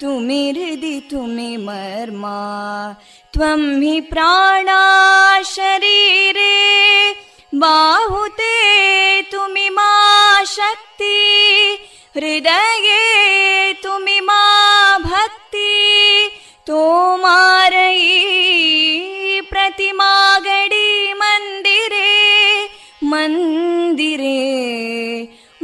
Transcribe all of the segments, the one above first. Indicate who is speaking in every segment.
Speaker 1: तुमि हृदि तुमि मर्मा त्वं हि प्राणा शरीरे बाहुते तुमि मा शक्ति हृदये तुमि मा भक्ति तोमारयी प्रतिमा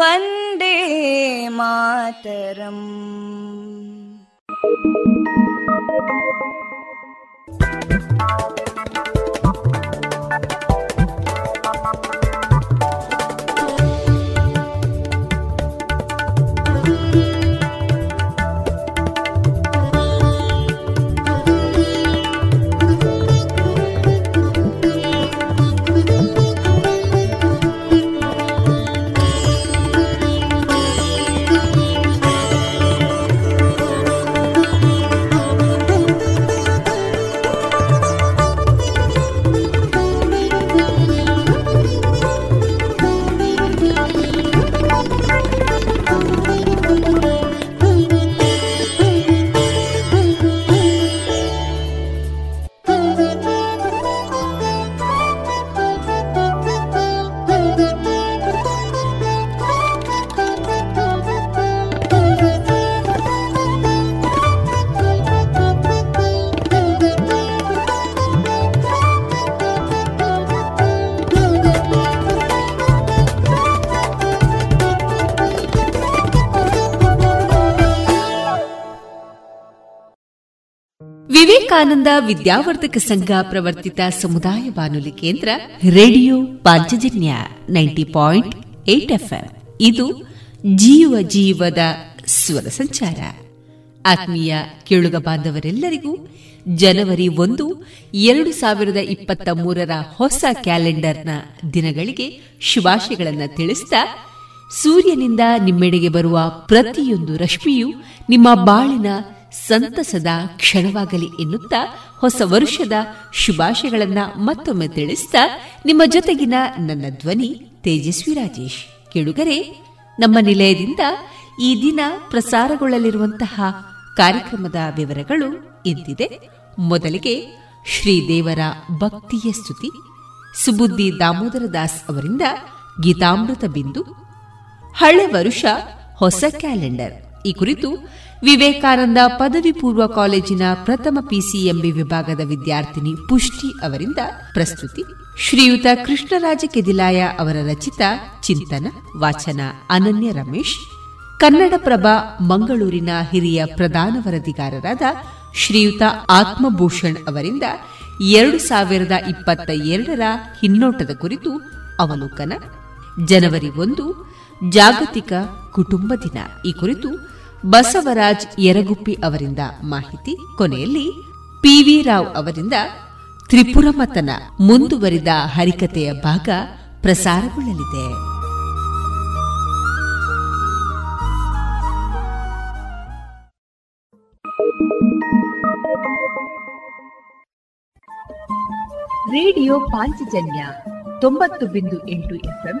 Speaker 1: वन्दे मातरम्
Speaker 2: ವಿವೇಕಾನಂದ ವಿದ್ಯಾವರ್ಧಕ ಸಂಘ ಪ್ರವರ್ತಿತ ಸಮುದಾಯ ಬಾನುಲಿ ಕೇಂದ್ರ radio Panchajanya ninety point eight F ಇದು ಜೀವ ಜೀವದ ಸ್ವರ ಸಂಚಾರ. ಆತ್ಮೀಯ ಕೇಳುಗ ಬಾಂಧವರೆಲ್ಲರಿಗೂ ಜನವರಿ ಒಂದು, ಎರಡು ಸಾವಿರದ ಇಪ್ಪತ್ತ ಮೂರರ ಹೊಸ ಕ್ಯಾಲೆಂಡರ್ನ ದಿನಗಳಿಗೆ ಶುಭಾಶಯಗಳನ್ನು ತಿಳಿಸಿದ ಸೂರ್ಯನಿಂದ ನಿಮ್ಮೆಡೆಗೆ ಬರುವ ಪ್ರತಿಯೊಂದು ರಶ್ಮಿಯು ನಿಮ್ಮ ಬಾಳಿನ ಸಂತಸದ ಕ್ಷಣವಾಗಲಿ ಎನ್ನುತ್ತಾ ಹೊಸ ವರುಷದ ಶುಭಾಶಯಗಳನ್ನ ಮತ್ತೊಮ್ಮೆ ತಿಳಿಸಿದ ನಿಮ್ಮ ಜೊತೆಗಿನ ನನ್ನ ಧ್ವನಿ ತೇಜಸ್ವಿ ರಾಜೇಶ್. ಕೇಳುಗರೆ, ನಮ್ಮ ನಿಲಯದಿಂದ ಈ ದಿನ ಪ್ರಸಾರಗೊಳ್ಳಲಿರುವಂತಹ ಕಾರ್ಯಕ್ರಮದ ವಿವರಗಳು ಇದ್ದಿದೆ ಮೊದಲಿಗೆ ಶ್ರೀದೇವರ ಭಕ್ತಿಯ ಸ್ತುತಿ. ಸುಬುದ್ದಿ ದಾಮೋದರ ದಾಸ್ ಅವರಿಂದ ಗೀತಾಮೃತ ಬಿಂದು. ಹಳೆ ವರುಷ, ಹೊಸ ಕ್ಯಾಲೆಂಡರ್. ಈ ಕುರಿತು ವಿವೇಕಾನಂದ ಪದವಿ ಪೂರ್ವ ಕಾಲೇಜಿನ ಪ್ರಥಮ ಪಿಸಿಎಂಬಿ ವಿಭಾಗದ ವಿದ್ಯಾರ್ಥಿನಿ ಪುಷ್ಟಿ ಅವರಿಂದ ಪ್ರಸ್ತುತಿ. ಶ್ರೀಯುತ ಕೃಷ್ಣರಾಜ ಕೆದಿಲಾಯ ಅವರ ರಚಿತ ಚಿಂತನ, ವಾಚನ ಅನನ್ಯ ರಮೇಶ್. ಕನ್ನಡಪ್ರಭ ಮಂಗಳೂರಿನ ಹಿರಿಯ ಪ್ರಧಾನ ವರದಿಗಾರರಾದ ಶ್ರೀಯುತ ಆತ್ಮಭೂಷಣ್ ಅವರಿಂದ ಎರಡು ಸಾವಿರದ ಇಪ್ಪತ್ತ ಎರಡರ ಹಿನ್ನೋಟದ ಕುರಿತು ಅವಲೋಕನ. ಜನವರಿ ಒಂದು, ಜಾಗತಿಕ ಕುಟುಂಬ ದಿನ. ಈ ಕುರಿತು ಬಸವರಾಜ್ ಯರಗುಪ್ಪಿ ಅವರಿಂದ ಮಾಹಿತಿ ಕೊನೆಯಲ್ಲಿ ಪಿವಿ ರಾವ್ ಅವರಿಂದ ತ್ರಿಪುರಮತನ ಮುಂದುವರಿದ ಹರಿಕತೆಯ ಭಾಗ ಪ್ರಸಾರಗೊಳ್ಳಲಿದೆ.
Speaker 3: ರೇಡಿಯೋ ಪಾಂಚಜನ್ಯ ತೊಂಬತ್ತು ಬಿಂದು ಎಂಟು ಎಫ್ಎಂ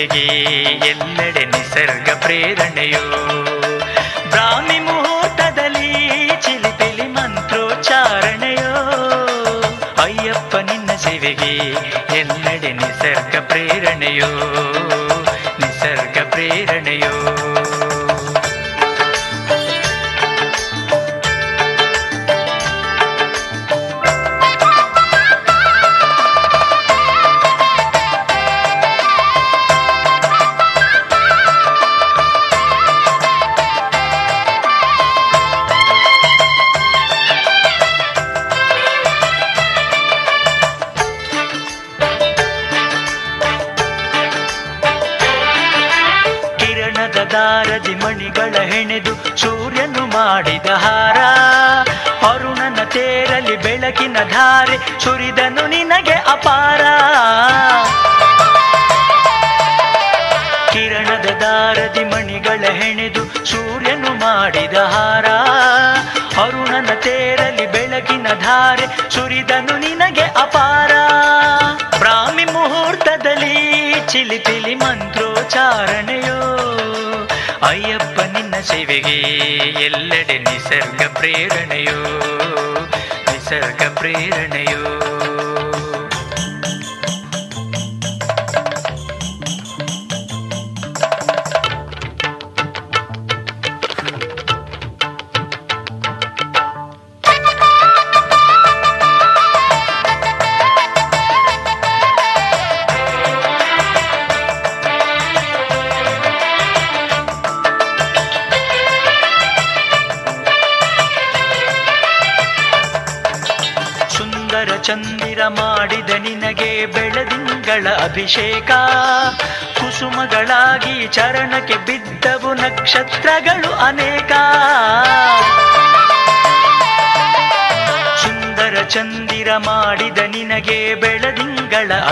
Speaker 4: ಸೇವೆಗೆ ಎಲ್ಲೆಡೆ ನಿಸರ್ಗ ಪ್ರೇರಣೆಯೋ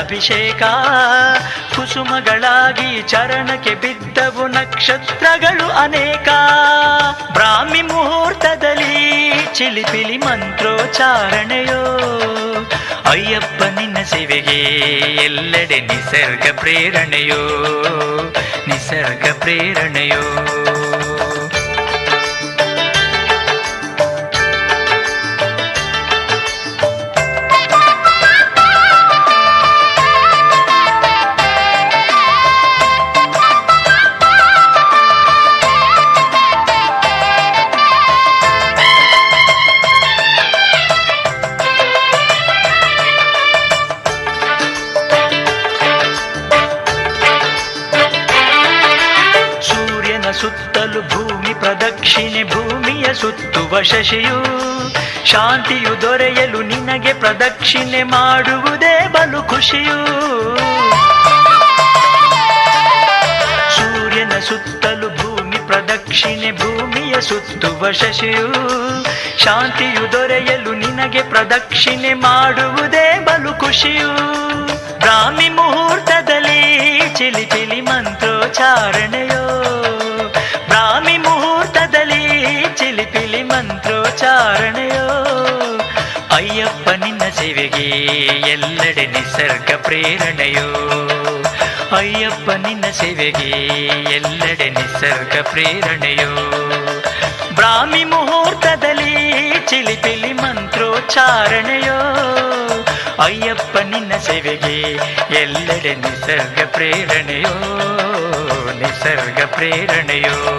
Speaker 4: ಅಭಿಷೇಕ. ಕುಸುಮಗಳಾಗಿ ಚರಣಕ್ಕೆ ಬಿದ್ದವು ನಕ್ಷತ್ರಗಳು ಅನೇಕ. ಬ್ರಾಹ್ಮಿ ಮುಹೂರ್ತದಲ್ಲಿ ಚಿಲಿಪಿಲಿ ಮಂತ್ರೋಚ್ಚಾರಣೆಯೋ. ಅಯ್ಯಪ್ಪ ನಿನ್ನ ಸೇವೆಗೆ ಎಲ್ಲೆಡೆ ನಿಸರ್ಗ ಪ್ರೇರಣೆಯೋ. ನಿಸರ್ಗ ಪ್ರೇರಣೆಯೋ. ಶಶಿಯು ಶಾಂತಿಯು ದೊರೆಯಲು ನಿನಗೆ ಪ್ರದಕ್ಷಿಣೆ ಮಾಡುವುದೇ ಬಲು ಖುಷಿಯು. ಸೂರ್ಯನ ಸುತ್ತಲೂ ಭೂಮಿ, ಪ್ರದಕ್ಷಿಣೆ ಭೂಮಿಯ ಸುತ್ತುವ ಶಶಿಯು ಶಾಂತಿಯು ದೊರೆಯಲು ನಿನಗೆ ಪ್ರದಕ್ಷಿಣೆ ಮಾಡುವುದೇ ಬಲು ಖುಷಿಯು. ಬ್ರಾಹ್ಮಿ ಮುಹೂರ್ತದಲ್ಲಿ ಚಿಲಿ ಚಿಲಿ ಸೇವೆಗೆ ಎಲ್ಲೆಡೆ ನಿಸರ್ಗ ಪ್ರೇರಣೆಯೋ? ಅಯ್ಯಪ್ಪ, ನಿನ್ನ ಸೇವೆಗೆ ಎಲ್ಲೆಡೆ ನಿಸರ್ಗ ಪ್ರೇರಣೆಯೋ? ಬ್ರಾಹ್ಮಿ ಮುಹೂರ್ತದಲ್ಲಿ ಚಿಲಿಪಿಲಿ ಮಂತ್ರೋಚ್ಚಾರಣೆಯೋ? ಅಯ್ಯಪ್ಪ, ನಿನ್ನ ಸೇವೆಗೆ ಎಲ್ಲೆಡೆ ನಿಸರ್ಗ ಪ್ರೇರಣೆಯೋ? ನಿಸರ್ಗ ಪ್ರೇರಣೆಯೋ?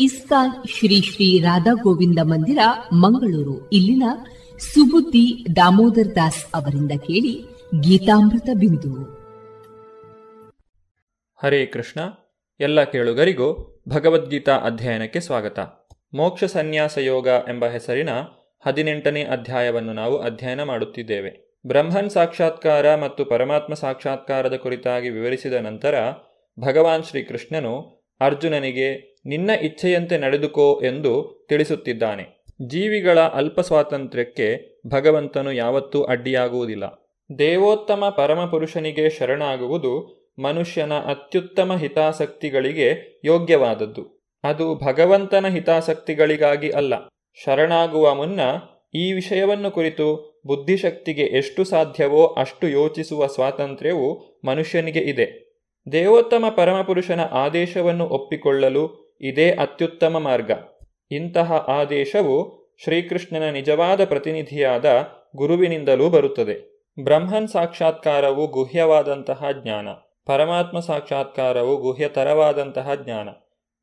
Speaker 3: ಇಸ್ಕಾನ್ ಶ್ರೀ ಶ್ರೀ ರಾಧಾ ಗೋವಿಂದ ಮಂದಿರ, ಮಂಗಳೂರು. ಇಲ್ಲಿನ ಸುಬುದ್ದಿ ದಾಮೋದರ್ ದಾಸ್ ಅವರಿಂದ ಕೇಳಿ ಗೀತಾಮೃತ ಬಿಂದು.
Speaker 5: ಹರೇ ಕೃಷ್ಣ, ಎಲ್ಲ ಕೇಳುಗರಿಗೂ ಭಗವದ್ಗೀತಾ ಅಧ್ಯಯನಕ್ಕೆ ಸ್ವಾಗತ. ಮೋಕ್ಷ ಸನ್ಯಾಸ ಯೋಗ ಎಂಬ ಹೆಸರಿನ ಹದಿನೆಂಟನೇ ಅಧ್ಯಾಯವನ್ನು ನಾವು ಅಧ್ಯಯನ ಮಾಡುತ್ತಿದ್ದೇವೆ. ಬ್ರಹ್ಮನ್ ಸಾಕ್ಷಾತ್ಕಾರ ಮತ್ತು ಪರಮಾತ್ಮ ಸಾಕ್ಷಾತ್ಕಾರದ ಕುರಿತಾಗಿ ವಿವರಿಸಿದ ನಂತರ ಭಗವಾನ್ ಶ್ರೀಕೃಷ್ಣನು ಅರ್ಜುನನಿಗೆ ನಿನ್ನ ಇಚ್ಛೆಯಂತೆ ನಡೆದುಕೋ ಎಂದು ತಿಳಿಸುತ್ತಿದ್ದಾನೆ. ಜೀವಿಗಳ ಅಲ್ಪ ಸ್ವಾತಂತ್ರ್ಯಕ್ಕೆ ಭಗವಂತನು ಯಾವತ್ತೂ ಅಡ್ಡಿಯಾಗುವುದಿಲ್ಲ. ದೇವೋತ್ತಮ ಪರಮಪುರುಷನಿಗೆ ಶರಣಾಗುವುದು ಮನುಷ್ಯನ ಅತ್ಯುತ್ತಮ ಹಿತಾಸಕ್ತಿಗಳಿಗೆ ಯೋಗ್ಯವಾದದ್ದು. ಅದು ಭಗವಂತನ ಹಿತಾಸಕ್ತಿಗಳಿಗಾಗಿ ಅಲ್ಲ. ಶರಣಾಗುವ ಮುನ್ನ ಈ ವಿಷಯವನ್ನು ಕುರಿತು ಬುದ್ಧಿಶಕ್ತಿಗೆ ಎಷ್ಟು ಸಾಧ್ಯವೋ ಅಷ್ಟು ಯೋಚಿಸುವ ಸ್ವಾತಂತ್ರ್ಯವು ಮನುಷ್ಯನಿಗೆ ಇದೆ. ದೇವೋತ್ತಮ ಪರಮಪುರುಷನ ಆದೇಶವನ್ನು ಒಪ್ಪಿಕೊಳ್ಳಲು ಇದೇ ಅತ್ಯುತ್ತಮ ಮಾರ್ಗ. ಇಂತಹ ಆದೇಶವು ಶ್ರೀಕೃಷ್ಣನ ನಿಜವಾದ ಪ್ರತಿನಿಧಿಯಾದ ಗುರುವಿನಿಂದಲೂ ಬರುತ್ತದೆ. ಬ್ರಹ್ಮನ್ ಸಾಕ್ಷಾತ್ಕಾರವು ಗುಹ್ಯವಾದಂತಹ ಜ್ಞಾನ. ಪರಮಾತ್ಮ ಸಾಕ್ಷಾತ್ಕಾರವು ಗುಹ್ಯತರವಾದಂತಹ ಜ್ಞಾನ.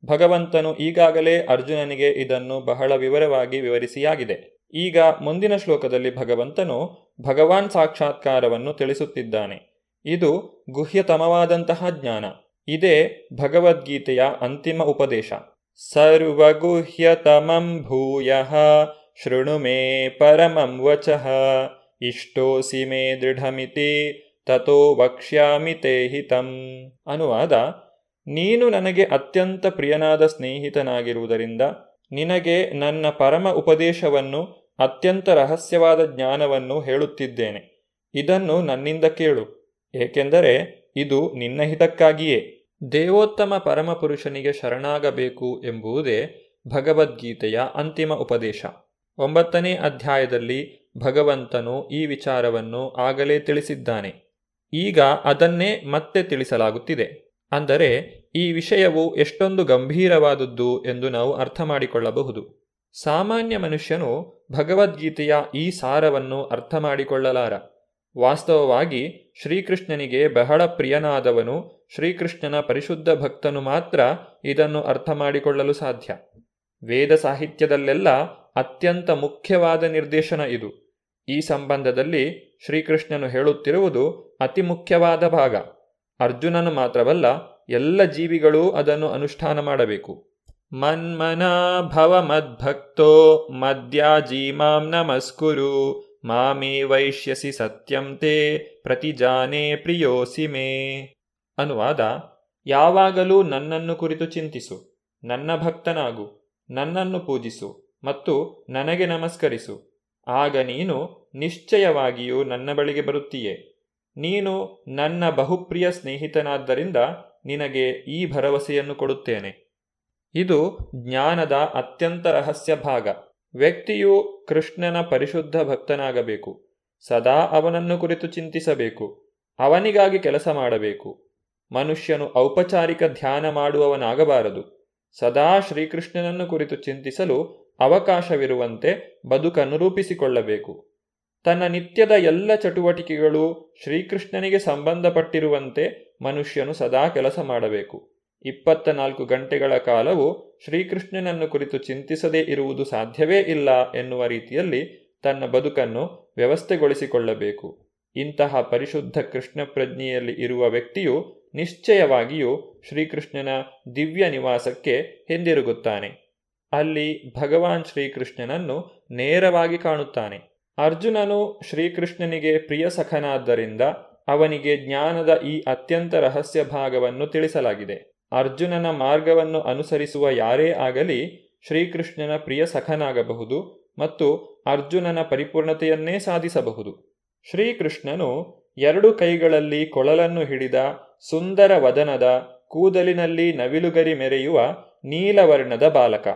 Speaker 5: ಭಗವಂತನು ಈಗಾಗಲೇ ಅರ್ಜುನನಿಗೆ ಇದನ್ನು ಬಹಳ ವಿವರವಾಗಿ ವಿವರಿಸಿಯಾಗಿದೆ. ಈಗ ಮುಂದಿನ ಶ್ಲೋಕದಲ್ಲಿ ಭಗವಂತನು ಭಗವಾನ್ ಸಾಕ್ಷಾತ್ಕಾರವನ್ನು ತಿಳಿಸುತ್ತಿದ್ದಾನೆ. ಇದು ಗುಹ್ಯತಮವಾದಂತಹ ಜ್ಞಾನ. ಇದೇ ಭಗವದ್ಗೀತೆಯ ಅಂತಿಮ ಉಪದೇಶ. ಸರ್ವಗುಹ್ಯತಮಂ ಭೂಯ, ಶೃಣು ಮೇ ಪರಮಂ ವಚಃ, ಇಷ್ಟೋಸಿ ಮೇ ದೃಢಮಿತಿ ತಥೋ ವಕ್ಷ್ಯಾಮಿ ತೇ ಹಿತಂ. ಅನುವಾದ, ನೀನು ನನಗೆ ಅತ್ಯಂತ ಪ್ರಿಯನಾದ ಸ್ನೇಹಿತನಾಗಿರುವುದರಿಂದ ನಿನಗೆ ನನ್ನ ಪರಮ ಉಪದೇಶವನ್ನು, ಅತ್ಯಂತ ರಹಸ್ಯವಾದ ಜ್ಞಾನವನ್ನು ಹೇಳುತ್ತಿದ್ದೇನೆ. ಇದನ್ನು ನನ್ನಿಂದ ಕೇಳು, ಏಕೆಂದರೆ ಇದು ನಿನ್ನ ಹಿತಕ್ಕಾಗಿಯೇ. ದೇವೋತ್ತಮ ಪರಮಪುರುಷನಿಗೆ ಶರಣಾಗಬೇಕು ಎಂಬುದೇ ಭಗವದ್ಗೀತೆಯ ಅಂತಿಮ ಉಪದೇಶ. ಒಂಬತ್ತನೇ ಅಧ್ಯಾಯದಲ್ಲಿ ಭಗವಂತನು ಈ ವಿಚಾರವನ್ನು ಆಗಲೇ ತಿಳಿಸಿದ್ದಾನೆ. ಈಗ ಅದನ್ನೇ ಮತ್ತೆ ತಿಳಿಸಲಾಗುತ್ತಿದೆ. ಅಂದರೆ, ಈ ವಿಷಯವು ಎಷ್ಟೊಂದು ಗಂಭೀರವಾದದ್ದು ಎಂದು ನಾವು ಅರ್ಥ ಮಾಡಿಕೊಳ್ಳಬಹುದು. ಸಾಮಾನ್ಯ ಮನುಷ್ಯನು ಭಗವದ್ಗೀತೆಯ ಈ ಸಾರವನ್ನು ಅರ್ಥ ಮಾಡಿಕೊಳ್ಳಲಾರ. ವಾಸ್ತವವಾಗಿ ಶ್ರೀಕೃಷ್ಣನಿಗೆ ಬಹಳ ಪ್ರಿಯನಾದವನು ಶ್ರೀಕೃಷ್ಣನ ಪರಿಶುದ್ಧ ಭಕ್ತನು ಮಾತ್ರ ಇದನ್ನು ಅರ್ಥ ಮಾಡಿಕೊಳ್ಳಲು ಸಾಧ್ಯ. ವೇದ ಸಾಹಿತ್ಯದಲ್ಲೆಲ್ಲ ಅತ್ಯಂತ ಮುಖ್ಯವಾದ ನಿರ್ದೇಶನ ಇದು. ಈ ಸಂಬಂಧದಲ್ಲಿ ಶ್ರೀಕೃಷ್ಣನು ಹೇಳುತ್ತಿರುವುದು ಅತಿ ಮುಖ್ಯವಾದ ಭಾಗ. ಅರ್ಜುನನು ಮಾತ್ರವಲ್ಲ, ಎಲ್ಲ ಜೀವಿಗಳೂ ಅದನ್ನು ಅನುಷ್ಠಾನ ಮಾಡಬೇಕು. ಮನ್ಮನಾ ಭವ ಮದ್ಭಕ್ತೋ ಮದ್ಯಾಜಿ ಮಾಂ ನಮಸ್ಕುರು. ಮಾಮೇ ವೈಶ್ಯಸಿ ಸತ್ಯಂ ತೇ ಪ್ರತಿಜಾನೆ ಪ್ರಿಯೋಸಿ ಮೇ. ಅನುವಾದ, ಯಾವಾಗಲೂ ನನ್ನನ್ನು ಕುರಿತು ಚಿಂತಿಸು, ನನ್ನ ಭಕ್ತನಾಗು, ನನ್ನನ್ನು ಪೂಜಿಸು ಮತ್ತು ನನಗೆ ನಮಸ್ಕರಿಸು. ಆಗ ನೀನು ನಿಶ್ಚಯವಾಗಿಯೂ ನನ್ನ ಬಳಿಗೆ ಬರುತ್ತೀಯೆ. ನೀನು ನನ್ನ ಬಹುಪ್ರಿಯ ಸ್ನೇಹಿತನಾದ್ದರಿಂದ ನಿನಗೆ ಈ ಭರವಸೆಯನ್ನು ಕೊಡುತ್ತೇನೆ. ಇದು ಜ್ಞಾನದ ಅತ್ಯಂತ ರಹಸ್ಯ ಭಾಗ. ವ್ಯಕ್ತಿಯು ಕೃಷ್ಣನ ಪರಿಶುದ್ಧ ಭಕ್ತನಾಗಬೇಕು. ಸದಾ ಅವನನ್ನು ಕುರಿತು ಚಿಂತಿಸಬೇಕು. ಅವನಿಗಾಗಿ ಕೆಲಸ ಮಾಡಬೇಕು. ಮನುಷ್ಯನು ಔಪಚಾರಿಕ ಧ್ಯಾನ ಮಾಡುವವನಾಗಬಾರದು. ಸದಾ ಶ್ರೀಕೃಷ್ಣನನ್ನು ಕುರಿತು ಚಿಂತಿಸಲು ಅವಕಾಶವಿರುವಂತೆ ಬದುಕನ್ನು ರೂಪಿಸಿಕೊಳ್ಳಬೇಕು. ತನ್ನ ನಿತ್ಯದ ಎಲ್ಲ ಚಟುವಟಿಕೆಗಳು ಶ್ರೀಕೃಷ್ಣನಿಗೆ ಸಂಬಂಧಪಟ್ಟಿರುವಂತೆ ಮನುಷ್ಯನು ಸದಾ ಕೆಲಸ ಮಾಡಬೇಕು. ಇಪ್ಪತ್ತ ನಾಲ್ಕು ಗಂಟೆಗಳ ಕಾಲವು ಶ್ರೀಕೃಷ್ಣನನ್ನು ಕುರಿತು ಚಿಂತಿಸದೇ ಇರುವುದು ಸಾಧ್ಯವೇ ಇಲ್ಲ ಎನ್ನುವ ರೀತಿಯಲ್ಲಿ ತನ್ನ ಬದುಕನ್ನು ವ್ಯವಸ್ಥೆಗೊಳಿಸಿಕೊಳ್ಳಬೇಕು. ಇಂತಹ ಪರಿಶುದ್ಧ ಕೃಷ್ಣ ಪ್ರಜ್ಞೆಯಲ್ಲಿ ಇರುವ ವ್ಯಕ್ತಿಯು ನಿಶ್ಚಯವಾಗಿಯೂ ಶ್ರೀಕೃಷ್ಣನ ದಿವ್ಯ ನಿವಾಸಕ್ಕೆ ಹಿಂದಿರುಗುತ್ತಾನೆ. ಅಲ್ಲಿ ಭಗವಾನ್ ಶ್ರೀಕೃಷ್ಣನನ್ನು ನೇರವಾಗಿ ಕಾಣುತ್ತಾನೆ. ಅರ್ಜುನನು ಶ್ರೀಕೃಷ್ಣನಿಗೆ ಪ್ರಿಯ ಸಖನಾದ್ದರಿಂದ ಅವನಿಗೆ ಜ್ಞಾನದ ಈ ಅತ್ಯಂತ ರಹಸ್ಯ ಭಾಗವನ್ನು ತಿಳಿಸಲಾಗಿದೆ. ಅರ್ಜುನನ ಮಾರ್ಗವನ್ನು ಅನುಸರಿಸುವ ಯಾರೇ ಆಗಲಿ ಶ್ರೀಕೃಷ್ಣನ ಪ್ರಿಯ ಸಖನಾಗಬಹುದು ಮತ್ತು ಅರ್ಜುನನ ಪರಿಪೂರ್ಣತೆಯನ್ನೇ ಸಾಧಿಸಬಹುದು. ಶ್ರೀಕೃಷ್ಣನು ಎರಡು ಕೈಗಳಲ್ಲಿ ಕೊಳಲನ್ನು ಹಿಡಿದ ಸುಂದರ ವದನದ ಕೂದಲಿನಲ್ಲಿ ನವಿಲುಗರಿ ಮೆರೆಯುವ ನೀಲವರ್ಣದ ಬಾಲಕ.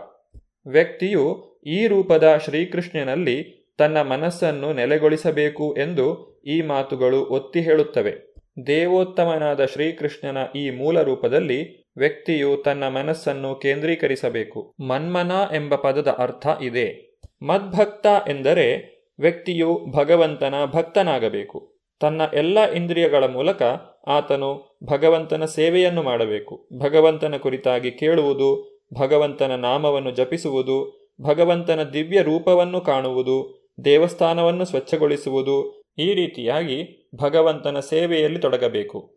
Speaker 5: ವ್ಯಕ್ತಿಯು ಈ ರೂಪದ ಶ್ರೀಕೃಷ್ಣನಲ್ಲಿ ತನ್ನ ಮನಸ್ಸನ್ನು ನೆಲೆಗೊಳಿಸಬೇಕು ಎಂದು ಈ ಮಾತುಗಳು ಒತ್ತಿ ಹೇಳುತ್ತವೆ. ದೇವೋತ್ತಮನಾದ ಶ್ರೀಕೃಷ್ಣನ ಈ ಮೂಲ ರೂಪದಲ್ಲಿ ವ್ಯಕ್ತಿಯು ತನ್ನ ಮನಸ್ಸನ್ನು ಕೇಂದ್ರೀಕರಿಸಬೇಕು. ಮನ್ಮನ ಎಂಬ ಪದದ ಅರ್ಥ ಇದೆ. ಮದ್ಭಕ್ತ ಎಂದರೆ ವ್ಯಕ್ತಿಯು ಭಗವಂತನ ಭಕ್ತನಾಗಬೇಕು. ತನ್ನ ಎಲ್ಲ ಇಂದ್ರಿಯಗಳ ಮೂಲಕ ಆತನು ಭಗವಂತನ ಸೇವೆಯನ್ನು ಮಾಡಬೇಕು. ಭಗವಂತನ ಕುರಿತಾಗಿ ಕೇಳುವುದು, ಭಗವಂತನ ನಾಮವನ್ನು ಜಪಿಸುವುದು, ಭಗವಂತನ ದಿವ್ಯ ರೂಪವನ್ನು ಕಾಣುವುದು, ದೇವಸ್ಥಾನವನ್ನು ಸ್ವಚ್ಛಗೊಳಿಸುವುದು ಈ ರೀತಿಯಾಗಿ ಭಗವಂತನ ಸೇವೆಯಲ್ಲಿ ತೊಡಗಬೇಕು.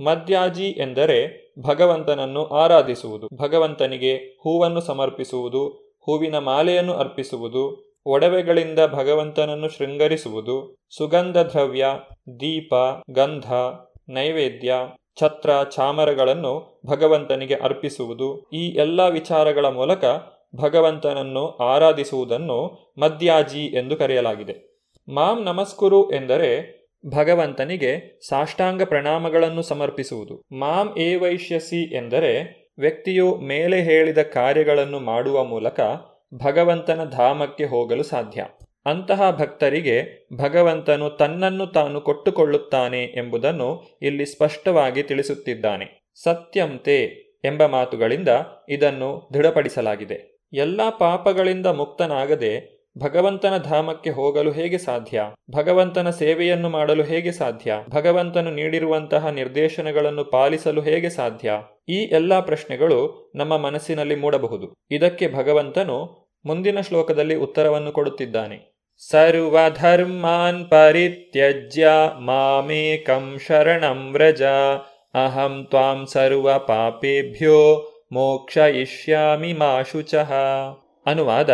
Speaker 5: ಮದ್ಯಾಜಿ ಎಂದರೆ ಭಗವಂತನನ್ನು ಆರಾಧಿಸುವುದು. ಭಗವಂತನಿಗೆ ಹೂವನ್ನು ಸಮರ್ಪಿಸುವುದು, ಹೂವಿನ ಮಾಲೆಯನ್ನು ಅರ್ಪಿಸುವುದು, ಒಡವೆಗಳಿಂದ ಭಗವಂತನನ್ನು ಶೃಂಗರಿಸುವುದು ಸುಗಂಧ ದ್ರವ್ಯ ದೀಪ, ಗಂಧ, ನೈವೇದ್ಯ, ಛತ್ರ, ಚಾಮರಗಳನ್ನು ಭಗವಂತನಿಗೆ ಅರ್ಪಿಸುವುದು. ಈ ಎಲ್ಲ ವಿಚಾರಗಳ ಮೂಲಕ ಭಗವಂತನನ್ನು ಆರಾಧಿಸುವುದನ್ನು ಮದ್ಯಾಜಿ ಎಂದು ಕರೆಯಲಾಗಿದೆ. ಮಾಂ ನಮಸ್ಕುರು ಎಂದರೆ ಭಗವಂತನಿಗೆ ಸಾಷ್ಟಾಂಗ ಪ್ರಣಾಮಗಳನ್ನು ಸಮರ್ಪಿಸುವುದು. ಮಾಂ ಏ ವೈಶ್ಯಸಿ ಎಂದರೆ ವ್ಯಕ್ತಿಯು ಮೇಲೆ ಹೇಳಿದ ಕಾರ್ಯಗಳನ್ನು ಮಾಡುವ ಮೂಲಕ ಭಗವಂತನ ಧಾಮಕ್ಕೆ ಹೋಗಲು ಸಾಧ್ಯ. ಅಂತಹ ಭಕ್ತರಿಗೆ ಭಗವಂತನು ತನ್ನನ್ನು ತಾನು ಕೊಟ್ಟುಕೊಳ್ಳುತ್ತಾನೆ ಎಂಬುದನ್ನು ಇಲ್ಲಿ ಸ್ಪಷ್ಟವಾಗಿ ತಿಳಿಸುತ್ತಿದ್ದಾನೆ. ಸತ್ಯಂತೆ ಎಂಬ ಮಾತುಗಳಿಂದ ಇದನ್ನು ದೃಢಪಡಿಸಲಾಗಿದೆ. ಎಲ್ಲ ಪಾಪಗಳಿಂದ ಮುಕ್ತನಾಗದೆ ಭಗವಂತನ ಧಾಮಕ್ಕೆ ಹೋಗಲು ಹೇಗೆ ಸಾಧ್ಯ? ಭಗವಂತನ ಸೇವೆಯನ್ನು ಮಾಡಲು ಹೇಗೆ ಸಾಧ್ಯ? ಭಗವಂತನು ನೀಡಿರುವಂತಹ ನಿರ್ದೇಶನಗಳನ್ನು ಪಾಲಿಸಲು ಹೇಗೆ ಸಾಧ್ಯ? ಈ ಎಲ್ಲ ಪ್ರಶ್ನೆಗಳು ನಮ್ಮ ಮನಸ್ಸಿನಲ್ಲಿ ಮೂಡಬಹುದು. ಇದಕ್ಕೆ ಭಗವಂತನು ಮುಂದಿನ ಶ್ಲೋಕದಲ್ಲಿ ಉತ್ತರವನ್ನು ಕೊಡುತ್ತಿದ್ದಾನೆ. ಸರ್ವಧರ್ಮಾನ್ ಪರಿತ್ಯಜ್ಯ ಮಾಮೇಕಂ ಶರಣಂ ವ್ರಜ. ಅಹಂ ತ್ವಾಂ ಸರ್ವ ಪಾಪೇಭ್ಯೋ ಮೋಕ್ಷಯಿಷ್ಯಾಮಿ ಮಾಶುಚಃ. ಅನುವಾದ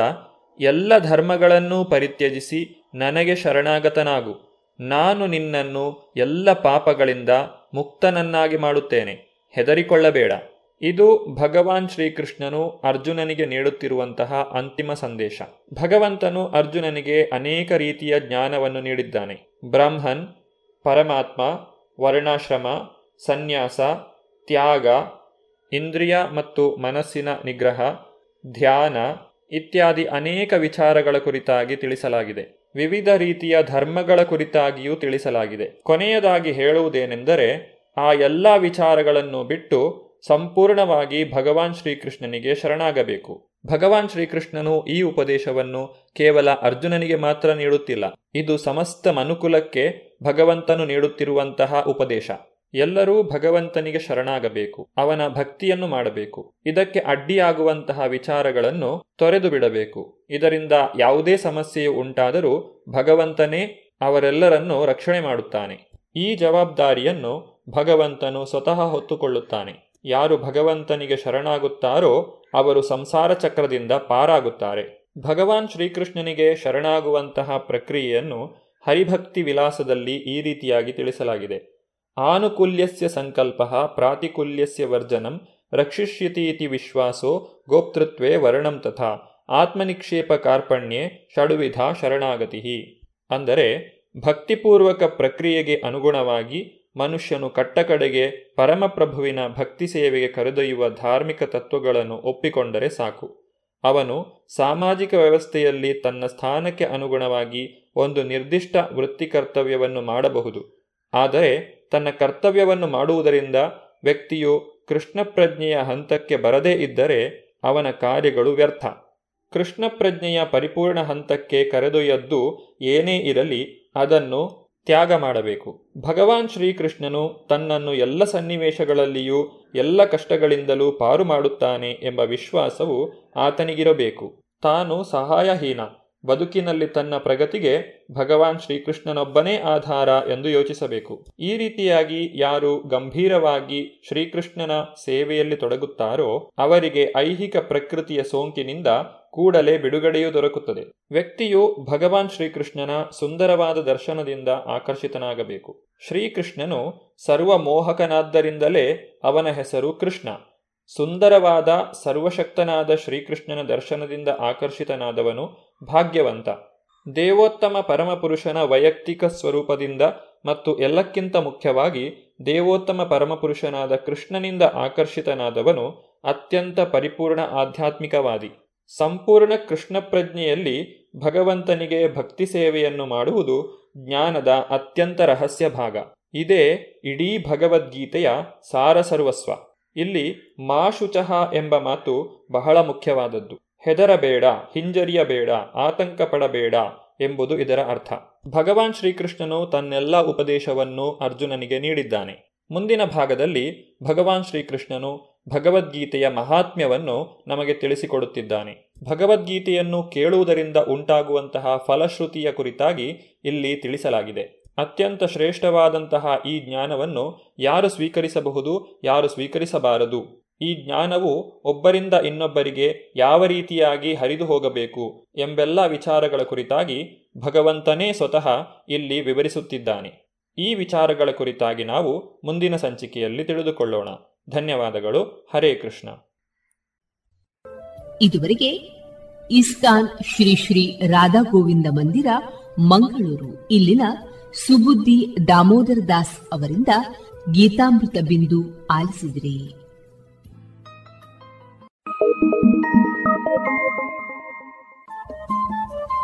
Speaker 5: ಎಲ್ಲ ಧರ್ಮಗಳನ್ನೂ ಪರಿತ್ಯಜಿಸಿ ನನಗೆ ಶರಣಾಗತನಾಗು. ನಾನು ನಿನ್ನನ್ನು ಎಲ್ಲ ಪಾಪಗಳಿಂದ ಮುಕ್ತನನ್ನಾಗಿ ಮಾಡುತ್ತೇನೆ. ಹೆದರಿಕೊಳ್ಳಬೇಡ. ಇದು ಭಗವಾನ್ ಶ್ರೀಕೃಷ್ಣನು ಅರ್ಜುನನಿಗೆ ನೀಡುತ್ತಿರುವಂತಹ ಅಂತಿಮ ಸಂದೇಶ. ಭಗವಂತನು ಅರ್ಜುನನಿಗೆ ಅನೇಕ ರೀತಿಯ ಜ್ಞಾನವನ್ನು ನೀಡಿದ್ದಾನೆ. ಬ್ರಹ್ಮನ್, ಪರಮಾತ್ಮ, ವರ್ಣಾಶ್ರಮ, ಸನ್ಯಾಸ, ತ್ಯಾಗ, ಇಂದ್ರಿಯ ಮತ್ತು ಮನಸ್ಸಿನ ನಿಗ್ರಹ, ಧ್ಯಾನ ಇತ್ಯಾದಿ ಅನೇಕ ವಿಚಾರಗಳ ಕುರಿತಾಗಿ ತಿಳಿಸಲಾಗಿದೆ. ವಿವಿಧ ರೀತಿಯ ಧರ್ಮಗಳ ಕುರಿತಾಗಿಯೂ ತಿಳಿಸಲಾಗಿದೆ. ಕೊನೆಯದಾಗಿ ಹೇಳುವುದೇನೆಂದರೆ, ಆ ಎಲ್ಲ ವಿಚಾರಗಳನ್ನು ಬಿಟ್ಟು ಸಂಪೂರ್ಣವಾಗಿ ಭಗವಾನ್ ಶ್ರೀಕೃಷ್ಣನಿಗೆ ಶರಣಾಗಬೇಕು. ಭಗವಾನ್ ಶ್ರೀಕೃಷ್ಣನು ಈ ಉಪದೇಶವನ್ನು ಕೇವಲ ಅರ್ಜುನನಿಗೆ ಮಾತ್ರ ನೀಡುತ್ತಿಲ್ಲ. ಇದು ಸಮಸ್ತ ಮನುಕುಲಕ್ಕೆ ಭಗವಂತನು ನೀಡುತ್ತಿರುವಂತಹ ಉಪದೇಶ. ಎಲ್ಲರೂ ಭಗವಂತನಿಗೆ ಶರಣಾಗಬೇಕು, ಅವನ ಭಕ್ತಿಯನ್ನು ಮಾಡಬೇಕು. ಇದಕ್ಕೆ ಅಡ್ಡಿಯಾಗುವಂತಹ ವಿಚಾರಗಳನ್ನು ತೊರೆದು ಬಿಡಬೇಕು. ಇದರಿಂದ ಯಾವುದೇ ಸಮಸ್ಯೆಯು ಉಂಟಾದರೂ ಭಗವಂತನೇ ಅವರೆಲ್ಲರನ್ನು ರಕ್ಷಣೆ ಮಾಡುತ್ತಾನೆ. ಈ ಜವಾಬ್ದಾರಿಯನ್ನು ಭಗವಂತನು ಸ್ವತಃ ಹೊತ್ತುಕೊಳ್ಳುತ್ತಾನೆ. ಯಾರು ಭಗವಂತನಿಗೆ ಶರಣಾಗುತ್ತಾರೋ ಅವರು ಸಂಸಾರ ಚಕ್ರದಿಂದ ಪಾರಾಗುತ್ತಾರೆ. ಭಗವಾನ್ ಶ್ರೀಕೃಷ್ಣನಿಗೆ ಶರಣಾಗುವಂತಹ ಪ್ರಕ್ರಿಯೆಯನ್ನು ಹರಿಭಕ್ತಿ ವಿಲಾಸದಲ್ಲಿ ಈ ರೀತಿಯಾಗಿ ತಿಳಿಸಲಾಗಿದೆ. ಆನುಕೂಲ್ಯಸ್ಯ ಸಂಕಲ್ಪ ಪ್ರಾತಿಕೂಲ್ಯಸ್ಯ ವರ್ಜನಂ ರಕ್ಷಿಷ್ಯತಿ ವಿಶ್ವಾಸೋ ಗೋಪ್ತೃತ್ವೇ ವರ್ಣಂ ತಥಾ ಆತ್ಮನಿಕ್ಷೇಪ ಕಾರ್ಪಣ್ಯೆ ಷಡುವಿಧ ಶರಣಾಗತಿ. ಅಂದರೆ ಭಕ್ತಿಪೂರ್ವಕ ಪ್ರಕ್ರಿಯೆಗೆ ಅನುಗುಣವಾಗಿ ಮನುಷ್ಯನು ಕಟ್ಟಕಡೆಗೆ ಪರಮಪ್ರಭುವಿನ ಭಕ್ತಿ ಸೇವೆಗೆ ಕರೆದೊಯ್ಯುವ ಧಾರ್ಮಿಕ ತತ್ವಗಳನ್ನು ಒಪ್ಪಿಕೊಂಡರೆ ಸಾಕು. ಅವನು ಸಾಮಾಜಿಕ ವ್ಯವಸ್ಥೆಯಲ್ಲಿ ತನ್ನ ಸ್ಥಾನಕ್ಕೆ ಅನುಗುಣವಾಗಿ ಒಂದು ನಿರ್ದಿಷ್ಟ ವೃತ್ತಿ ಕರ್ತವ್ಯವನ್ನು ಮಾಡಬಹುದು. ಆದರೆ ತನ್ನ ಕರ್ತವ್ಯವನ್ನು ಮಾಡುವುದರಿಂದ ವ್ಯಕ್ತಿಯು ಕೃಷ್ಣ ಪ್ರಜ್ಞೆಯ ಹಂತಕ್ಕೆ ಬರದೇ ಇದ್ದರೆ ಅವನ ಕಾರ್ಯಗಳು ವ್ಯರ್ಥ. ಕೃಷ್ಣ ಪ್ರಜ್ಞೆಯ ಪರಿಪೂರ್ಣ ಹಂತಕ್ಕೆ ಕರೆದೊಯ್ಯದ್ದು ಏನೇ ಇರಲಿ ಅದನ್ನು ತ್ಯಾಗ ಮಾಡಬೇಕು. ಭಗವಾನ್ ಶ್ರೀಕೃಷ್ಣನು ತನ್ನನ್ನು ಎಲ್ಲ ಸನ್ನಿವೇಶಗಳಲ್ಲಿಯೂ ಎಲ್ಲ ಕಷ್ಟಗಳಿಂದಲೂ ಪಾರು ಮಾಡುತ್ತಾನೆ ಎಂಬ ವಿಶ್ವಾಸವು ಆತನಿಗಿರಬೇಕು. ತಾನು ಸಹಾಯಹೀನ. ಬದುಕಿನಲ್ಲಿ ತನ್ನ ಪ್ರಗತಿಗೆ ಭಗವಾನ್ ಶ್ರೀಕೃಷ್ಣನೊಬ್ಬನೇ ಆಧಾರ ಎಂದು ಯೋಚಿಸಬೇಕು. ಈ ರೀತಿಯಾಗಿ ಯಾರು ಗಂಭೀರವಾಗಿ ಶ್ರೀಕೃಷ್ಣನ ಸೇವೆಯಲ್ಲಿ ತೊಡಗುತ್ತಾರೋ ಅವರಿಗೆ ಐಹಿಕ ಪ್ರಕೃತಿಯ ಸೋಂಕಿನಿಂದ ಕೂಡಲೇ ಬಿಡುಗಡೆಯೂ ದೊರಕುತ್ತದೆ. ವ್ಯಕ್ತಿಯು ಭಗವಾನ್ ಶ್ರೀಕೃಷ್ಣನ ಸುಂದರವಾದ ದರ್ಶನದಿಂದ ಆಕರ್ಷಿತನಾಗಬೇಕು. ಶ್ರೀಕೃಷ್ಣನು ಸರ್ವಮೋಹಕನಾದ್ದರಿಂದಲೇ ಅವನ ಹೆಸರು ಕೃಷ್ಣ. ಸುಂದರವಾದ ಸರ್ವಶಕ್ತನಾದ ಶ್ರೀಕೃಷ್ಣನ ದರ್ಶನದಿಂದ ಆಕರ್ಷಿತನಾದವನು ಭಾಗ್ಯವಂತ. ದೇವೋತ್ತಮ ಪರಮಪುರುಷನ ವೈಯಕ್ತಿಕ ಸ್ವರೂಪದಿಂದ ಮತ್ತು ಎಲ್ಲಕ್ಕಿಂತ ಮುಖ್ಯವಾಗಿ ದೇವೋತ್ತಮ ಪರಮಪುರುಷನಾದ ಕೃಷ್ಣನಿಂದ ಆಕರ್ಷಿತನಾದವನು ಅತ್ಯಂತ ಪರಿಪೂರ್ಣ ಆಧ್ಯಾತ್ಮಿಕವಾದಿ. ಸಂಪೂರ್ಣ ಕೃಷ್ಣ ಪ್ರಜ್ಞೆಯಲ್ಲಿ ಭಗವಂತನಿಗೆ ಭಕ್ತಿ ಸೇವೆಯನ್ನು ಮಾಡುವುದು ಜ್ಞಾನದ ಅತ್ಯಂತ ರಹಸ್ಯ ಭಾಗ. ಇದೇ ಇಡೀ ಭಗವದ್ಗೀತೆಯ ಸಾರಸರ್ವಸ್ವ. ಇಲ್ಲಿ ಮಾ ಶುಚಃ ಎಂಬ ಮಾತು ಬಹಳ ಮುಖ್ಯವಾದದ್ದು. ಹೆದರಬೇಡ, ಹಿಂಜರಿಯಬೇಡ ಆತಂಕ ಪಡಬೇಡ ಎಂಬುದು ಇದರ ಅರ್ಥ. ಭಗವಾನ್ ಶ್ರೀಕೃಷ್ಣನು ತನ್ನೆಲ್ಲ ಉಪದೇಶವನ್ನು ಅರ್ಜುನನಿಗೆ ನೀಡಿದ್ದಾನೆ. ಮುಂದಿನ ಭಾಗದಲ್ಲಿ ಭಗವಾನ್ ಶ್ರೀಕೃಷ್ಣನು ಭಗವದ್ಗೀತೆಯ ಮಹಾತ್ಮ್ಯವನ್ನು ನಮಗೆ ತಿಳಿಸಿಕೊಡುತ್ತಿದ್ದಾನೆ. ಭಗವದ್ಗೀತೆಯನ್ನು ಕೇಳುವುದರಿಂದ ಉಂಟಾಗುವಂತಹ ಫಲಶ್ರುತಿಯ ಕುರಿತಾಗಿ ಇಲ್ಲಿ ತಿಳಿಸಲಾಗಿದೆ. ಅತ್ಯಂತ ಶ್ರೇಷ್ಠವಾದಂತಹ ಈ ಜ್ಞಾನವನ್ನು ಯಾರು ಸ್ವೀಕರಿಸಬಹುದು, ಯಾರು ಸ್ವೀಕರಿಸಬಾರದು? ಈ ಜ್ಞಾನವು ಒಬ್ಬರಿಂದ ಇನ್ನೊಬ್ಬರಿಗೆ ಯಾವ ರೀತಿಯಾಗಿ ಹರಿದು ಹೋಗಬೇಕು ಎಂಬೆಲ್ಲ ವಿಚಾರಗಳ ಕುರಿತಾಗಿ ಭಗವಂತನೇ ಸ್ವತಃ ಇಲ್ಲಿ ವಿವರಿಸುತ್ತಿದ್ದಾನೆ. ಈ ವಿಚಾರಗಳ ಕುರಿತಾಗಿ ನಾವು ಮುಂದಿನ ಸಂಚಿಕೆಯಲ್ಲಿ ತಿಳಿದುಕೊಳ್ಳೋಣ. ಧನ್ಯವಾದಗಳು. ಹರೇ ಕೃಷ್ಣ.
Speaker 3: ಇದುವರೆಗೆ ಇಸ್ತಾನ್ ಶ್ರೀ ಶ್ರೀ ರಾಧಾ ಗೋವಿಂದ ಮಂದಿರ, ಮಂಗಳೂರು. ಇಲ್ಲಿನ ಸುಬುದ್ದಿ ದಾಮೋದರ ದಾಸ್ ಅವರಿಂದ ಗೀತಾಮೃತ ಬಿಂದು ಆಲಿಸಿದ್ರಿ.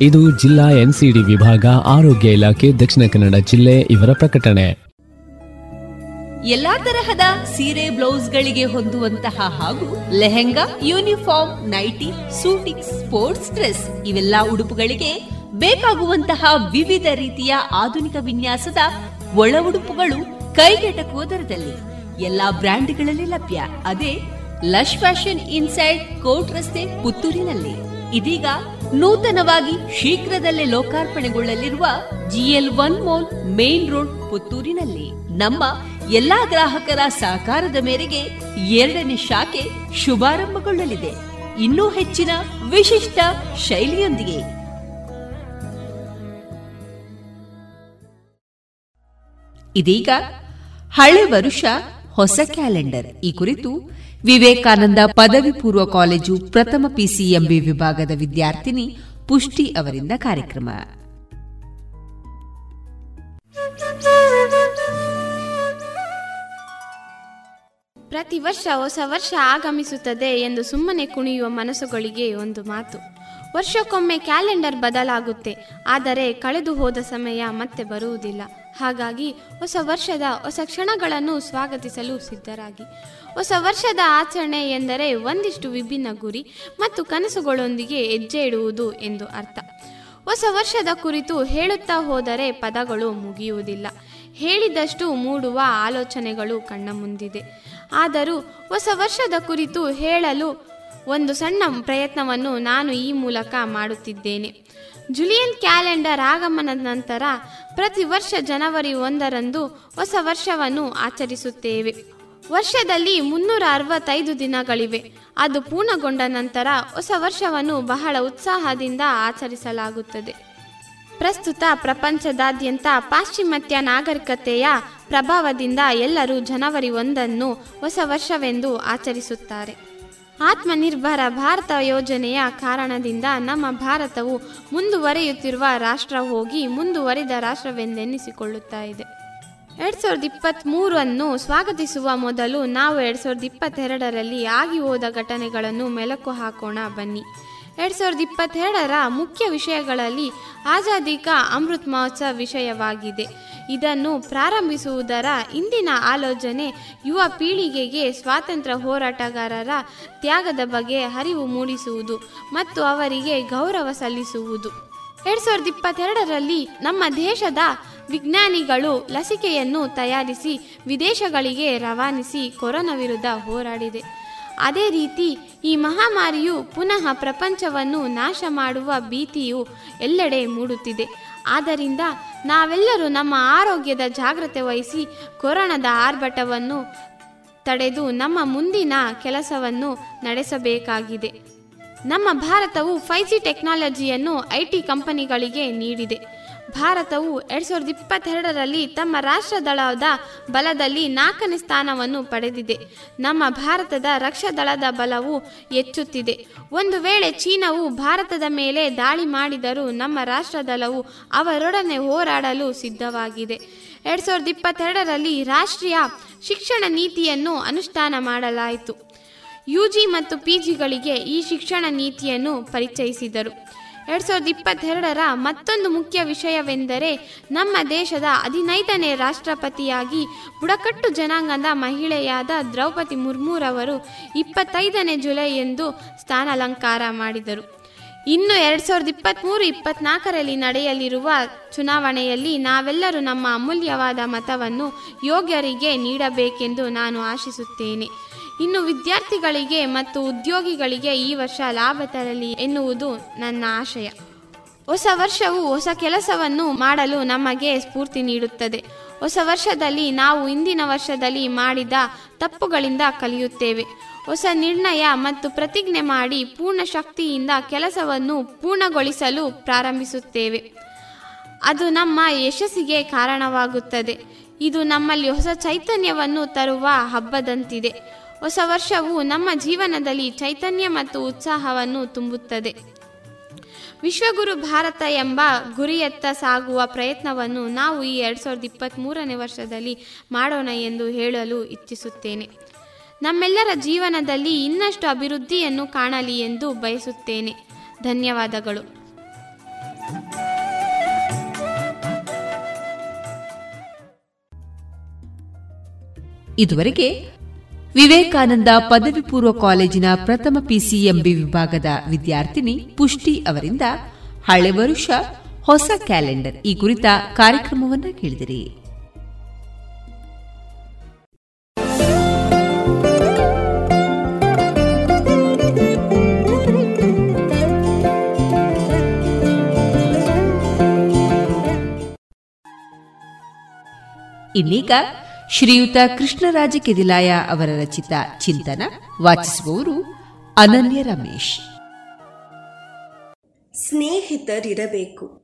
Speaker 6: ಇದು ಜಿಲ್ಲಾ ಎನ್ಸಿಡಿ ವಿಭಾಗ, ಆರೋಗ್ಯ ಇಲಾಖೆ, ದಕ್ಷಿಣ ಕನ್ನಡ ಜಿಲ್ಲೆ ಇವರ ಪ್ರಕಟಣೆ.
Speaker 2: ಎಲ್ಲಾ ತರಹದ ಸೀರೆ, ಬ್ಲೌಸ್ ಗಳಿಗೆ ಹೊಂದುವಂತಹ ಹಾಗೂ lehenga, uniform, nighty suiting sports dress ಇವೆಲ್ಲ ಉಡುಪುಗಳಿಗೆ ಬೇಕಾಗುವಂತಹ ವಿವಿಧ ರೀತಿಯ ಆಧುನಿಕ ವಿನ್ಯಾಸದ ಒಳ ಉಡುಪುಗಳು ಕೈಗೆಟಕುವ ದರದಲ್ಲಿ. ಎಲ್ಲಾ ಬ್ರ್ಯಾಂಡ್ಗಳಲ್ಲಿ ಲಭ್ಯ. ಅದೇ ಲಶ್ ಫ್ಯಾಷನ್ ಇನ್ಸೈಡ್ ಕೋಟ್ ರಸ್ತೆ ಪುತ್ತೂರಿನಲ್ಲಿ. ಇದೀಗ ನೂತನವಾಗಿ ಶೀಘ್ರದಲ್ಲೇ ಲೋಕಾರ್ಪಣೆಗೊಳ್ಳಲಿರುವ GL one mall main road ಪುತ್ತೂರಿನಲ್ಲಿ. ನಮ್ಮ ಎಲ್ಲಾ ಗ್ರಾಹಕರ ಸಹಕಾರದ ಮೇರೆಗೆ ಎರಡನೇ ಶಾಖೆ ಶುಭಾರಂಭಗೊಳ್ಳಲಿದೆ. ಇನ್ನೂ ಹೆಚ್ಚಿನ ವಿಶಿಷ್ಟ ಶೈಲಿಯೊಂದಿಗೆ. ಇದೀಗ ಹಳೆ ವರುಷ ಹೊಸ ಕ್ಯಾಲೆಂಡರ್. ಈ ಕುರಿತು ವಿವೇಕಾನಂದ ಪದವಿ ಪೂರ್ವ ಕಾಲೇಜು ಪ್ರಥಮ ಪಿಸಿಎಂಬಿ ವಿಭಾಗದ ವಿದ್ಯಾರ್ಥಿನಿ ಪುಷ್ಟಿ ಅವರಿಂದ ಕಾರ್ಯಕ್ರಮ.
Speaker 7: ಪ್ರತಿ ವರ್ಷ ಹೊಸ ವರ್ಷ ಆಗಮಿಸುತ್ತದೆ ಎಂದು ಸುಮ್ಮನೆ ಕುಣಿಯುವ ಮನಸ್ಸುಗಳಿಗೆ ಒಂದು ಮಾತು. ವರ್ಷಕ್ಕೊಮ್ಮೆ ಕ್ಯಾಲೆಂಡರ್ ಬದಲಾಗುತ್ತೆ, ಆದರೆ ಕಳೆದು ಹೋದ ಸಮಯ ಮತ್ತೆ ಬರುವುದಿಲ್ಲ. ಹಾಗಾಗಿ ಹೊಸ ವರ್ಷದ ಹೊಸ ಕ್ಷಣಗಳನ್ನು ಸ್ವಾಗತಿಸಲು ಸಿದ್ಧರಾಗಿ. ಹೊಸ ವರ್ಷದ ಆಚರಣೆ ಎಂದರೆ ಒಂದಿಷ್ಟು ವಿಭಿನ್ನ ಗುರಿ ಮತ್ತು ಕನಸುಗಳೊಂದಿಗೆ ಹೆಜ್ಜೆ ಇಡುವುದು ಎಂದು ಅರ್ಥ. ಹೊಸ ವರ್ಷದ ಕುರಿತು ಹೇಳುತ್ತಾ ಹೋದರೆ ಪದಗಳು ಮುಗಿಯುವುದಿಲ್ಲ. ಹೇಳಿದಷ್ಟು ಮೂಡುವ ಆಲೋಚನೆಗಳು ಕಣ್ಣ ಮುಂದಿದೆ. ಆದರೂ ಹೊಸ ವರ್ಷದ ಕುರಿತು ಹೇಳಲು ಒಂದು ಸಣ್ಣ ಪ್ರಯತ್ನವನ್ನು ನಾನು ಈ ಮೂಲಕ ಮಾಡುತ್ತಿದ್ದೇನೆ. ಜುಲಿಯನ್ ಕ್ಯಾಲೆಂಡರ್ ಆಗಮನದ ನಂತರ ಪ್ರತಿ ವರ್ಷ ಜನವರಿ ಒಂದರಂದು ಹೊಸ ವರ್ಷವನ್ನು ಆಚರಿಸುತ್ತೇವೆ. ವರ್ಷದಲ್ಲಿ ಮುನ್ನೂರ ಅರವತ್ತೈದು ದಿನಗಳಿವೆ. ಅದು ಪೂರ್ಣಗೊಂಡ ನಂತರ ಹೊಸ ವರ್ಷವನ್ನು ಬಹಳ ಉತ್ಸಾಹದಿಂದ ಆಚರಿಸಲಾಗುತ್ತದೆ. ಪ್ರಸ್ತುತ ಪ್ರಪಂಚದಾದ್ಯಂತ ಪಾಶ್ಚಿಮಾತ್ಯ ನಾಗರಿಕತೆಯ ಪ್ರಭಾವದಿಂದ ಎಲ್ಲರೂ ಜನವರಿ ಒಂದನ್ನು ಹೊಸ ವರ್ಷವೆಂದು ಆಚರಿಸುತ್ತಾರೆ. ಆತ್ಮನಿರ್ಭರ ಭಾರತ ಯೋಜನೆಯ ಕಾರಣದಿಂದ ನಮ್ಮ ಭಾರತವು ಮುಂದುವರೆಯುತ್ತಿರುವ ರಾಷ್ಟ್ರ ಹೋಗಿ ಮುಂದುವರಿದ ರಾಷ್ಟ್ರವೆಂದೆನ್ನಿಸಿಕೊಳ್ಳುತ್ತಾ ಇದೆ. ಎರಡ್ ಸಾವಿರದ ಇಪ್ಪತ್ತ್ ಮೂರನ್ನು ಸ್ವಾಗತಿಸುವ ಮೊದಲು ನಾವು ಎರಡ್ ಸಾವಿರದ ಇಪ್ಪತ್ತೆರಡರಲ್ಲಿ ಆಗಿ ಹೋದ ಘಟನೆಗಳನ್ನು ಮೆಲುಕು ಹಾಕೋಣ ಬನ್ನಿ. ಎರಡ್ ಸಾವಿರದ ಇಪ್ಪತ್ತೆರಡರ ಮುಖ್ಯ ವಿಷಯಗಳಲ್ಲಿ ಆಜಾದಿ ಕಾ ಅಮೃತ್ ಮಹೋತ್ಸವ ವಿಷಯವಾಗಿದೆ. ಇದನ್ನು ಪ್ರಾರಂಭಿಸುವುದರ ಇಂದಿನ ಆಲೋಚನೆ ಯುವ ಪೀಳಿಗೆಗೆ ಸ್ವಾತಂತ್ರ್ಯ ಹೋರಾಟಗಾರರ ತ್ಯಾಗದ ಬಗ್ಗೆ ಅರಿವು ಮೂಡಿಸುವುದು ಮತ್ತು ಅವರಿಗೆ ಗೌರವ ಸಲ್ಲಿಸುವುದು. ಎರಡ್ ಸಾವಿರದ ಇಪ್ಪತ್ತೆರಡರಲ್ಲಿ ನಮ್ಮ ದೇಶದ ವಿಜ್ಞಾನಿಗಳು ಲಸಿಕೆಯನ್ನು ತಯಾರಿಸಿ ವಿದೇಶಗಳಿಗೆ ರವಾನಿಸಿ ಕೊರೋನಾ ವಿರುದ್ಧ ಹೋರಾಡಿದೆ. ಅದೇ ರೀತಿ ಈ ಮಹಾಮಾರಿಯು ಪುನಃ ಪ್ರಪಂಚವನ್ನು ನಾಶ ಮಾಡುವ ಭೀತಿಯು ಎಲ್ಲೆಡೆ ಮೂಡುತ್ತಿದೆ. ಆದ್ದರಿಂದ ನಾವೆಲ್ಲರೂ ನಮ್ಮ ಆರೋಗ್ಯದ ಜಾಗ್ರತೆ ವಹಿಸಿ ಕೊರೋನಾದ ಆರ್ಭಟವನ್ನು ತಡೆದು ನಮ್ಮ ಮುಂದಿನ ಕೆಲಸವನ್ನು ನಡೆಸಬೇಕಾಗಿದೆ. ನಮ್ಮ ಭಾರತವು ಫೈ ಜಿ ಟೆಕ್ನಾಲಜಿಯನ್ನು ಐ ಕಂಪನಿಗಳಿಗೆ ನೀಡಿದೆ. ಭಾರತವು ಎರಡ್ ಸಾವಿರದ ಇಪ್ಪತ್ತೆರಡರಲ್ಲಿ ತಮ್ಮ ರಾಷ್ಟ್ರದಳದ ಬಲದಲ್ಲಿ ನಾಲ್ಕನೇ ಸ್ಥಾನವನ್ನು ಪಡೆದಿದೆ. ನಮ್ಮ ಭಾರತದ ರಕ್ಷಾದಳದ ಬಲವು ಹೆಚ್ಚುತ್ತಿದೆ. ಒಂದು ವೇಳೆ ಚೀನಾವು ಭಾರತದ ಮೇಲೆ ದಾಳಿ ಮಾಡಿದರೂ ನಮ್ಮ ರಾಷ್ಟ್ರದಳವು ಅವರೊಡನೆ ಹೋರಾಡಲು ಸಿದ್ಧವಾಗಿದೆ. ಎರಡ್ ಸಾವಿರದ ಇಪ್ಪತ್ತೆರಡರಲ್ಲಿ ರಾಷ್ಟ್ರೀಯ ಶಿಕ್ಷಣ ನೀತಿಯನ್ನು ಅನುಷ್ಠಾನ ಮಾಡಲಾಯಿತು. ಯುಜಿ ಮತ್ತು ಪಿಜಿಗಳಿಗೆ ಈ ಶಿಕ್ಷಣ ನೀತಿಯನ್ನು ಪರಿಚಯಿಸಿದರು. ಎರಡ್ ಸಾವಿರದ ಇಪ್ಪತ್ತೆರಡರ ಮತ್ತೊಂದು ಮುಖ್ಯ ವಿಷಯವೆಂದರೆ ನಮ್ಮ ದೇಶದ ಹದಿನೈದನೇ ರಾಷ್ಟ್ರಪತಿಯಾಗಿ ಬುಡಕಟ್ಟು ಜನಾಂಗದ ಮಹಿಳೆಯಾದ ದ್ರೌಪದಿ ಮುರ್ಮುರವರು ಇಪ್ಪತ್ತೈದನೇ ಜುಲೈ ಎಂದು ಸ್ಥಾನಾಲಂಕಾರ ಮಾಡಿದರು. ಇನ್ನು ಎರಡ್ ಸಾವಿರದ ಇಪ್ಪತ್ತ್ಮೂರು ಇಪ್ಪತ್ನಾಲ್ಕರಲ್ಲಿ ನಡೆಯಲಿರುವ ಚುನಾವಣೆಯಲ್ಲಿ ನಾವೆಲ್ಲರೂ ನಮ್ಮ ಅಮೂಲ್ಯವಾದ ಮತವನ್ನು ಯೋಗ್ಯರಿಗೆ ನೀಡಬೇಕೆಂದು ನಾನು ಆಶಿಸುತ್ತೇನೆ. ಇನ್ನು ವಿದ್ಯಾರ್ಥಿಗಳಿಗೆ ಮತ್ತು ಉದ್ಯೋಗಿಗಳಿಗೆ ಈ ವರ್ಷ ಲಾಭ ತರಲಿ ಎನ್ನುವುದು ನನ್ನ ಆಶಯ. ಹೊಸ ವರ್ಷವು ಹೊಸ ಕೆಲಸವನ್ನು ಮಾಡಲು ನಮಗೆ ಸ್ಫೂರ್ತಿ ನೀಡುತ್ತದೆ. ಹೊಸ ವರ್ಷದಲ್ಲಿ ನಾವು ಇಂದಿನ ವರ್ಷದಲ್ಲಿ ಮಾಡಿದ ತಪ್ಪುಗಳಿಂದ ಕಲಿಯುತ್ತೇವೆ. ಹೊಸ ನಿರ್ಣಯ ಮತ್ತು ಪ್ರತಿಜ್ಞೆ ಮಾಡಿ ಪೂರ್ಣ ಶಕ್ತಿಯಿಂದ ಕೆಲಸವನ್ನು ಪೂರ್ಣಗೊಳಿಸಲು ಪ್ರಾರಂಭಿಸುತ್ತೇವೆ. ಅದು ನಮ್ಮ ಯಶಸ್ಸಿಗೆ ಕಾರಣವಾಗುತ್ತದೆ. ಇದು ನಮ್ಮಲ್ಲಿ ಹೊಸ ಚೈತನ್ಯವನ್ನು ತರುವ ಹಬ್ಬದಂತಿದೆ. ಹೊಸ ವರ್ಷವು ನಮ್ಮ ಜೀವನದಲ್ಲಿ ಚೈತನ್ಯ ಮತ್ತು ಉತ್ಸಾಹವನ್ನು ತುಂಬುತ್ತದೆ. ವಿಶ್ವಗುರು ಭಾರತ ಎಂಬ ಗುರಿಯತ್ತ ಸಾಗುವ ಪ್ರಯತ್ನವನ್ನು ನಾವು ಈ ಎರಡು ಸಾವಿರದ ಇಪ್ಪತ್ತ್ಮೂರನೇ ವರ್ಷದಲ್ಲಿ ಮಾಡೋಣ ಎಂದು ಹೇಳಲು ಇಚ್ಛಿಸುತ್ತೇನೆ. ನಮ್ಮೆಲ್ಲರ ಜೀವನದಲ್ಲಿ ಇನ್ನಷ್ಟು ಅಭಿವೃದ್ಧಿಯನ್ನು ಕಾಣಲಿ ಎಂದು ಬಯಸುತ್ತೇನೆ. ಧನ್ಯವಾದಗಳು.
Speaker 2: ಇದುವರೆಗೆ ವಿವೇಕಾನಂದ ಪದವಿ ಪೂರ್ವ ಕಾಲೇಜಿನ ಪ್ರಥಮ ಪಿಸಿಎಂಬಿ ವಿಭಾಗದ ವಿದ್ಯಾರ್ಥಿನಿ ಪುಷ್ಟಿ ಅವರಿಂದ ಹಳೆ ವರುಷ ಹೊಸ ಕ್ಯಾಲೆಂಡರ್ ಈ ಕುರಿತ ಕಾರ್ಯಕ್ರಮವನ್ನು ಕೇಳಿದಿರಿ. ಇನ್ನೀಗ ಶ್ರೀಯುತ ಕೃಷ್ಣರಾಜ ಕೆದಿಲಾಯ ಅವರ ರಚಿತ ಚಿಂತನ ವಾಚಿಸುವವರು ಅನನ್ಯ ರಮೇಶ್.
Speaker 8: ಸ್ನೇಹಿತರಿರಬೇಕು.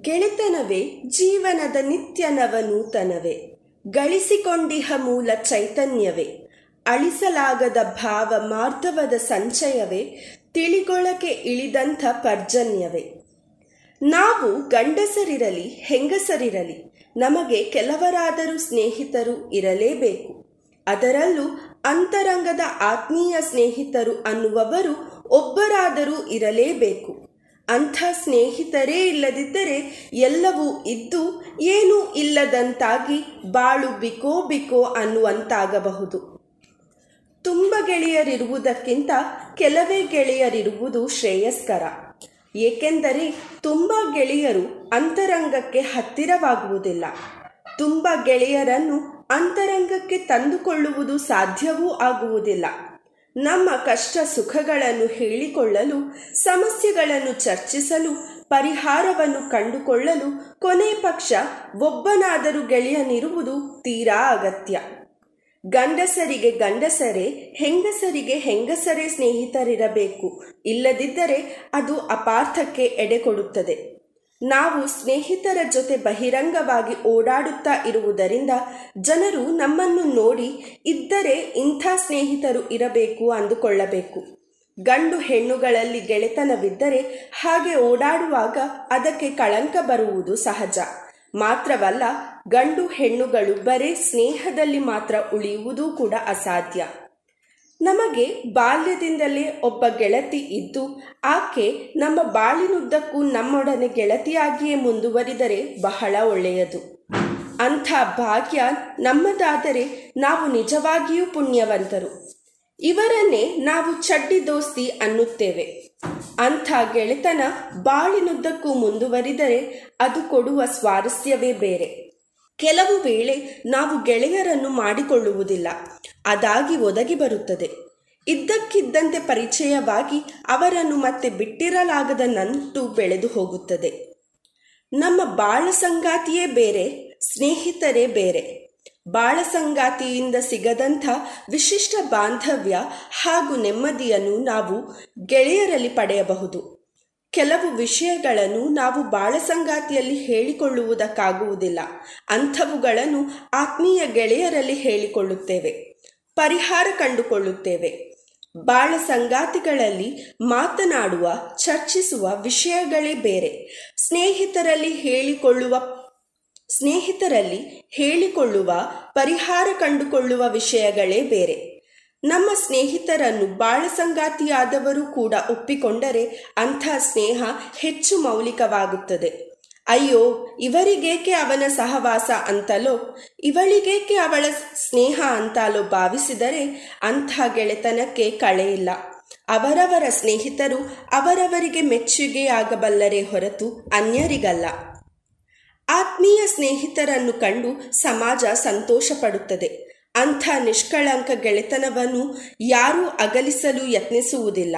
Speaker 8: ಗೆಳೆತನವೇ, ಜೀವನದ ನಿತ್ಯ ನವನೂತನವೇ. ಗಳಿಸಿಕೊಂಡಿಹ ಮೂಲ ಚೈತನ್ಯವೇ. ಅಳಿಸಲಾಗದ ಭಾವ ಮಾರ್ಧವದ ಸಂಚಯವೇ. ತಿಳಿಗೊಳಕೆ ಇಳಿದಂಥ ಪರ್ಜನ್ಯವೇ. ನಾವು ಗಂಡಸರಿರಲಿ, ಹೆಂಗಸರಿರಲಿ ನಮಗೆ ಕೆಲವರಾದರೂ ಸ್ನೇಹಿತರು ಇರಲೇಬೇಕು. ಅದರಲ್ಲೂ ಅಂತರಂಗದ ಆತ್ಮೀಯ ಸ್ನೇಹಿತರು ಅನ್ನುವವರು ಒಬ್ಬರಾದರೂ ಇರಲೇಬೇಕು. ಅಂಥ ಸ್ನೇಹಿತರೇ ಇಲ್ಲದಿದ್ದರೆ ಎಲ್ಲವೂ ಇದ್ದು ಏನೂ ಇಲ್ಲದಂತಾಗಿ ಬಾಳು ಬಿಕೋ ಬಿಕೋ ಅನ್ನುವಂತಾಗಬಹುದು. ತುಂಬ ಗೆಳೆಯರಿರುವುದಕ್ಕಿಂತ ಕೆಲವೇ ಗೆಳೆಯರಿರುವುದು ಶ್ರೇಯಸ್ಕರ. ಏಕೆಂದರೆ ತುಂಬ ಗೆಳೆಯರು ಅಂತರಂಗಕ್ಕೆ ಹತ್ತಿರವಾಗುವುದಿಲ್ಲ. ತುಂಬ ಗೆಳೆಯರನ್ನು ಅಂತರಂಗಕ್ಕೆ ತಂದುಕೊಳ್ಳುವುದು ಸಾಧ್ಯವೂ ಆಗುವುದಿಲ್ಲ. ನಮ್ಮ ಕಷ್ಟ ಸುಖಗಳನ್ನು ಹೇಳಿಕೊಳ್ಳಲು, ಸಮಸ್ಯೆಗಳನ್ನು ಚರ್ಚಿಸಲು, ಪರಿಹಾರವನ್ನು ಕಂಡುಕೊಳ್ಳಲು ಕೊನೆ ಪಕ್ಷ ಒಬ್ಬನಾದರೂ ಗೆಳೆಯನಿರುವುದು ತೀರಾ ಅಗತ್ಯ. ಗಂಡಸರಿಗೆ ಗಂಡಸರೇ, ಹೆಂಗಸರಿಗೆ ಹೆಂಗಸರೇ ಸ್ನೇಹಿತರಿರಬೇಕು. ಇಲ್ಲದಿದ್ದರೆ ಅದು ಅಪಾರ್ಥಕ್ಕೆ ಎಡೆಕೊಡುತ್ತದೆ ನಾವು ಸ್ನೇಹಿತರ ಜೊತೆ ಬಹಿರಂಗವಾಗಿ ಓಡಾಡುತ್ತಾ ಇರುವುದರಿಂದ ಜನರು ನಮ್ಮನ್ನು ನೋಡಿ ಇದ್ದರೆ ಇಂಥ ಸ್ನೇಹಿತರು ಇರಬೇಕು ಅಂದುಕೊಳ್ಳಬೇಕು. ಗಂಡು ಹೆಣ್ಣುಗಳಲ್ಲಿ ಗೆಳೆತನವಿದ್ದರೆ ಹಾಗೆ ಓಡಾಡುವಾಗ ಅದಕ್ಕೆ ಕಳಂಕ ಬರುವುದು ಸಹಜ. ಮಾತ್ರವಲ್ಲ ಗಂಡು ಹೆಣ್ಣುಗಳು ಬರೇ ಸ್ನೇಹದಲ್ಲಿ ಮಾತ್ರ ಉಳಿಯುವುದೂ ಕೂಡ ಅಸಾಧ್ಯ. ನಮಗೆ ಬಾಲ್ಯದಿಂದಲೇ ಒಬ್ಬ ಗೆಳತಿ ಇದ್ದು, ಆಕೆ ನಮ್ಮ ಬಾಳಿನುದ್ದಕ್ಕೂ ನಮ್ಮೊಡನೆ ಗೆಳತಿಯಾಗಿಯೇ ಮುಂದುವರಿದರೆ ಬಹಳ ಒಳ್ಳೆಯದು. ಅಂಥ ಭಾಗ್ಯ ನಮ್ಮದಾದರೆ ನಾವು ನಿಜವಾಗಿಯೂ ಪುಣ್ಯವಂತರು. ಇವರನ್ನೇ ನಾವು ಚಡ್ಡಿ ದೋಸ್ತಿ ಅನ್ನುತ್ತೇವೆ. ಅಂಥ ಗೆಳೆತನ ಬಾಳಿನುದ್ದಕ್ಕೂ ಮುಂದುವರಿದರೆ ಅದು ಕೊಡುವ ಸ್ವಾರಸ್ಯವೇ ಬೇರೆ. ಕೆಲವು ವೇಳೆ ನಾವು ಗೆಳೆಯರನ್ನು ಮಾಡಿಕೊಳ್ಳುವುದಿಲ್ಲ. ಅದಾಗಿ ಒದಗಿ ಬರುತ್ತದೆ. ಇದ್ದಕ್ಕಿದ್ದಂತೆ ಪರಿಚಯವಾಗಿ ಅವರನ್ನು ಮತ್ತೆ ಬಿಟ್ಟಿರಲಾಗದ ನಂಟು ಬೆಳೆದು ಹೋಗುತ್ತದೆ. ನಮ್ಮ ಬಾಳ ಸಂಗಾತಿಯೇ ಬೇರೆ, ಸ್ನೇಹಿತರೇ ಬೇರೆ. ಬಾಳ ಸಂಗಾತಿಯಿಂದ ಸಿಗದಂಥ ವಿಶಿಷ್ಟ ಬಾಂಧವ್ಯ ಹಾಗೂ ನೆಮ್ಮದಿಯನ್ನು ನಾವು ಗೆಳೆಯರಲ್ಲಿ ಪಡೆಯಬಹುದು. ಕೆಲವು ವಿಷಯಗಳನ್ನು ನಾವು ಬಾಳ ಸಂಗಾತಿಯಲ್ಲಿ ಹೇಳಿಕೊಳ್ಳುವುದಕ್ಕಾಗುವುದಿಲ್ಲ. ಅಂಥವುಗಳನ್ನು ಆತ್ಮೀಯ ಗೆಳೆಯರಲ್ಲಿ ಹೇಳಿಕೊಳ್ಳುತ್ತೇವೆ. ಪರಿಹಾರ ಕಂಡುಕೊಳ್ಳುತ್ತೇವೆ. ಬಾಳ ಸಂಗಾತಿಗಳಲ್ಲಿ ಮಾತನಾಡುವ, ಚರ್ಚಿಸುವ ವಿಷಯಗಳೇ ಬೇರೆ. ಸ್ನೇಹಿತರಲ್ಲಿ ಹೇಳಿಕೊಳ್ಳುವ ಸ್ನೇಹಿತರಲ್ಲಿ ಹೇಳಿಕೊಳ್ಳುವ, ಪರಿಹಾರ ಕಂಡುಕೊಳ್ಳುವ ವಿಷಯಗಳೇ ಬೇರೆ. ನಮ್ಮ ಸ್ನೇಹಿತರನ್ನು ಬಾಳ ಸಂಗಾತಿಯಾದವರು ಕೂಡ ಒಪ್ಪಿಕೊಂಡರೆ ಅಂಥ ಸ್ನೇಹ ಹೆಚ್ಚು ಮೌಲಿಕವಾಗುತ್ತದೆ. ಅಯ್ಯೋ, ಇವರಿಗೇಕೆ ಅವನ ಸಹವಾಸ ಅಂತಲೋ? ಇವಳಿಗೇಕೆ ಅವಳ ಸ್ನೇಹ ಅಂತಲೋ ಭಾವಿಸಿದರೆ ಅಂಥ ಗೆಳೆತನಕ್ಕೆ ಕಳೆಯಿಲ್ಲ ಅವರವರ ಸ್ನೇಹಿತರು ಅವರವರಿಗೆ ಮೆಚ್ಚುಗೆಯಾಗಬಲ್ಲರೇ ಹೊರತು ಅನ್ಯರಿಗಲ್ಲ. ಆತ್ಮೀಯ ಸ್ನೇಹಿತರನ್ನು ಕಂಡು ಸಮಾಜ ಸಂತೋಷ ಪಡುತ್ತದೆ ಅಂಥ ನಿಷ್ಕಳಂಕ ಗೆಳೆತನವನ್ನು ಯಾರೂ ಅಗಲಿಸಲು ಯತ್ನಿಸುವುದಿಲ್ಲ.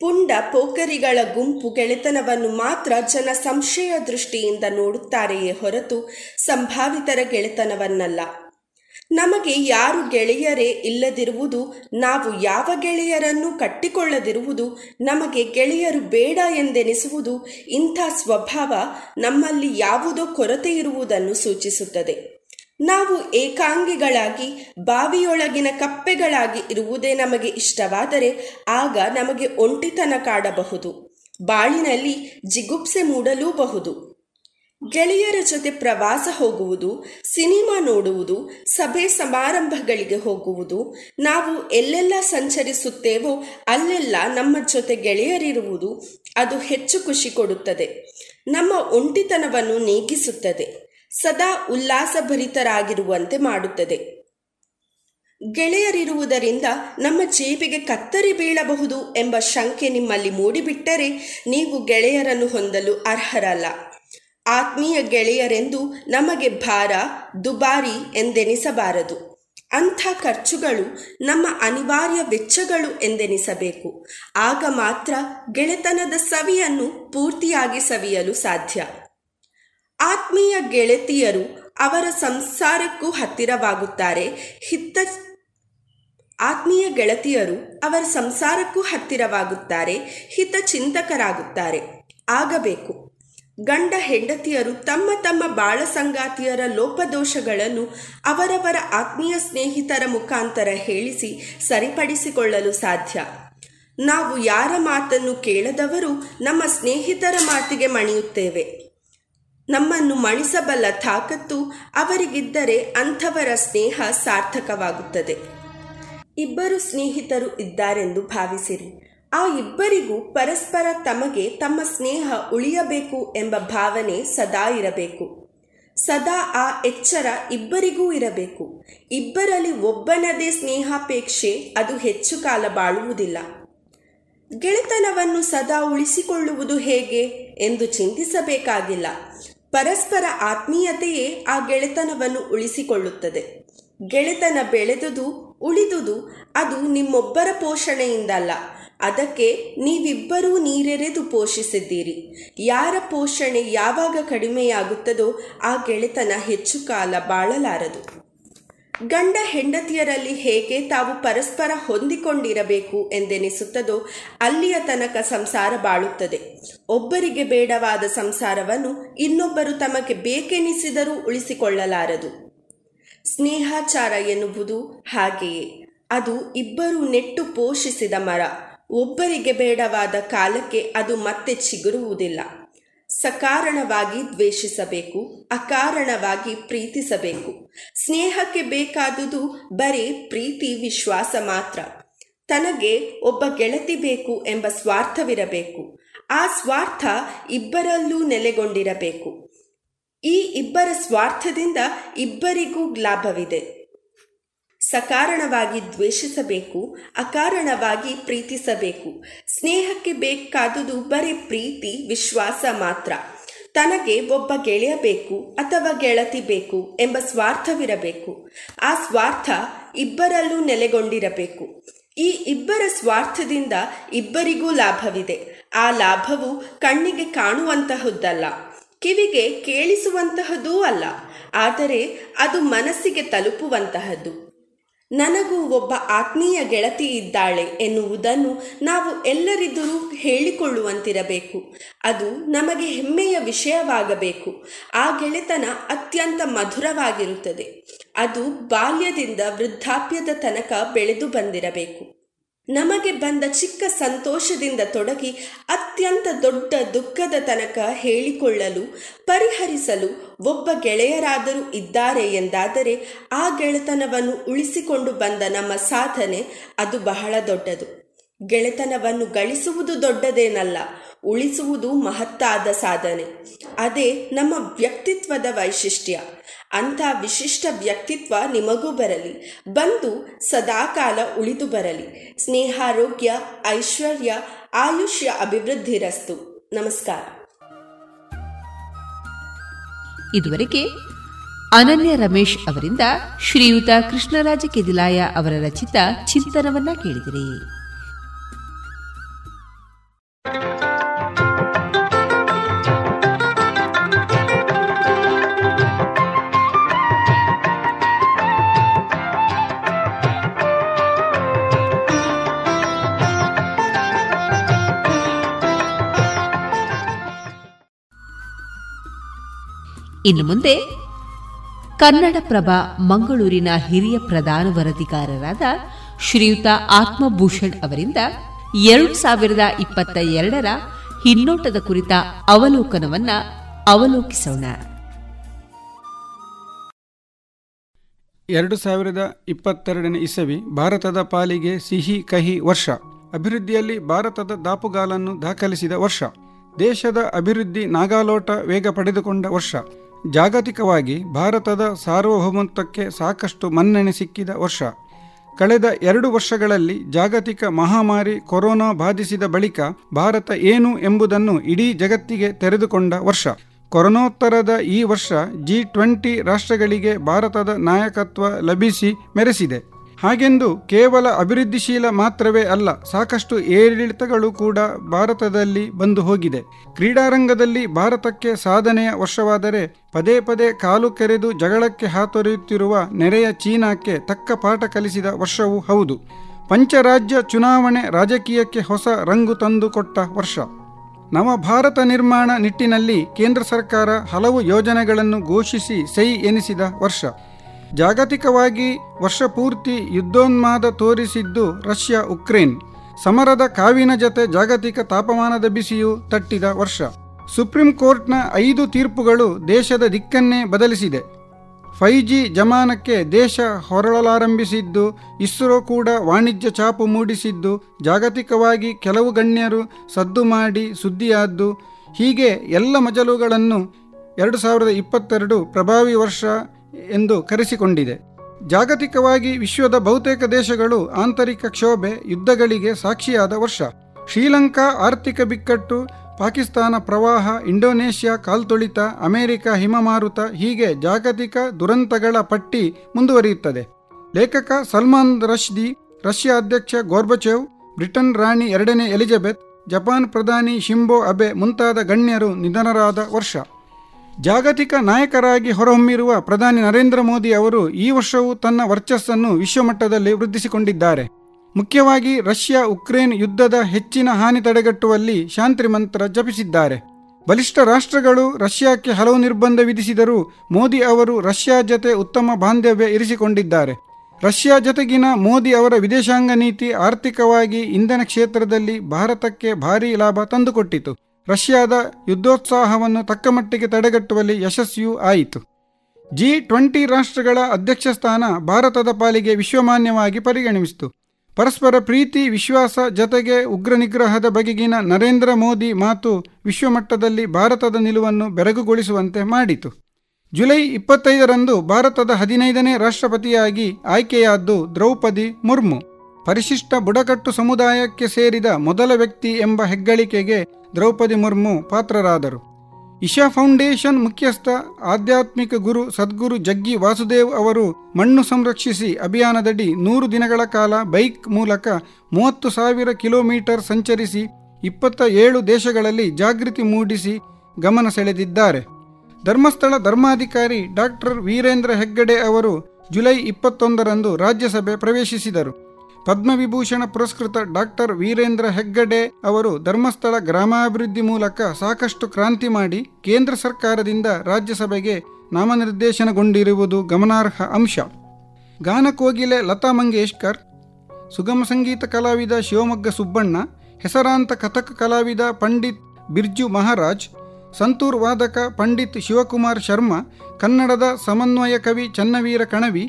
Speaker 8: ಪುಂಡ ಪೋಕರಿಗಳ ಗುಂಪು ಗೆಳೆತನವನ್ನು ಮಾತ್ರ ಜನ ಸಂಶಯ ದೃಷ್ಟಿಯಿಂದ ನೋಡುತ್ತಾರೆಯೇ ಹೊರತು ಸಂಭಾವಿತರ ಗೆಳೆತನವನ್ನಲ್ಲ. ನಮಗೆ ಯಾರು ಗೆಳೆಯರೇ ಇಲ್ಲದಿರುವುದು, ನಾವು ಯಾವ ಗೆಳೆಯರನ್ನು ಕಟ್ಟಿಕೊಳ್ಳದಿರುವುದು, ನಮಗೆ ಗೆಳೆಯರು ಬೇಡ ಎಂದೆನಿಸುವುದು ಇಂಥ ಸ್ವಭಾವ ನಮ್ಮಲ್ಲಿ ಯಾವುದೋ ಕೊರತೆ ಇರುವುದನ್ನು ಸೂಚಿಸುತ್ತದೆ. ನಾವು ಏಕಾಂಗಿಗಳಾಗಿ, ಬಾವಿಯೊಳಗಿನ ಕಪ್ಪೆಗಳಾಗಿ ಇರುವುದೇ ನಮಗೆ ಇಷ್ಟವಾದರೆ ಆಗ ನಮಗೆ ಒಂಟಿತನ ಕಾಡಬಹುದು, ಬಾಳಿನಲ್ಲಿ ಜಿಗುಪ್ಸೆ ಮೂಡಲೂಬಹುದು. ಗೆಳೆಯರ ಜೊತೆ ಪ್ರವಾಸ ಹೋಗುವುದು, ಸಿನಿಮಾ ನೋಡುವುದು, ಸಭೆ ಸಮಾರಂಭಗಳಿಗೆ ಹೋಗುವುದು, ನಾವು ಎಲ್ಲೆಲ್ಲ ಸಂಚರಿಸುತ್ತೇವೋ ಅಲ್ಲೆಲ್ಲ ನಮ್ಮ ಜೊತೆ ಗೆಳೆಯರಿರುವುದು ಅದು ಹೆಚ್ಚು ಖುಷಿ ಕೊಡುತ್ತದೆ, ನಮ್ಮ ಒಂಟಿತನವನ್ನು ನೀಗಿಸುತ್ತದೆ. ಸದಾ ಉಲ್ಲಾಸಭರಿತರಾಗಿರುವಂತೆ ಮಾಡುತ್ತದೆ. ಗೆಳೆಯರಿರುವುದರಿಂದ ನಮ್ಮ ಜೇಬಿಗೆ ಕತ್ತರಿ ಬೀಳಬಹುದು ಎಂಬ ಶಂಕೆ ನಿಮ್ಮಲ್ಲಿ ಮೂಡಿಬಿಟ್ಟರೆ ನೀವು ಗೆಳೆಯರನ್ನು ಹೊಂದಲು ಅರ್ಹರಲ್ಲ. ಆತ್ಮೀಯ ಗೆಳೆಯರೆಂದು ನಮಗೆ ಭಾರ, ದುಬಾರಿ ಎಂದೆನಿಸಬಾರದು. ಅಂಥ ಖರ್ಚುಗಳು ನಮ್ಮ ಅನಿವಾರ್ಯ ವೆಚ್ಚಗಳು ಎಂದೆನಿಸಬೇಕು. ಆಗ ಮಾತ್ರ ಗೆಳೆತನದ ಸವಿಯನ್ನು ಪೂರ್ತಿಯಾಗಿ ಸವಿಯಲು ಸಾಧ್ಯ. ಆತ್ಮೀಯ ಗೆಳತಿಯರು ಅವರ ಸಂಸಾರಕ್ಕೂ ಹತ್ತಿರವಾಗುತ್ತಾರೆ. ಹಿತ ಆತ್ಮೀಯ ಗೆಳತಿಯರು ಅವರ ಸಂಸಾರಕ್ಕೂ ಹತ್ತಿರವಾಗುತ್ತಾರೆ. ಹಿತಚಿಂತಕರಾಗುತ್ತಾರೆ ಆಗಬೇಕು. ಗಂಡ ಹೆಂಡತಿಯರು ತಮ್ಮ ತಮ್ಮ ಬಾಳ ಸಂಗಾತಿಯರ ಲೋಪದೋಷಗಳನ್ನು ಅವರವರ ಆತ್ಮೀಯ ಸ್ನೇಹಿತರ ಮುಖಾಂತರ ಹೇಳಿಸಿ ಸರಿಪಡಿಸಿಕೊಳ್ಳಲು ಸಾಧ್ಯ. ನಾವು ಯಾರ ಮಾತನ್ನು ಕೇಳದವರು ನಮ್ಮ ಸ್ನೇಹಿತರ ಮಾತಿಗೆ ಮಣಿಯುತ್ತೇವೆ. ನಮ್ಮನ್ನು ಮಣಿಸಬಲ್ಲ ತಾಕತ್ತು ಅವರಿಗಿದ್ದರೆ ಅಂಥವರ ಸ್ನೇಹ ಸಾರ್ಥಕವಾಗುತ್ತದೆ. ಇಬ್ಬರು ಸ್ನೇಹಿತರು ಇದ್ದಾರೆಂದು ಭಾವಿಸಿರಿ. ಆ ಇಬ್ಬರಿಗೂ ಪರಸ್ಪರ ತಮಗೆ ತಮ್ಮ ಸ್ನೇಹ ಉಳಿಯಬೇಕು ಎಂಬ ಭಾವನೆ ಸದಾ ಇರಬೇಕು. ಸದಾ ಆ ಎಚ್ಚರ ಇಬ್ಬರಿಗೂ ಇರಬೇಕು. ಇಬ್ಬರಲ್ಲಿ ಒಬ್ಬನದೇ ಸ್ನೇಹಾಪೇಕ್ಷೆ ಅದು ಹೆಚ್ಚು ಕಾಲ ಬಾಳುವುದಿಲ್ಲ. ಗೆಳೆತನವನ್ನು ಸದಾ ಉಳಿಸಿಕೊಳ್ಳುವುದು ಹೇಗೆ ಎಂದು ಚಿಂತಿಸಬೇಕಾಗಿಲ್ಲ. ಪರಸ್ಪರ ಆತ್ಮೀಯತೆಯೇ ಆ ಗೆಳೆತನವನ್ನು ಉಳಿಸಿಕೊಳ್ಳುತ್ತದೆ. ಗೆಳೆತನ ಬೆಳೆದುದು ಉಳಿದುದು ಅದು ನಿಮ್ಮೊಬ್ಬರ ಪೋಷಣೆಯಿಂದಲ್ಲ. ಅದಕ್ಕೆ ನೀವಿಬ್ಬರೂ ನೀರೆರೆದು ಪೋಷಿಸಿದ್ದೀರಿ. ಯಾರ ಪೋಷಣೆ ಯಾವಾಗ ಕಡಿಮೆಯಾಗುತ್ತದೋ ಆ ಗೆಳೆತನ ಹೆಚ್ಚು ಕಾಲ ಬಾಳಲಾರದು. ಗಂಡ ಹೆಂಡತಿಯರಲ್ಲಿ ಹೇಗೆ ತಾವು ಪರಸ್ಪರ ಹೊಂದಿಕೊಂಡಿರಬೇಕು ಎಂದೆನಿಸುತ್ತದೋ ಅಲ್ಲಿಯ ತನಕ ಸಂಸಾರ ಬಾಳುತ್ತದೆ. ಒಬ್ಬರಿಗೆ ಬೇಡವಾದ ಸಂಸಾರವನ್ನು ಇನ್ನೊಬ್ಬರು ತಮಗೆ ಬೇಕೆನಿಸಿದರೂ ಉಳಿಸಿಕೊಳ್ಳಲಾರದು. ಸ್ನೇಹಾಚಾರ ಎನ್ನುವುದು ಹಾಗೆಯೇ. ಅದು ಇಬ್ಬರು ನೆಟ್ಟು ಪೋಷಿಸಿದ ಮರ. ಒಬ್ಬರಿಗೆ ಬೇಡವಾದ ಕಾಲಕ್ಕೆ ಅದು ಮತ್ತೆ ಚಿಗುರುವುದಿಲ್ಲ. ಸಕಾರಣವಾಗಿ ದ್ವೇಷಿಸಬೇಕು, ಅಕಾರಣವಾಗಿ ಪ್ರೀತಿಸಬೇಕು. ಸ್ನೇಹಕ್ಕೆ ಬೇಕಾದುದು ಬರೀ ಪ್ರೀತಿ, ವಿಶ್ವಾಸ ಮಾತ್ರ. ತನಗೆ ಒಬ್ಬ ಗೆಳತಿ ಬೇಕು ಎಂಬ ಸ್ವಾರ್ಥವಿರಬೇಕು. ಆ ಸ್ವಾರ್ಥ ಇಬ್ಬರಲ್ಲೂ ನೆಲೆಗೊಂಡಿರಬೇಕು. ಈ ಇಬ್ಬರ ಸ್ವಾರ್ಥದಿಂದ ಇಬ್ಬರಿಗೂ ಲಾಭವಿದೆ. ಸಕಾರಣವಾಗಿ ದ್ವೇಷಿಸಬೇಕು, ಅಕಾರಣವಾಗಿ ಪ್ರೀತಿಸಬೇಕು. ಸ್ನೇಹಕ್ಕೆ ಬೇಕಾದುದು ಬರೀ ಪ್ರೀತಿ, ವಿಶ್ವಾಸ ಮಾತ್ರ. ತನಗೆ ಒಬ್ಬ ಗೆಳೆಯ ಬೇಕು, ಅಥವಾ ಗೆಳತಿ ಬೇಕು ಎಂಬ ಸ್ವಾರ್ಥವಿರಬೇಕು. ಆ ಸ್ವಾರ್ಥ ಇಬ್ಬರಲ್ಲೂ ನೆಲೆಗೊಂಡಿರಬೇಕು. ಈ ಇಬ್ಬರ ಸ್ವಾರ್ಥದಿಂದ ಇಬ್ಬರಿಗೂ ಲಾಭವಿದೆ. ಆ ಲಾಭವು ಕಣ್ಣಿಗೆ ಕಾಣುವಂತಹದ್ದಲ್ಲ ಕಿವಿಗೆ ಕೇಳಿಸುವಂತಹದೂ ಅಲ್ಲ. ಆದರೆ ಅದು ಮನಸ್ಸಿಗೆ ತಲುಪುವಂತಹದ್ದು. ನನಗೂ ಒಬ್ಬ ಆತ್ಮೀಯ ಗೆಳತಿ ಇದ್ದಾಳೆ ಎನ್ನುವುದನ್ನು ನಾವು ಎಲ್ಲರಿದ್ದರೂ ಹೇಳಿಕೊಳ್ಳುವಂತಿರಬೇಕು. ಅದು ನಮಗೆ ಹೆಮ್ಮೆಯ ವಿಷಯವಾಗಬೇಕು. ಆ ಗೆಳೆತನ ಅತ್ಯಂತ ಮಧುರವಾಗಿರುತ್ತದೆ. ಅದು ಬಾಲ್ಯದಿಂದ ವೃದ್ಧಾಪ್ಯದ ತನಕ ಬೆಳೆದು ಬಂದಿರಬೇಕು. ನಮಗೆ ಬಂದ ಚಿಕ್ಕ ಸಂತೋಷದಿಂದ ತೊಡಗಿ ಅತ್ಯಂತ ದೊಡ್ಡ ದುಃಖದ ತನಕ ಹೇಳಿಕೊಳ್ಳಲು, ಪರಿಹರಿಸಲು ಒಬ್ಬ ಗೆಳೆಯರಾದರೂ ಇದ್ದಾರೆ ಎಂದಾದರೆ ಆ ಗೆಳೆತನವನ್ನು ಉಳಿಸಿಕೊಂಡು ಬಂದ ನಮ್ಮ ಸಾಧನೆ ಅದು ಬಹಳ ದೊಡ್ಡದು. ಗೆಳೆತನವನ್ನು ಗಳಿಸುವುದು ದೊಡ್ಡದೇನಲ್ಲ, ಉಳಿಸುವುದು ಮಹತ್ತಾದ ಸಾಧನೆ. ಅದೇ ನಮ್ಮ ವ್ಯಕ್ತಿತ್ವದ ವೈಶಿಷ್ಟ್ಯ. ಅಂಥ ವಿಶಿಷ್ಟ ವ್ಯಕ್ತಿತ್ವ ನಿಮಗೂ ಬರಲಿ. ಬಂದು ಸದಾಕಾಲ ಉಳಿದು ಬರಲಿ. ಸ್ನೇಹಾರೋಗ್ಯ ಐಶ್ವರ್ಯ, ಆಯುಷ್ಯ ಅಭಿವೃದ್ಧಿರಸ್ತು ನಮಸ್ಕಾರ.
Speaker 2: ಇದುವರೆಗೆ ಅನನ್ಯ ರಮೇಶ್ ಅವರಿಂದ ಶ್ರೀಯುತ ಕೃಷ್ಣರಾಜ ಕೆದಿಲಾಯ ಅವರ ರಚಿತ ಚಿಂತನವನ್ನ ಕೇಳಿದಿರಿ. ಇನ್ನು ಮುಂದೆ ಕನ್ನಡಪ್ರಭ ಮಂಗಳೂರಿನ ಹಿರಿಯ ಪ್ರಧಾನ ವರದಿಗಾರರಾದ ಶ್ರೀಯುತ ಆತ್ಮಭೂಷಣ್ ಅವರಿಂದ ಎರಡು ಸಾವಿರದ ಇಪ್ಪತ್ತ ಎರಡರ ಹಿನ್ನೋಟದ ಕುರಿತ ಅವಲೋಕನವನ್ನ ಅವಲೋಕಿಸೋಣ.
Speaker 9: ಎರಡು ಸಾವಿರದ ಇಪ್ಪತ್ತೆರಡನೇ ಇಸವಿ ಭಾರತದ ಪಾಲಿಗೆ ಸಿಹಿ ಕಹಿ ವರ್ಷ. ಅಭಿವೃದ್ಧಿಯಲ್ಲಿ ಭಾರತದ ದಾಪುಗಾಲನ್ನು ದಾಖಲಿಸಿದ ವರ್ಷ. ದೇಶದ ಅಭಿವೃದ್ಧಿ ನಾಗಾಲೋಟ ವೇಗ ಪಡೆದುಕೊಂಡ ವರ್ಷ. ಜಾಗತಿಕವಾಗಿ ಭಾರತದ ಸಾರ್ವಭೌಮತ್ವಕ್ಕೆ ಸಾಕಷ್ಟು ಮನ್ನಣೆ ಸಿಕ್ಕಿದ ವರ್ಷ. ಕಳೆದ ಎರಡು ವರ್ಷಗಳಲ್ಲಿ ಜಾಗತಿಕ ಮಹಾಮಾರಿ ಕೊರೋನಾ ಬಾಧಿಸಿದ ಬಳಿಕ ಭಾರತ ಏನು ಎಂಬುದನ್ನು ಇಡೀ ಜಗತ್ತಿಗೆ ತೆರೆದುಕೊಂಡ ವರ್ಷ. ಕೊರೋನೋತ್ತರದ ಈ ವರ್ಷ ಜಿ ಟ್ವೆಂಟಿ ರಾಷ್ಟ್ರಗಳಿಗೆ ಭಾರತದ ನಾಯಕತ್ವ ಲಭಿಸಿ ಮೆರೆಸಿದೆ. ಹಾಗೆಂದು ಕೇವಲ ಅಭಿವೃದ್ಧಿಶೀಲ ಮಾತ್ರವೇ ಅಲ್ಲ, ಸಾಕಷ್ಟು ಏರಿಳಿತಗಳು ಕೂಡ ಭಾರತದಲ್ಲಿ ಬಂದು ಹೋಗಿದೆ. ಕ್ರೀಡಾರಂಗದಲ್ಲಿ ಭಾರತಕ್ಕೆ ಸಾಧನೆಯ ವರ್ಷವಾದರೆ ಪದೇ ಪದೇ ಕಾಲು ಕೆರೆದು ಜಗಳಕ್ಕೆ ಹಾತೊರೆಯುತ್ತಿರುವ ನೆರೆಯ ಚೀನಾಕ್ಕೆ ತಕ್ಕ ಪಾಠ ಕಲಿಸಿದ ವರ್ಷವೂ ಹೌದು. ಪಂಚರಾಜ್ಯ ಚುನಾವಣೆ ರಾಜಕೀಯಕ್ಕೆ ಹೊಸ ರಂಗು ತಂದುಕೊಟ್ಟ ವರ್ಷ. ನವ ಭಾರತ ನಿರ್ಮಾಣ ನಿಟ್ಟಿನಲ್ಲಿ ಕೇಂದ್ರ ಸರ್ಕಾರ ಹಲವು ಯೋಜನೆಗಳನ್ನು ಘೋಷಿಸಿ ಸೈ ಎನಿಸಿದ ವರ್ಷ. ಜಾಗತಿಕವಾಗಿ ವರ್ಷಪೂರ್ತಿ ಯುದ್ಧೋನ್ಮಾದ ತೋರಿಸಿದ್ದು ರಷ್ಯಾ ಉಕ್ರೇನ್. ಸಮರದ ಕಾವಿನ ಜತೆ ಜಾಗತಿಕ ತಾಪಮಾನದ ಬಿಸಿಯು ತಟ್ಟಿದ ವರ್ಷ. ಸುಪ್ರೀಂ ಕೋರ್ಟ್ನ ಐದು ತೀರ್ಪುಗಳು ದೇಶದ ದಿಕ್ಕನ್ನೇ ಬದಲಿಸಿದೆ. ಫೈ ಜಿ ಜಮಾನಕ್ಕೆ ದೇಶ ಹೊರಳಲಾರಂಭಿಸಿದ್ದು, ಇಸ್ರೋ ಕೂಡ ವಾಣಿಜ್ಯ ಚಾಪು ಮೂಡಿಸಿದ್ದು, ಜಾಗತಿಕವಾಗಿ ಕೆಲವು ಗಣ್ಯರು ಸದ್ದು ಮಾಡಿ ಸುದ್ದಿಯಾದ್ದು, ಹೀಗೆ ಎಲ್ಲ ಮಜಲುಗಳನ್ನು ಎರಡು ಸಾವಿರದ ಇಪ್ಪತ್ತೆರಡು ಪ್ರಭಾವಿ ವರ್ಷ ಎಂದು ಕರೆಸಿಕೊಂಡಿದೆ. ಜಾಗತಿಕವಾಗಿ ವಿಶ್ವದ ಬಹುತೇಕ ದೇಶಗಳು ಆಂತರಿಕ ಕ್ಷೋಭೆ, ಯುದ್ಧಗಳಿಗೆ ಸಾಕ್ಷಿಯಾದ ವರ್ಷ. ಶ್ರೀಲಂಕಾ ಆರ್ಥಿಕ ಬಿಕ್ಕಟ್ಟು, ಪಾಕಿಸ್ತಾನ ಪ್ರವಾಹ, ಇಂಡೋನೇಷ್ಯಾ ಕಾಲ್ತುಳಿತ, ಅಮೆರಿಕ ಹಿಮಮಾರುತ ಹೀಗೆ ಜಾಗತಿಕ ದುರಂತಗಳ ಪಟ್ಟಿ ಮುಂದುವರಿಯುತ್ತದೆ. ಲೇಖಕ ಸಲ್ಮಾನ್ ರಶ್ದಿ, ರಷ್ಯಾ ಅಧ್ಯಕ್ಷ ಗೋರ್ಬಚೇವ್, ಬ್ರಿಟನ್ ರಾಣಿ ಎರಡನೇ ಎಲಿಜಬೆತ್, ಜಪಾನ್ ಪ್ರಧಾನಿ ಶಿಂಬೋ ಅಬೆ ಮುಂತಾದ ಗಣ್ಯರು ನಿಧನರಾದ ವರ್ಷ. ಜಾಗತಿಕ ನಾಯಕರಾಗಿ ಹೊರಹೊಮ್ಮಿರುವ ಪ್ರಧಾನಿ ನರೇಂದ್ರ ಮೋದಿ ಅವರು ಈ ವರ್ಷವೂ ತನ್ನ ವರ್ಚಸ್ಸನ್ನು ವಿಶ್ವಮಟ್ಟದಲ್ಲಿ ವೃದ್ಧಿಸಿಕೊಂಡಿದ್ದಾರೆ. ಮುಖ್ಯವಾಗಿ ರಷ್ಯಾ ಉಕ್ರೇನ್ ಯುದ್ಧದ ಹೆಚ್ಚಿನ ಹಾನಿ ತಡೆಗಟ್ಟುವಲ್ಲಿ ಶಾಂತಿ ಮಂತ್ರ ಜಪಿಸಿದ್ದಾರೆ. ಬಲಿಷ್ಠ ರಾಷ್ಟ್ರಗಳು ರಷ್ಯಾಕ್ಕೆ ಹಲವು ನಿರ್ಬಂಧ ವಿಧಿಸಿದರೂ ಮೋದಿ ಅವರು ರಷ್ಯಾ ಜತೆ ಉತ್ತಮ ಬಾಂಧವ್ಯ ಇರಿಸಿಕೊಂಡಿದ್ದಾರೆ. ರಷ್ಯಾ ಜತೆಗಿನ ಮೋದಿ ಅವರ ವಿದೇಶಾಂಗ ನೀತಿ ಆರ್ಥಿಕವಾಗಿ ಇಂಧನ ಕ್ಷೇತ್ರದಲ್ಲಿ ಭಾರತಕ್ಕೆ ಭಾರೀ ಲಾಭ ತಂದುಕೊಟ್ಟಿತು. ರಷ್ಯಾದ ಯುದ್ಧೋತ್ಸಾಹವನ್ನು ತಕ್ಕಮಟ್ಟಿಗೆ ತಡೆಗಟ್ಟುವಲ್ಲಿ ಯಶಸ್ವಿಯೂ ಆಯಿತು. ಜಿ ಟ್ವೆಂಟಿ ರಾಷ್ಟ್ರಗಳ ಅಧ್ಯಕ್ಷ ಸ್ಥಾನ ಭಾರತದ ಪಾಲಿಗೆ ವಿಶ್ವಮಾನ್ಯವಾಗಿ ಪರಿಗಣಿಸಿತು. ಪರಸ್ಪರ ಪ್ರೀತಿ, ವಿಶ್ವಾಸ, ಜತೆಗೆ ಉಗ್ರ ನಿಗ್ರಹದ ಬಗೆಗಿನ ನರೇಂದ್ರ ಮೋದಿ ಮಾತು ವಿಶ್ವಮಟ್ಟದಲ್ಲಿ ಭಾರತದ ನಿಲುವನ್ನು ಬೆರಗುಗೊಳಿಸುವಂತೆ ಮಾಡಿತು. ಜುಲೈ ಇಪ್ಪತ್ತೈದರಂದು ಭಾರತದ ಹದಿನೈದನೇ ರಾಷ್ಟ್ರಪತಿಯಾಗಿ ಆಯ್ಕೆಯಾದ್ದು ದ್ರೌಪದಿ ಮುರ್ಮು. ಪರಿಶಿಷ್ಟ ಬುಡಕಟ್ಟು ಸಮುದಾಯಕ್ಕೆ ಸೇರಿದ ಮೊದಲ ವ್ಯಕ್ತಿ ಎಂಬ ಹೆಗ್ಗಳಿಕೆಗೆ ದ್ರೌಪದಿ ಮುರ್ಮು ಪಾತ್ರರಾದರು. ಇಶಾ ಫೌಂಡೇಶನ್ ಮುಖ್ಯಸ್ಥ, ಆಧ್ಯಾತ್ಮಿಕ ಗುರು ಸದ್ಗುರು ಜಗ್ಗಿ ವಾಸುದೇವ್ ಅವರು ಮಣ್ಣು ಸಂರಕ್ಷಿಸಿ ಅಭಿಯಾನದಡಿ ನೂರು ದಿನಗಳ ಕಾಲ ಬೈಕ್ ಮೂಲಕ ಮೂವತ್ತು ಸಾವಿರ ಕಿಲೋಮೀಟರ್ ಸಂಚರಿಸಿ ಇಪ್ಪತ್ತ ಏಳು ದೇಶಗಳಲ್ಲಿ ಜಾಗೃತಿ ಮೂಡಿಸಿ ಗಮನ ಸೆಳೆದಿದ್ದಾರೆ. ಧರ್ಮಸ್ಥಳ ಧರ್ಮಾಧಿಕಾರಿ ಡಾಕ್ಟರ್ ವೀರೇಂದ್ರ ಹೆಗ್ಗಡೆ ಅವರು ಜುಲೈ ಇಪ್ಪತ್ತೊಂದರಂದು ರಾಜ್ಯಸಭೆ ಪ್ರವೇಶಿಸಿದರು. ಪದ್ಮವಿಭೂಷಣ ಪುರಸ್ಕೃತ ಡಾಕ್ಟರ್ ವೀರೇಂದ್ರ ಹೆಗ್ಗಡೆ ಅವರು ಧರ್ಮಸ್ಥಳ ಗ್ರಾಮಾಭಿವೃದ್ಧಿ ಮೂಲಕ ಸಾಕಷ್ಟು ಕ್ರಾಂತಿ ಮಾಡಿ ಕೇಂದ್ರ ಸರ್ಕಾರದಿಂದ ರಾಜ್ಯಸಭೆಗೆ ನಾಮನಿರ್ದೇಶನಗೊಂಡಿರುವುದು ಗಮನಾರ್ಹ ಅಂಶ. ಗಾನಕೋಗಿಲೆ ಲತಾ ಮಂಗೇಶ್ಕರ್, ಸುಗಮ ಸಂಗೀತ ಕಲಾವಿದ ಶಿವಮೊಗ್ಗ ಸುಬ್ಬಣ್ಣ, ಹೆಸರಾಂತ ಕಥಕ್ ಕಲಾವಿದ ಪಂಡಿತ್ ಬಿರ್ಜು ಮಹಾರಾಜ್, ಸಂತೂರ್ ವಾದಕ ಪಂಡಿತ್ ಶಿವಕುಮಾರ್ ಶರ್ಮಾ, ಕನ್ನಡದ ಸಮನ್ವಯ ಕವಿ ಚನ್ನವೀರ ಕಣವಿ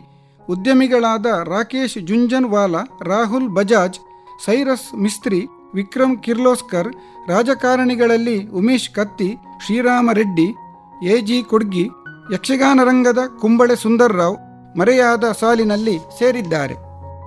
Speaker 9: ಉದ್ಯಮಿಗಳಾದ ರಾಕೇಶ್ ಜುಂಜನ್ವಾಲಾ, ರಾಹುಲ್ ಬಜಾಜ್, ಸೈರಸ್ ಮಿಸ್ತ್ರಿ, ವಿಕ್ರಮ್ ಕಿರ್ಲೋಸ್ಕರ್, ರಾಜಕಾರಣಿಗಳಲ್ಲಿ ಉಮೇಶ್ ಕತ್ತಿ ಶ್ರೀರಾಮ ರೆಡ್ಡಿ ಎ ಜಿ ಕೊಡ್ಗಿ ಯಕ್ಷಗಾನ ರಂಗದ ಕುಂಬಳೆ ಸುಂದರ್ರಾವ್ ಮರೆಯಾದ ಸಾಲಿನಲ್ಲಿ ಸೇರಿದ್ದಾರೆ.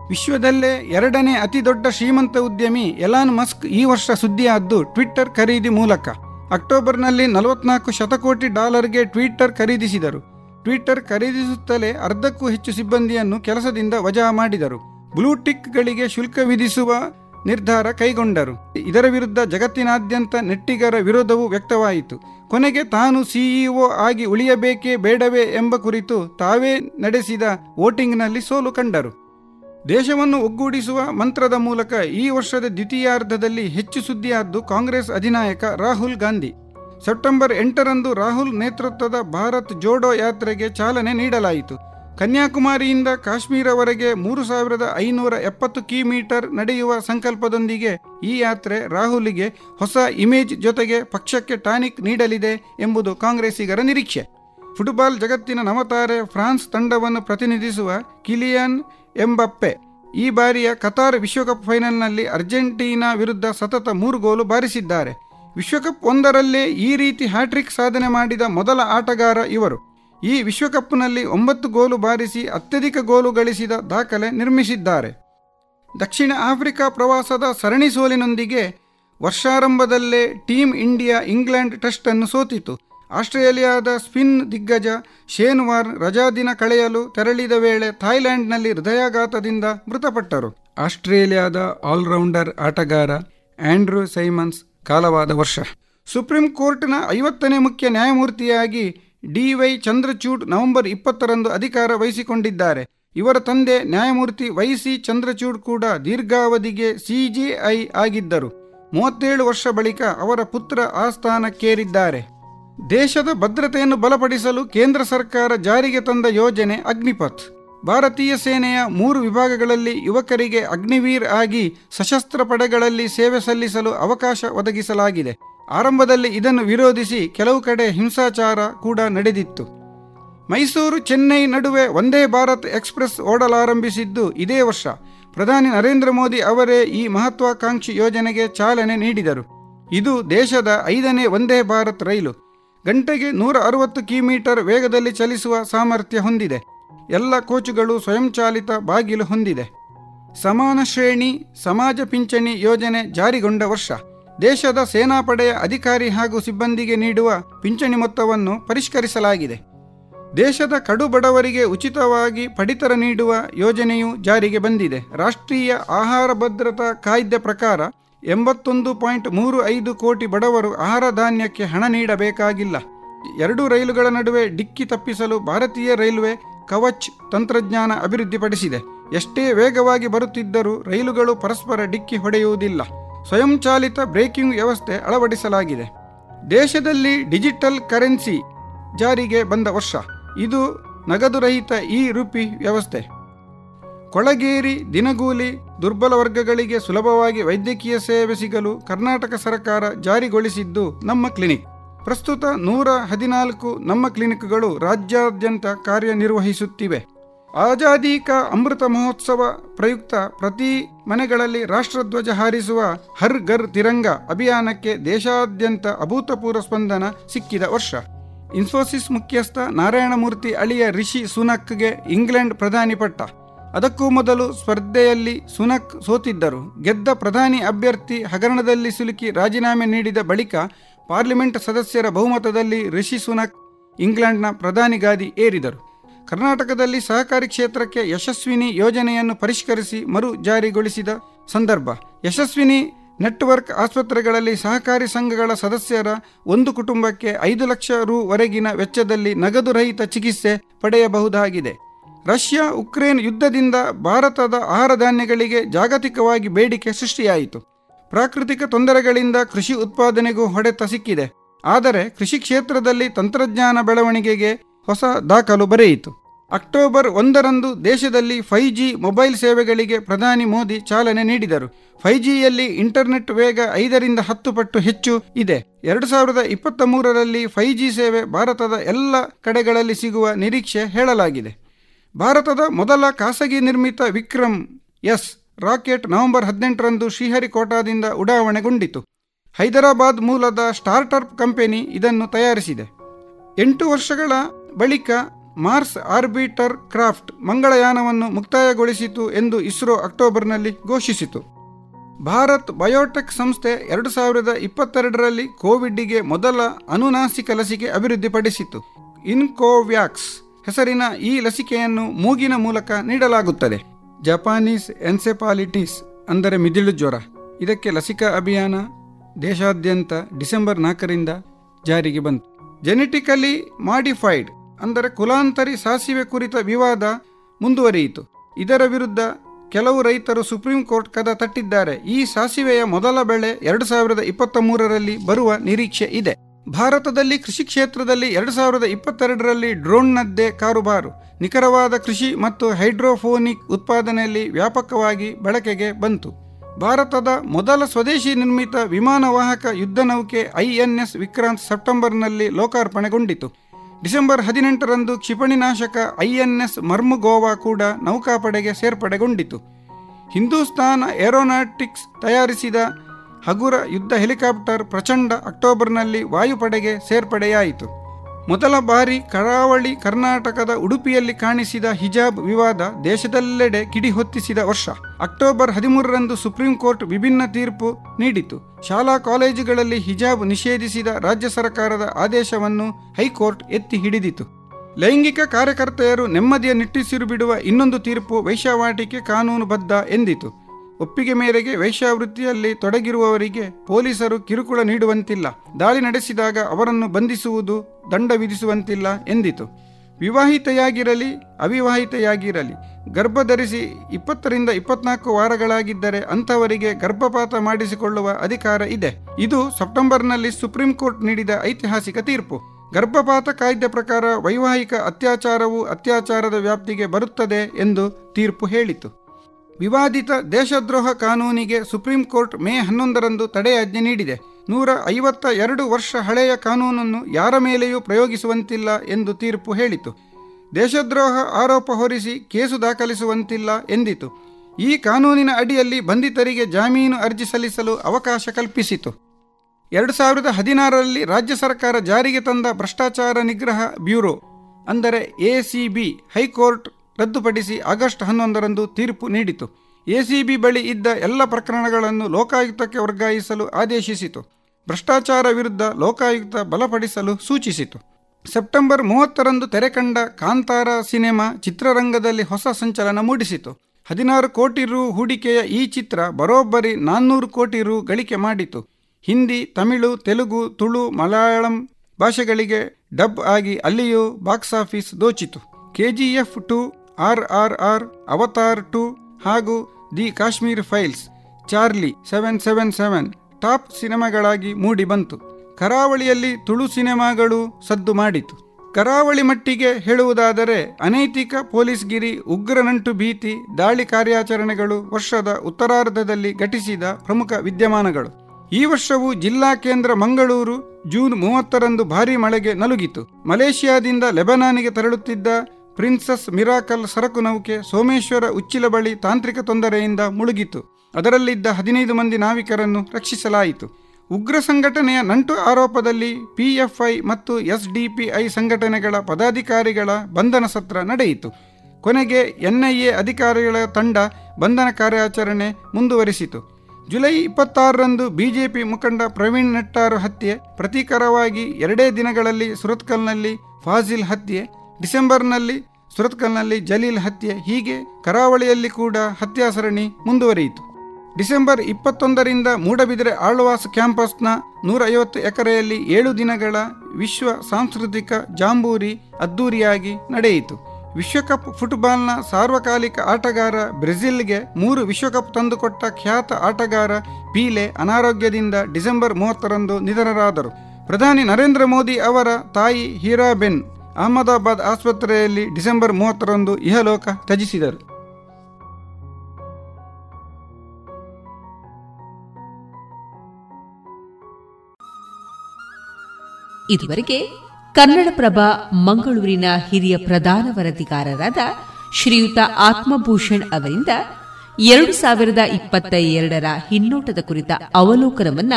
Speaker 9: ವಿಶ್ವದಲ್ಲೇ ಎರಡನೇ ಅತಿ ದೊಡ್ಡ ಶ್ರೀಮಂತ ಉದ್ಯಮಿ ಎಲಾನ್ ಮಸ್ಕ್ ಈ ವರ್ಷ ಸುದ್ದಿಯಾದ್ದು ಟ್ವಿಟ್ಟರ್ ಖರೀದಿ ಮೂಲಕ. ಅಕ್ಟೋಬರ್ನಲ್ಲಿ ನಲವತ್ನಾಲ್ಕು ಶತಕೋಟಿ ಡಾಲರ್ಗೆ ಟ್ವಿಟ್ಟರ್ ಖರೀದಿಸಿದರು. ಟ್ವಿಟ್ಟರ್ ಖರೀದಿಸುತ್ತಲೇ ಅರ್ಧಕ್ಕೂ ಹೆಚ್ಚು ಸಿಬ್ಬಂದಿಯನ್ನು ಕೆಲಸದಿಂದ ವಜಾ ಮಾಡಿದರು. ಬ್ಲೂಟಿಕ್ಗಳಿಗೆ ಶುಲ್ಕ ವಿಧಿಸುವ ನಿರ್ಧಾರ ಕೈಗೊಂಡರು. ಇದರ ವಿರುದ್ಧ ಜಗತ್ತಿನಾದ್ಯಂತ ನೆಟ್ಟಿಗರ ವಿರೋಧವೂ ವ್ಯಕ್ತವಾಯಿತು. ಕೊನೆಗೆ ತಾನು ಸಿಇಒ ಆಗಿ ಉಳಿಯಬೇಕೇ ಬೇಡವೇ ಎಂಬ ಕುರಿತು ತಾವೇ ನಡೆಸಿದ ವೋಟಿಂಗ್ನಲ್ಲಿ ಸೋಲು ಕಂಡರು. ದೇಶವನ್ನು ಒಗ್ಗೂಡಿಸುವ ಮಂತ್ರದ ಮೂಲಕ ಈ ವರ್ಷದ ದ್ವಿತೀಯಾರ್ಧದಲ್ಲಿ ಹೆಚ್ಚು ಸುದ್ದಿಯಾದ್ದು ಕಾಂಗ್ರೆಸ್ ಅಧಿನಾಯಕ ರಾಹುಲ್ ಗಾಂಧಿ. ಸೆಪ್ಟೆಂಬರ್ ಎಂಟರಂದು ರಾಹುಲ್ ನೇತೃತ್ವದ ಭಾರತ್ ಜೋಡೋ ಯಾತ್ರೆಗೆ ಚಾಲನೆ ನೀಡಲಾಯಿತು. ಕನ್ಯಾಕುಮಾರಿಯಿಂದ ಕಾಶ್ಮೀರವರೆಗೆ ಮೂರು ಸಾವಿರದ ಐನೂರ ಎಪ್ಪತ್ತು ಕಿಮೀಟರ್ ನಡೆಯುವ ಸಂಕಲ್ಪದೊಂದಿಗೆ ಈ ಯಾತ್ರೆ ರಾಹುಲ್ಗೆ ಹೊಸ ಇಮೇಜ್ ಜೊತೆಗೆ ಪಕ್ಷಕ್ಕೆ ಟಾನಿಕ್ ನೀಡಲಿದೆ ಎಂಬುದು ಕಾಂಗ್ರೆಸ್ಸಿಗರ ನಿರೀಕ್ಷೆ. ಫುಟ್ಬಾಲ್ ಜಗತ್ತಿನ ನವತಾರೆ ಫ್ರಾನ್ಸ್ ತಂಡವನ್ನು ಪ್ರತಿನಿಧಿಸುವ ಕಿಲಿಯನ್ ಎಂಬಪ್ಪೆ ಈ ಬಾರಿಯ ಕತಾರ್ ವಿಶ್ವಕಪ್ ಫೈನಲ್ನಲ್ಲಿ ಅರ್ಜೆಂಟೀನಾ ವಿರುದ್ಧ ಸತತ ಮೂರು ಗೋಲು ಬಾರಿಸಿದ್ದಾರೆ. ವಿಶ್ವಕಪ್ ಒಂದರಲ್ಲೇ ಈ ರೀತಿ ಹ್ಯಾಟ್ರಿಕ್ ಸಾಧನೆ ಮಾಡಿದ ಮೊದಲ ಆಟಗಾರ ಇವರು. ಈ ವಿಶ್ವಕಪ್ನಲ್ಲಿ ಒಂಬತ್ತು ಗೋಲು ಬಾರಿಸಿ ಅತ್ಯಧಿಕ ಗೋಲು ಗಳಿಸಿದ ದಾಖಲೆ ನಿರ್ಮಿಸಿದ್ದಾರೆ. ದಕ್ಷಿಣ ಆಫ್ರಿಕಾ ಪ್ರವಾಸದ ಸರಣಿ ಸೋಲಿನೊಂದಿಗೆ ವರ್ಷಾರಂಭದಲ್ಲೇ ಟೀಮ್ ಇಂಡಿಯಾ ಇಂಗ್ಲೆಂಡ್ ಟೆಸ್ಟ್ ಅನ್ನು ಸೋತಿತು. ಆಸ್ಟ್ರೇಲಿಯಾದ ಸ್ಪಿನ್ ದಿಗ್ಗಜ ಶೇನ್ ವಾರ್ ರಜಾದಿನ ಕಳೆಯಲು ತೆರಳಿದ ವೇಳೆ ಥಾಯ್ಲೆಂಡ್ನಲ್ಲಿ ಹೃದಯಾಘಾತದಿಂದ ಮೃತಪಟ್ಟರು. ಆಸ್ಟ್ರೇಲಿಯಾದ ಆಲ್ರೌಂಡರ್ ಆಟಗಾರ ಆಂಡ್ರೂ ಸೈಮನ್ಸ್ ಕಾಲವಾದ ವರ್ಷ. ಸುಪ್ರೀಂ ಕೋರ್ಟ್ನ ಐವತ್ತನೇ ಮುಖ್ಯ ನ್ಯಾಯಮೂರ್ತಿಯಾಗಿ ಡಿ ವೈ ಚಂದ್ರಚೂಡ್ ನವೆಂಬರ್ ಇಪ್ಪತ್ತರಂದು ಅಧಿಕಾರ ವಹಿಸಿಕೊಂಡಿದ್ದಾರೆ. ಇವರ ತಂದೆ ನ್ಯಾಯಮೂರ್ತಿ ವೈ ಸಿ ಚಂದ್ರಚೂಡ್ ಕೂಡ ದೀರ್ಘಾವಧಿಗೆ ಸಿಜಿಐ ಆಗಿದ್ದರು. ಮೂವತ್ತೇಳು ವರ್ಷ ಬಳಿಕ ಅವರ ಪುತ್ರ ಆ ಸ್ಥಾನಕ್ಕೇರಿದ್ದಾರೆ ದೇಶದ ಭದ್ರತೆಯನ್ನು ಬಲಪಡಿಸಲು ಕೇಂದ್ರ ಸರ್ಕಾರ ಜಾರಿಗೆ ತಂದ ಯೋಜನೆ ಅಗ್ನಿಪಥ್. ಭಾರತೀಯ ಸೇನೆಯ ಮೂರು ವಿಭಾಗಗಳಲ್ಲಿ ಯುವಕರಿಗೆ ಅಗ್ನಿವೀರ್ ಆಗಿ ಸಶಸ್ತ್ರ ಪಡೆಗಳಲ್ಲಿ ಸೇವೆ ಸಲ್ಲಿಸಲು ಅವಕಾಶ ಒದಗಿಸಲಾಗಿದೆ. ಆರಂಭದಲ್ಲಿ ಇದನ್ನು ವಿರೋಧಿಸಿ ಕೆಲವು ಕಡೆ ಹಿಂಸಾಚಾರ ಕೂಡ ನಡೆದಿತ್ತು. ಮೈಸೂರು ಚೆನ್ನೈ ನಡುವೆ ಒಂದೇ ಭಾರತ್ ಎಕ್ಸ್ಪ್ರೆಸ್ ಓಡಲಾರಂಭಿಸಿದ್ದು ಇದೇ ವರ್ಷ. ಪ್ರಧಾನಿ ನರೇಂದ್ರ ಮೋದಿ ಅವರೇ ಈ ಮಹತ್ವಾಕಾಂಕ್ಷಿ ಯೋಜನೆಗೆ ಚಾಲನೆ ನೀಡಿದರು. ಇದು ದೇಶದ ಐದನೇ ಒಂದೇ ಭಾರತ್ ರೈಲು. ಗಂಟೆಗೆ ನೂರ ಅರವತ್ತು ಕಿಮೀಟರ್ ವೇಗದಲ್ಲಿ ಚಲಿಸುವ ಸಾಮರ್ಥ್ಯ ಹೊಂದಿದೆ. ಎಲ್ಲ ಕೋಚುಗಳು ಸ್ವಯಂಚಾಲಿತ ಬಾಗಿಲು ಹೊಂದಿದೆ. ಸಮಾನ ಶ್ರೇಣಿ, ಸಮಾಜ ಪಿಂಚಣಿ ಯೋಜನೆ ಜಾರಿಗೊಂಡ ವರ್ಷ. ದೇಶದ ಸೇನಾಪಡೆಯ ಅಧಿಕಾರಿ ಹಾಗೂ ಸಿಬ್ಬಂದಿಗೆ ನೀಡುವ ಪಿಂಚಣಿ ಮೊತ್ತವನ್ನು ಪರಿಷ್ಕರಿಸಲಾಗಿದೆ. ದೇಶದ ಕಡು ಬಡವರಿಗೆ ಉಚಿತವಾಗಿ ಪಡಿತರ ನೀಡುವ ಯೋಜನೆಯು ಜಾರಿಗೆ ಬಂದಿದೆ. ರಾಷ್ಟ್ರೀಯ ಆಹಾರ ಭದ್ರತಾ ಕಾಯ್ದೆ ಪ್ರಕಾರ ಎಂಬತ್ತೊಂದು ಪಾಯಿಂಟ್ ಮೂರು ಐದು ಕೋಟಿ ಬಡವರು ಆಹಾರ ಧಾನ್ಯಕ್ಕೆ ಹಣ ನೀಡಬೇಕಾಗಿಲ್ಲ. ಎರಡು ರೈಲುಗಳ ನಡುವೆ ಡಿಕ್ಕಿ ತಪ್ಪಿಸಲು ಭಾರತೀಯ ರೈಲ್ವೆ ಕವಚ್ ತಂತ್ರಜ್ಞಾನ ಅಭಿವೃದ್ಧಿಪಡಿಸಿದೆ. ಎಷ್ಟೇ ವೇಗವಾಗಿ ಬರುತ್ತಿದ್ದರೂ ರೈಲುಗಳು ಪರಸ್ಪರ ಡಿಕ್ಕಿ ಹೊಡೆಯುವುದಿಲ್ಲ. ಸ್ವಯಂಚಾಲಿತ ಬ್ರೇಕಿಂಗ್ ವ್ಯವಸ್ಥೆ ಅಳವಡಿಸಲಾಗಿದೆ. ದೇಶದಲ್ಲಿ ಡಿಜಿಟಲ್ ಕರೆನ್ಸಿ ಜಾರಿಗೆ ಬಂದ ವರ್ಷ. ಇದು ನಗದು ರಹಿತ ಇ ರೂಪಿ ವ್ಯವಸ್ಥೆ. ಕೊಳಗೇರಿ, ದಿನಗೂಲಿ, ದುರ್ಬಲ ವರ್ಗಗಳಿಗೆ ಸುಲಭವಾಗಿ ವೈದ್ಯಕೀಯ ಸೇವೆ ಸಿಗಲು ಕರ್ನಾಟಕ ಸರ್ಕಾರ ಜಾರಿಗೊಳಿಸಿದ್ದು ನಮ್ಮ ಕ್ಲಿನಿಕ್. ಪ್ರಸ್ತುತ ನೂರ ಹದಿನಾಲ್ಕು ನಮ್ಮ ಕ್ಲಿನಿಕ್ಗಳು ರಾಜ್ಯಾದ್ಯಂತ ಕಾರ್ಯನಿರ್ವಹಿಸುತ್ತಿವೆ. ಆಜಾದಿ ಕಾ ಅಮೃತ ಮಹೋತ್ಸವ ಪ್ರಯುಕ್ತ ಪ್ರತಿ ಮನೆಗಳಲ್ಲಿ ರಾಷ್ಟ್ರಧ್ವಜ ಹಾರಿಸುವ ಹರ್ ಘರ್ ತಿರಂಗ ಅಭಿಯಾನಕ್ಕೆ ದೇಶಾದ್ಯಂತ ಅಭೂತಪೂರ್ವ ಸ್ಪಂದನ ಸಿಕ್ಕಿದ ವರ್ಷ. ಇನ್ಫೋಸಿಸ್ ಮುಖ್ಯಸ್ಥ ನಾರಾಯಣಮೂರ್ತಿ ಅಳಿಯ ರಿಷಿ ಸುನಕ್ಗೆ ಇಂಗ್ಲೆಂಡ್ ಪ್ರಧಾನಿ ಪಟ್ಟ. ಅದಕ್ಕೂ ಮೊದಲು ಸ್ಪರ್ಧೆಯಲ್ಲಿ ಸುನಕ್ ಸೋತಿದ್ದರು. ಗೆದ್ದ ಪ್ರಧಾನಿ ಅಭ್ಯರ್ಥಿ ಹಗರಣದಲ್ಲಿ ಸಿಲುಕಿ ರಾಜೀನಾಮೆ ನೀಡಿದ ಬಳಿಕ ಪಾರ್ಲಿಮೆಂಟ್ ಸದಸ್ಯರ ಬಹುಮತದಲ್ಲಿ ರಿಷಿ ಸುನಕ್ ಇಂಗ್ಲೆಂಡ್ನ ಪ್ರಧಾನಿ ಗಾದಿ ಏರಿದರು. ಕರ್ನಾಟಕದಲ್ಲಿ ಸಹಕಾರಿ ಕ್ಷೇತ್ರಕ್ಕೆ ಯಶಸ್ವಿನಿ ಯೋಜನೆಯನ್ನು ಪರಿಷ್ಕರಿಸಿ ಮರು ಜಾರಿಗೊಳಿಸಿದ ಸಂದರ್ಭ. ಯಶಸ್ವಿನಿ ನೆಟ್ವರ್ಕ್ ಆಸ್ಪತ್ರೆಗಳಲ್ಲಿ ಸಹಕಾರಿ ಸಂಘಗಳ ಸದಸ್ಯರ ಒಂದು ಕುಟುಂಬಕ್ಕೆ ಐದು ಲಕ್ಷ ರೂವರೆಗಿನ ವೆಚ್ಚದಲ್ಲಿ ನಗದು ರಹಿತ ಚಿಕಿತ್ಸೆ ಪಡೆಯಬಹುದಾಗಿದೆ. ರಷ್ಯಾ ಉಕ್ರೇನ್ ಯುದ್ಧದಿಂದ ಭಾರತದ ಆಹಾರ ಧಾನ್ಯಗಳಿಗೆ ಜಾಗತಿಕವಾಗಿ ಬೇಡಿಕೆ ಸೃಷ್ಟಿಯಾಯಿತು. ಪ್ರಾಕೃತಿಕ ತೊಂದರೆಗಳಿಂದ ಕೃಷಿ ಉತ್ಪಾದನೆಗೂ ಹೊಡೆತ ಸಿಕ್ಕಿದೆ ಆದರೆ ಕೃಷಿ ಕ್ಷೇತ್ರದಲ್ಲಿ ತಂತ್ರಜ್ಞಾನ ಬೆಳವಣಿಗೆಗೆ ಹೊಸ ದಾಖಲು ಬರೆಯಿತು ಅಕ್ಟೋಬರ್ ಒಂದರಂದು ದೇಶದಲ್ಲಿ ಫೈ ಜಿ ಮೊಬೈಲ್ ಸೇವೆಗಳಿಗೆ ಪ್ರಧಾನಿ ಮೋದಿ ಚಾಲನೆ ನೀಡಿದರು. ಫೈ ಜಿಯಲ್ಲಿ ಇಂಟರ್ನೆಟ್ ವೇಗ ಐದರಿಂದ ಹತ್ತು ಪಟ್ಟು ಹೆಚ್ಚು ಇದೆ. ಎರಡು ಸಾವಿರದ ಇಪ್ಪತ್ತ ಮೂರರಲ್ಲಿ ಫೈ ಜಿ ಸೇವೆ ಭಾರತದ ಎಲ್ಲ ಕಡೆಗಳಲ್ಲಿ ಸಿಗುವ ನಿರೀಕ್ಷೆ ಹೇಳಲಾಗಿದೆ. ಭಾರತದ ಮೊದಲ ಖಾಸಗಿ ನಿರ್ಮಿತ ವಿಕ್ರಮ್ ಎಸ್ ರಾಕೆಟ್ ನವೆಂಬರ್ ಹದಿನೆಂಟರಂದು ಶ್ರೀಹರಿಕೋಟಾದಿಂದ ಉಡಾವಣೆಗೊಂಡಿತು. ಹೈದರಾಬಾದ್ ಮೂಲದ ಸ್ಟಾರ್ಟಪ್ ಕಂಪನಿ ಇದನ್ನು ತಯಾರಿಸಿದೆ. ಎಂಟು ವರ್ಷಗಳ ಬಳಿಕ ಮಾರ್ಸ್ ಆರ್ಬಿಟರ್ ಕ್ರಾಫ್ಟ್ ಮಂಗಳಯಾನವನ್ನು ಮುಕ್ತಾಯಗೊಳಿಸಿತು ಎಂದು ಇಸ್ರೋ ಅಕ್ಟೋಬರ್ನಲ್ಲಿ ಘೋಷಿಸಿತು. ಭಾರತ್ ಬಯೋಟೆಕ್ ಸಂಸ್ಥೆ ಎರಡು ಸಾವಿರದ ಇಪ್ಪತ್ತೆರಡರಲ್ಲಿ ಕೋವಿಡ್ಗೆ ಮೊದಲ ಅನುನಾಸಿಕ ಲಸಿಕೆ ಅಭಿವೃದ್ಧಿಪಡಿಸಿತು. ಇನ್ಕೋವ್ಯಾಕ್ಸ್ ಹೆಸರಿನ ಈ ಲಸಿಕೆಯನ್ನು ಮೂಗಿನ ಮೂಲಕ ನೀಡಲಾಗುತ್ತದೆ. ಜಪಾನೀಸ್ ಎನ್ಸೆಪಾಲಿಟಿಸ್ ಅಂದರೆ ಮಿದಿಳು ಜ್ವರ. ಇದಕ್ಕೆ ಲಸಿಕಾ ಅಭಿಯಾನ ದೇಶಾದ್ಯಂತ ಡಿಸೆಂಬರ್ ನಾಲ್ಕರಿಂದ ಜಾರಿಗೆ ಬಂತು. ಜೆನೆಟಿಕಲಿ ಮಾಡಿಫೈಡ್ ಅಂದರೆ ಕುಲಾಂತರಿ ಸಾಸಿವೆ ಕುರಿತ ವಿವಾದ ಮುಂದುವರಿಯಿತು. ಇದರ ವಿರುದ್ಧ ಕೆಲವು ರೈತರು ಸುಪ್ರೀಂ ಕೋರ್ಟ್ ಕದ ತಟ್ಟಿದ್ದಾರೆ. ಈ ಸಾಸಿವೆಯ ಮೊದಲ ಬೆಳೆ ಎರಡು ಸಾವಿರದ ಇಪ್ಪತ್ತ ಮೂರರಲ್ಲಿ ಬರುವ ನಿರೀಕ್ಷೆ ಇದೆ. ಭಾರತದಲ್ಲಿ ಕೃಷಿ ಕ್ಷೇತ್ರದಲ್ಲಿ ಎರಡು ಸಾವಿರದ ಇಪ್ಪತ್ತೆರಡರಲ್ಲಿ ಡ್ರೋನ್ನದ್ದೇ ಕಾರುಬಾರು. ನಿಖರವಾದ ಕೃಷಿ ಮತ್ತು ಹೈಡ್ರೋಫೋನಿಕ್ ಉತ್ಪಾದನೆಯಲ್ಲಿ ವ್ಯಾಪಕವಾಗಿ ಬಳಕೆಗೆ ಬಂತು. ಭಾರತದ ಮೊದಲ ಸ್ವದೇಶಿ ನಿರ್ಮಿತ ವಿಮಾನವಾಹಕ ಯುದ್ಧನೌಕೆ ಐಎನ್ಎಸ್ ವಿಕ್ರಾಂತ್ ಸೆಪ್ಟೆಂಬರ್ನಲ್ಲಿ ಲೋಕಾರ್ಪಣೆಗೊಂಡಿತು. ಡಿಸೆಂಬರ್ ಹದಿನೆಂಟರಂದು ಕ್ಷಿಪಣಿನಾಶಕ ಐಎನ್ಎಸ್ ಮರ್ಮುಗೋವಾ ಕೂಡ ನೌಕಾಪಡೆಗೆ ಸೇರ್ಪಡೆಗೊಂಡಿತು. ಹಿಂದೂಸ್ತಾನ ಏರೋನಾಟಿಕ್ಸ್ ತಯಾರಿಸಿದ ಹಗುರ ಯುದ್ಧ ಹೆಲಿಕಾಪ್ಟರ್ ಪ್ರಚಂಡ ಅಕ್ಟೋಬರ್ನಲ್ಲಿ ವಾಯುಪಡೆಗೆ ಸೇರ್ಪಡೆಯಾಯಿತು. ಮೊದಲ ಬಾರಿ ಕರಾವಳಿ ಕರ್ನಾಟಕದ ಉಡುಪಿಯಲ್ಲಿ ಕಾಣಿಸಿದ ಹಿಜಾಬ್ ವಿವಾದ ದೇಶದೆಲ್ಲೆಡೆ ಕಿಡಿ ಹೊತ್ತಿಸಿದ ವರ್ಷ. ಅಕ್ಟೋಬರ್ ಹದಿಮೂರರಂದು ಸುಪ್ರೀಂ ಕೋರ್ಟ್ ವಿಭಿನ್ನ ತೀರ್ಪು ನೀಡಿತು. ಶಾಲಾ ಕಾಲೇಜುಗಳಲ್ಲಿ ಹಿಜಾಬ್ ನಿಷೇಧಿಸಿದ ರಾಜ್ಯ ಸರ್ಕಾರದ ಆದೇಶವನ್ನು ಹೈಕೋರ್ಟ್ ಎತ್ತಿ ಹಿಡಿದಿತು. ಲೈಂಗಿಕ ಕಾರ್ಯಕರ್ತೆಯರು ನೆಮ್ಮದಿಯ ನಿಟ್ಟಿಸಿರು ಬಿಡುವ ಇನ್ನೊಂದು ತೀರ್ಪು ವೈಶ್ಯವಾಟಿಕೆ ಕಾನೂನುಬದ್ಧ ಎಂದಿತು. ಒಪ್ಪಿಗೆ ಮೇರೆಗೆ ವೇಶ್ಯಾವೃತ್ತಿಯಲ್ಲಿ ತೊಡಗಿರುವವರಿಗೆ ಪೊಲೀಸರು ಕಿರುಕುಳ ನೀಡುವಂತಿಲ್ಲ. ದಾಳಿ ನಡೆಸಿದಾಗ ಅವರನ್ನು ಬಂಧಿಸುವುದು ದಂಡ ವಿಧಿಸುವಂತಿಲ್ಲ ಎಂದಿತು. ವಿವಾಹಿತೆಯಾಗಿರಲಿ, ಅವಿವಾಹಿತೆಯಾಗಿರಲಿ ಗರ್ಭ ಧರಿಸಿ ಇಪ್ಪತ್ತರಿಂದ ಇಪ್ಪತ್ನಾಲ್ಕು ವಾರಗಳಾಗಿದ್ದರೆ ಅಂಥವರಿಗೆ ಗರ್ಭಪಾತ ಮಾಡಿಸಿಕೊಳ್ಳುವ ಅಧಿಕಾರ ಇದೆ. ಇದು ಸೆಪ್ಟೆಂಬರ್ನಲ್ಲಿ ಸುಪ್ರೀಂ ಕೋರ್ಟ್ ನೀಡಿದ ಐತಿಹಾಸಿಕ ತೀರ್ಪು. ಗರ್ಭಪಾತ ಕಾಯ್ದೆ ಪ್ರಕಾರ ವೈವಾಹಿಕ ಅತ್ಯಾಚಾರವು ಅತ್ಯಾಚಾರದ ವ್ಯಾಪ್ತಿಗೆ ಬರುತ್ತದೆ ಎಂದು ತೀರ್ಪು ಹೇಳಿತು. ವಿವಾದಿತ ದೇಶದ್ರೋಹ ಕಾನೂನಿಗೆ ಸುಪ್ರೀಂ ಕೋರ್ಟ್ ಮೇ ಹನ್ನೊಂದರಂದು ತಡೆಯಾಜ್ಞೆ ನೀಡಿದೆ. ನೂರ ಐವತ್ತ ಎರಡು ವರ್ಷ ಹಳೆಯ ಕಾನೂನನ್ನು ಯಾರ ಮೇಲೆಯೂ ಪ್ರಯೋಗಿಸುವಂತಿಲ್ಲ ಎಂದು ತೀರ್ಪು ಹೇಳಿತು. ದೇಶದ್ರೋಹ ಆರೋಪ ಹೊರಿಸಿ ಕೇಸು ದಾಖಲಿಸುವಂತಿಲ್ಲ ಎಂದಿತು. ಈ ಕಾನೂನಿನ ಅಡಿಯಲ್ಲಿ ಬಂಧಿತರಿಗೆ ಜಾಮೀನು ಅರ್ಜಿ ಸಲ್ಲಿಸಲು ಅವಕಾಶ ಕಲ್ಪಿಸಿತು. ಎರಡು ಸಾವಿರದ ಹದಿನಾರರಲ್ಲಿ ರಾಜ್ಯ ಸರ್ಕಾರ ಜಾರಿಗೆ ತಂದ ಭ್ರಷ್ಟಾಚಾರ ನಿಗ್ರಹ ಬ್ಯೂರೋ, ಅಂದರೆ ಎಸಿಬಿ ಹೈಕೋರ್ಟ್ ರದ್ದುಪಡಿಸಿ ಆಗಸ್ಟ್ ಹನ್ನೊಂದರಂದು ತೀರ್ಪು ನೀಡಿತು. ಎಸಿಬಿ ಬಳಿ ಇದ್ದ ಎಲ್ಲ ಪ್ರಕರಣಗಳನ್ನು ಲೋಕಾಯುಕ್ತಕ್ಕೆ ವರ್ಗಾಯಿಸಲು ಆದೇಶಿಸಿತು. ಭ್ರಷ್ಟಾಚಾರ ವಿರುದ್ಧ ಲೋಕಾಯುಕ್ತ ಬಲಪಡಿಸಲು ಸೂಚಿಸಿತು. ಸೆಪ್ಟೆಂಬರ್ ಮೂವತ್ತರಂದು ತೆರೆಕಂಡ ಕಾಂತಾರ ಸಿನಿಮಾ ಚಿತ್ರರಂಗದಲ್ಲಿ ಹೊಸ ಸಂಚಲನ ಮೂಡಿಸಿತು. ಹದಿನಾರು ಕೋಟಿ ರು ಹೂಡಿಕೆಯ ಈ ಚಿತ್ರ ಬರೋಬ್ಬರಿ ನಾನ್ನೂರು ಕೋಟಿ ರು ಗಳಿಕೆ ಮಾಡಿತು. ಹಿಂದಿ, ತಮಿಳು, ತೆಲುಗು, ತುಳು, ಮಲಯಾಳಂ ಭಾಷೆಗಳಿಗೆ ಡಬ್ ಆಗಿ ಅಲ್ಲಿಯೂ box office ದೋಚಿತು. KGF two R R R Avatar two ಹಾಗೂ the Kashmir files, Charlie seven seven seven top ಸಿನಿಮಾಗಳಾಗಿ ಮೂಡಿ ಬಂತು. ಕರಾವಳಿಯಲ್ಲಿ ತುಳು ಸಿನಿಮಾಗಳು ಸದ್ದು ಮಾಡಿತು. ಕರಾವಳಿ ಮಟ್ಟಿಗೆ ಹೇಳುವುದಾದರೆ, ಅನೈತಿಕ ಪೊಲೀಸ್ಗಿರಿ, ಉಗ್ರ ನಂಟು ಭೀತಿ, ದಾಳಿ ಕಾರ್ಯಾಚರಣೆಗಳು ವರ್ಷದ ಉತ್ತರಾರ್ಧದಲ್ಲಿ ಘಟಿಸಿದ ಪ್ರಮುಖ ವಿದ್ಯಮಾನಗಳು. ಈ ವರ್ಷವೂ ಜಿಲ್ಲಾ ಕೇಂದ್ರ ಮಂಗಳೂರು ಜೂನ್ ಮೂವತ್ತರಂದು ಭಾರೀ ಮಳೆಗೆ ನಲುಗಿತು. ಮಲೇಷಿಯಾದಿಂದ ಲೆಬನಾನಿಗೆ ತೆರಳುತ್ತಿದ್ದ ಪ್ರಿನ್ಸಸ್ ಮಿರಾಕಲ್ ಸರಕು ನೌಕೆ ಸೋಮೇಶ್ವರ ಉಚ್ಚಿಲ ಬಳಿ ತಾಂತ್ರಿಕ ತೊಂದರೆಯಿಂದ ಮುಳುಗಿತು. ಅದರಲ್ಲಿದ್ದ ಹದಿನೈದು ಮಂದಿ ನಾವಿಕರನ್ನು ರಕ್ಷಿಸಲಾಯಿತು. ಉಗ್ರ ಸಂಘಟನೆಯ ನಂಟು ಆರೋಪದಲ್ಲಿ ಪಿಎಫ್ಐ ಮತ್ತು ಎಸ್ಡಿಪಿಐ ಸಂಘಟನೆಗಳ ಪದಾಧಿಕಾರಿಗಳ ಬಂಧನ ಸತ್ರ ನಡೆಯಿತು. ಕೊನೆಗೆ ಎನ್ಐಎ ಅಧಿಕಾರಿಗಳ ತಂಡ ಬಂಧನ ಕಾರ್ಯಾಚರಣೆ ಮುಂದುವರಿಸಿತು. ಜುಲೈ ಇಪ್ಪತ್ತಾರರಂದು ಬಿಜೆಪಿ ಮುಖಂಡ ಪ್ರವೀಣ್ ನೆಟ್ಟಾರು ಹತ್ಯೆ, ಪ್ರತೀಕಾರವಾಗಿ ಎರಡೇ ದಿನಗಳಲ್ಲಿ ಸುರತ್ಕಲ್ನಲ್ಲಿ ಫಾಜಿಲ್ ಹತ್ಯೆ ಡಿಸೆಂಬರ್ನಲ್ಲಿ ಸುರತ್ಕಲ್ನಲ್ಲಿ ಜಲೀಲ್ ಹತ್ಯೆ, ಹೀಗೆ ಕರಾವಳಿಯಲ್ಲಿ ಕೂಡ ಹತ್ಯಾಸರಣಿ ಮುಂದುವರಿಯಿತು. ಡಿಸೆಂಬರ್ ಇಪ್ಪತ್ತೊಂದರಿಂದ ಮೂಡಬಿದಿರೆ ಆಳ್ವಾಸ್ ಕ್ಯಾಂಪಸ್ನ ನೂರ ಐವತ್ತು ಎಕರೆಯಲ್ಲಿ ಏಳು ದಿನಗಳ ವಿಶ್ವ ಸಾಂಸ್ಕೃತಿಕ ಜಾಂಬೂರಿ ಅದ್ದೂರಿಯಾಗಿ ನಡೆಯಿತು. ವಿಶ್ವಕಪ್ ಫುಟ್ಬಾಲ್ನ ಸಾರ್ವಕಾಲಿಕ ಆಟಗಾರ ಬ್ರೆಜಿಲ್ಗೆ ಮೂರು ವಿಶ್ವಕಪ್ ತಂದುಕೊಟ್ಟ ಖ್ಯಾತ ಆಟಗಾರ ಪೀಲೆ ಅನಾರೋಗ್ಯದಿಂದ ಡಿಸೆಂಬರ್ ಮೂವತ್ತರಂದು ನಿಧನರಾದರು. ಪ್ರಧಾನಿ ನರೇಂದ್ರ ಮೋದಿ ಅವರ ತಾಯಿ ಹೀರಾಬೆನ್ ಅಹಮದಾಬಾದ್ ಆಸ್ಪತ್ರೆಯಲ್ಲಿ ಡಿಸೆಂಬರ್ ಮೂವತ್ತರಂದು ಇಹಲೋಕ ತ್ಯಜಿಸಿದರು.
Speaker 2: ಇದುವರೆಗೆ ಕನ್ನಡಪ್ರಭ ಮಂಗಳೂರಿನ ಹಿರಿಯ ಪ್ರಧಾನ ವರದಿಗಾರರಾದ ಶ್ರೀಯುತ ಆತ್ಮಭೂಷಣ್ ಅವರಿಂದ ಎರಡು ಸಾವಿರದ ಇಪ್ಪತ್ತ ಎರಡರ ಹಿನ್ನೋಟದ ಕುರಿತ ಅವಲೋಕನವನ್ನ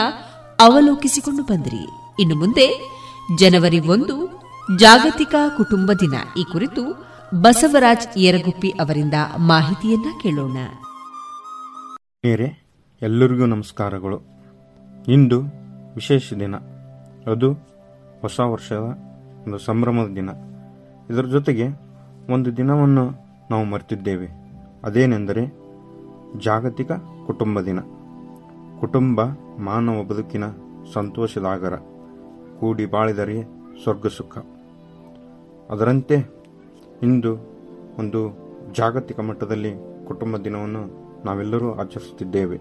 Speaker 2: ಅವಲೋಕಿಸಿಕೊಂಡು ಬಂದಿರಿ. ಇನ್ನು ಮುಂದೆ ಜನವರಿ ಒಂದು ಜಾಗತಿಕ ಕುಟುಂಬ ದಿನ. ಈ ಕುರಿತು ಬಸವರಾಜ್ ಯರಗುಪ್ಪಿ ಅವರಿಂದ ಮಾಹಿತಿಯನ್ನ ಕೇಳೋಣ.
Speaker 10: ಎಲ್ಲರಿಗೂ ನಮಸ್ಕಾರಗಳು. ಇಂದು ವಿಶೇಷ ದಿನ. ಅದು ಹೊಸ ವರ್ಷದ ಒಂದು ಸಂಭ್ರಮದ ದಿನ. ಇದರ ಜೊತೆಗೆ ಒಂದು ದಿನವನ್ನು ನಾವು ಮರೆತಿದ್ದೇವೆ. ಅದೇನೆಂದರೆ ಜಾಗತಿಕ ಕುಟುಂಬ ದಿನ. ಕುಟುಂಬ ಮಾನವ ಬದುಕಿನ ಸಂತೋಷದಾಗರ ಕೂಡಿ ಬಾಳಿದರೆ ಸ್ವರ್ಗ ಸುಖ ಅದರಂತೆ ಇಂದು ಒಂದು ಜಾಗತಿಕ ಮಟ್ಟದಲ್ಲಿ ಕುಟುಂಬ ದಿನವನ್ನು ನಾವೆಲ್ಲರೂ ಆಚರಿಸುತ್ತಿದ್ದೇವೆ.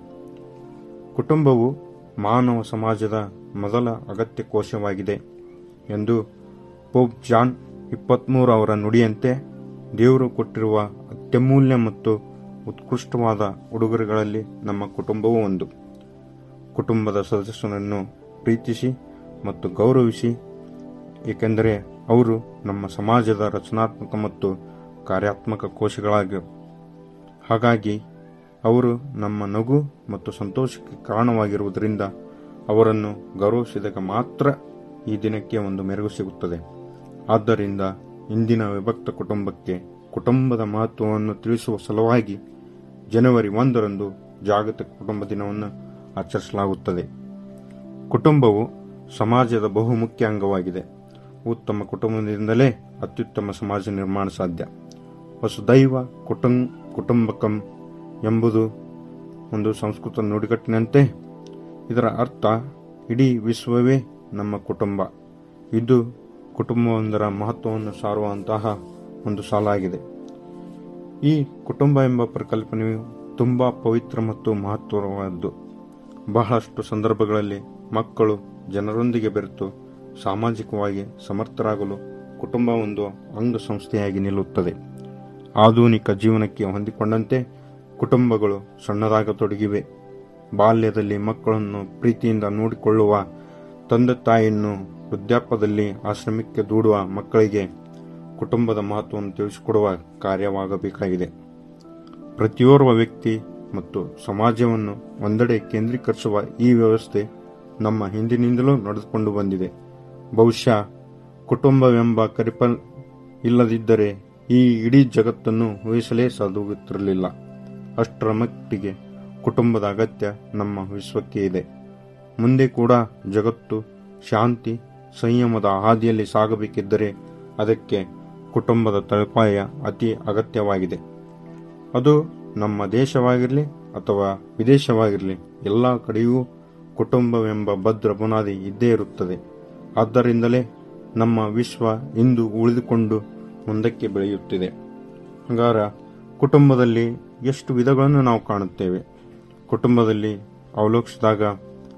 Speaker 10: ಕುಟುಂಬವು ಮಾನವ ಸಮಾಜದ ಮೊದಲ ಅಗತ್ಯ ಕೋಶವಾಗಿದೆ ಎಂದು ಪೋಪ್ ಜಾನ್ ಇಪ್ಪತ್ತ್ಮೂರು ಅವರ ನುಡಿಯಂತೆ ದೇವರು ಕೊಟ್ಟಿರುವ ಅತ್ಯಮೂಲ್ಯ ಮತ್ತು ಉತ್ಕೃಷ್ಟವಾದ ಉಡುಗೊರೆಗಳಲ್ಲಿ ನಮ್ಮ ಕುಟುಂಬವೂ ಒಂದು. ಕುಟುಂಬದ ಸದಸ್ಯನನ್ನು ಪ್ರೀತಿಸಿ ಮತ್ತು ಗೌರವಿಸಿ, ಏಕೆಂದರೆ ಅವರು ನಮ್ಮ ಸಮಾಜದ ರಚನಾತ್ಮಕ ಮತ್ತು ಕಾರ್ಯಾತ್ಮಕ ಕೋಶಗಳಾಗಿ ಹಾಗಾಗಿ, ಅವರು ನಮ್ಮ ನಗು ಮತ್ತು ಸಂತೋಷಕ್ಕೆ ಕಾರಣವಾಗಿರುವುದರಿಂದ ಅವರನ್ನು ಗೌರವಿಸಿದಾಗ ಮಾತ್ರ ಈ ದಿನಕ್ಕೆ ಒಂದು ಮೆರುಗು ಸಿಗುತ್ತದೆ. ಆದ್ದರಿಂದ ಇಂದಿನ ವಿಭಕ್ತ ಕುಟುಂಬಕ್ಕೆ ಕುಟುಂಬದ ಮಹತ್ವವನ್ನು ತಿಳಿಸುವ ಸಲುವಾಗಿ ಜನವರಿ ಒಂದರಂದು ಜಾಗತಿಕ ಕುಟುಂಬ ದಿನವನ್ನು ಆಚರಿಸಲಾಗುತ್ತದೆ. ಕುಟುಂಬವು ಸಮಾಜದ ಬಹುಮುಖ್ಯ ಅಂಗವಾಗಿದೆ. ಉತ್ತಮ ಕುಟುಂಬದಿಂದಲೇ ಅತ್ಯುತ್ತಮ ಸಮಾಜ ನಿರ್ಮಾಣ ಸಾಧ್ಯ. ವಸುದೈವ ಕುಟುಂ, ಕುಟುಂಬಕಂ ಎಂಬುದು ಒಂದು ಸಂಸ್ಕೃತ ನುಡಿಗಟ್ಟಿನಂತೆ. ಇದರ ಅರ್ಥ, ಇಡೀ ವಿಶ್ವವೇ ನಮ್ಮ ಕುಟುಂಬ. ಇದು ಕುಟುಂಬವೊಂದರ ಮಹತ್ವವನ್ನು ಸಾರುವಂತಹ ಒಂದು ಸಾಲಾಗಿದೆ. ಈ ಕುಟುಂಬ ಎಂಬ ಪರಿಕಲ್ಪನೆಯು ತುಂಬ ಪವಿತ್ರ ಮತ್ತು ಮಹತ್ವವಾದ್ದು. ಬಹಳಷ್ಟು ಸಂದರ್ಭಗಳಲ್ಲಿ ಮಕ್ಕಳು ಜನರೊಂದಿಗೆ ಬೆರೆತು ಸಾಮಾಜಿಕವಾಗಿ ಸಮರ್ಥರಾಗಲು ಕುಟುಂಬ ಒಂದು ಅಂಗಸಂಸ್ಥೆಯಾಗಿ ನಿಲ್ಲುತ್ತದೆ. ಆಧುನಿಕ ಜೀವನಕ್ಕೆ ಹೊಂದಿಕೊಂಡಂತೆ ಕುಟುಂಬಗಳು ಸಣ್ಣದಾಗತೊಡಗಿವೆ. ಬಾಲ್ಯದಲ್ಲಿ ಮಕ್ಕಳನ್ನು ಪ್ರೀತಿಯಿಂದ ನೋಡಿಕೊಳ್ಳುವ ತಂದೆ ತಾಯಿಯನ್ನು ವೃದ್ಧಾಪ್ಯದಲ್ಲಿ ಆಶ್ರಮಕ್ಕೆ ದೂಡುವ ಮಕ್ಕಳಿಗೆ ಕುಟುಂಬದ ಮಹತ್ವವನ್ನು ತಿಳಿಸಿಕೊಡುವ ಕಾರ್ಯವಾಗಬೇಕಾಗಿದೆ. ಪ್ರತಿಯೋರ್ವ ವ್ಯಕ್ತಿ ಮತ್ತು ಸಮಾಜವನ್ನು ಒಂದೆಡೆ ಕೇಂದ್ರೀಕರಿಸುವ ಈ ವ್ಯವಸ್ಥೆ ನಮ್ಮ ಹಿಂದಿನಿಂದಲೂ ನಡೆದುಕೊಂಡು ಬಂದಿದೆ. ಬಹುಶಃ ಕುಟುಂಬವೆಂಬ ಕರಿಪಲ್ ಇಲ್ಲದಿದ್ದರೆ ಈ ಇಡೀ ಜಗತ್ತನ್ನು ಊಹಿಸಲೇ ಸಾಧ್ಯವಾಗುತ್ತಿರಲಿಲ್ಲ ಅಷ್ಟರ ಮಟ್ಟಿಗೆ ಕುಟುಂಬದ ಅಗತ್ಯ ನಮ್ಮ ವಿಶ್ವಕ್ಕೆ ಇದೆ. ಮುಂದೆ ಕೂಡ ಜಗತ್ತು, ಶಾಂತಿ, ಸಂಯಮದ ಹಾದಿಯಲ್ಲಿ ಸಾಗಬೇಕಿದ್ದರೆ ಅದಕ್ಕೆ ಕುಟುಂಬದ ತಳಪಾಯ ಅತಿ ಅಗತ್ಯವಾಗಿದೆ. ಅದು ನಮ್ಮ ದೇಶವಾಗಿರಲಿ ಅಥವಾ ವಿದೇಶವಾಗಿರಲಿ, ಎಲ್ಲ ಕಡೆಯೂ ಕುಟುಂಬವೆಂಬ ಭದ್ರ ಬುನಾದಿ ಇದ್ದೇ ಇರುತ್ತದೆ. ಆದ್ದರಿಂದಲೇ ನಮ್ಮ ವಿಶ್ವ ಇಂದು ಉಳಿದುಕೊಂಡು ಮುಂದಕ್ಕೆ ಬೆಳೆಯುತ್ತಿದೆ. ಹಂಗಾರ ಕುಟುಂಬದಲ್ಲಿ ಎಷ್ಟು ವಿಧಗಳನ್ನು ನಾವು ಕಾಣುತ್ತೇವೆ? ಕುಟುಂಬದಲ್ಲಿ ಅವಲೋಕಿಸಿದಾಗ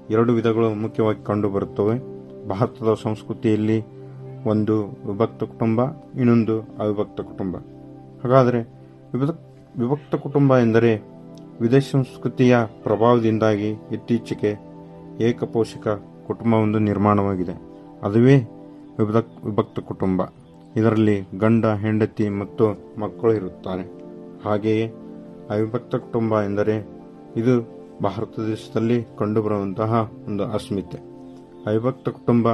Speaker 10: ಎರಡು ವಿಧಗಳು ಮುಖ್ಯವಾಗಿ ಕಂಡುಬರುತ್ತವೆ. ಭಾರತದ ಸಂಸ್ಕೃತಿಯಲ್ಲಿ ಒಂದು ವಿಭಕ್ತ ಕುಟುಂಬ, ಇನ್ನೊಂದು ಅವಿಭಕ್ತ ಕುಟುಂಬ. ಹಾಗಾದರೆ ವಿಭಕ್, ವಿಭಕ್ತ ಕುಟುಂಬ ಎಂದರೆ ವಿದೇಶ ಸಂಸ್ಕೃತಿಯ ಪ್ರಭಾವದಿಂದಾಗಿ ಇತ್ತೀಚೆಗೆ ಏಕಪೋಷಕ ಕುಟುಂಬವೊಂದು ನಿರ್ಮಾಣವಾಗಿದೆ. ಅದುವೇ ವಿಭಕ್ ವಿಭಕ್ತ ಕುಟುಂಬ. ಇದರಲ್ಲಿ ಗಂಡ, ಹೆಂಡತಿ ಮತ್ತು ಮಕ್ಕಳು ಇರುತ್ತಾರೆ. ಹಾಗೆಯೇ ಅವಿಭಕ್ತ ಕುಟುಂಬ ಎಂದರೆ ಇದು ಭಾರತ ದೇಶದಲ್ಲಿ ಕಂಡುಬರುವಂತಹ ಒಂದು ಅಸ್ಮಿತೆ. ಅವಿಭಕ್ತ ಕುಟುಂಬ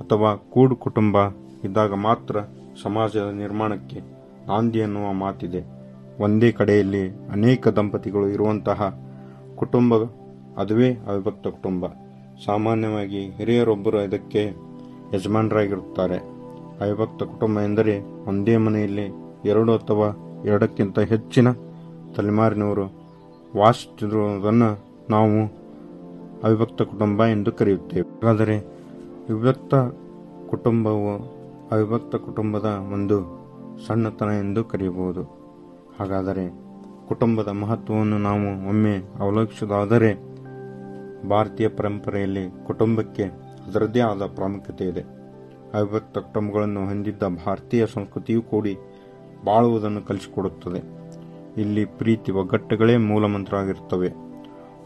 Speaker 10: ಅಥವಾ ಕೂಡು ಕುಟುಂಬ ಇದ್ದಾಗ ಮಾತ್ರ ಸಮಾಜದ ನಿರ್ಮಾಣಕ್ಕೆ ನಾಂದಿ ಎನ್ನುವ ಮಾತಿದೆ. ಒಂದೇ ಕಡೆಯಲ್ಲಿ ಅನೇಕ ದಂಪತಿಗಳು ಇರುವಂತಹ ಕುಟುಂಬ ಅದುವೇ ಅವಿಭಕ್ತ ಕುಟುಂಬ. ಸಾಮಾನ್ಯವಾಗಿ ಹಿರಿಯರೊಬ್ಬರು ಇದಕ್ಕೆ ಯಜಮಾನರಾಗಿರುತ್ತಾರೆ. ಅವಿಭಕ್ತ ಕುಟುಂಬ ಎಂದರೆ ಒಂದೇ ಮನೆಯಲ್ಲಿ ಎರಡು ಅಥವಾ ಎರಡಕ್ಕಿಂತ ಹೆಚ್ಚಿನ ತಲೆಮಾರಿನವರು. ವಾಸಿಸುತ್ತಿರುವುದನ್ನು ನಾವು ಅವಿಭಕ್ತ ಕುಟುಂಬ ಎಂದು ಕರೆಯುತ್ತೇವೆ. ಹಾಗಾದರೆ ವಿಭಕ್ತ ಕುಟುಂಬವು ಅವಿಭಕ್ತ ಕುಟುಂಬದ ಒಂದು ಸಣ್ಣತನ ಎಂದು ಕರೆಯಬಹುದು. ಹಾಗಾದರೆ ಕುಟುಂಬದ ಮಹತ್ವವನ್ನು ನಾವು ಒಮ್ಮೆ ಅವಲೋಕಿಸುವುದಾದರೆ ಭಾರತೀಯ ಪರಂಪರೆಯಲ್ಲಿ ಕುಟುಂಬಕ್ಕೆ ಅದರದ್ದೇ ಆದ ಪ್ರಾಮುಖ್ಯತೆ ಇದೆ. ಅವಿಭಕ್ತ ಕುಟುಂಬಗಳನ್ನು ಹೊಂದಿದ್ದ ಭಾರತೀಯ ಸಂಸ್ಕೃತಿಯು ಕೂಡಿ ಬಾಳುವುದನ್ನು ಕಲಿಸಿಕೊಡುತ್ತದೆ. ಇಲ್ಲಿ ಪ್ರೀತಿ ಒಗ್ಗಟ್ಟುಗಳೇ ಮೂಲಮಂತ್ರವಾಗಿರುತ್ತವೆ.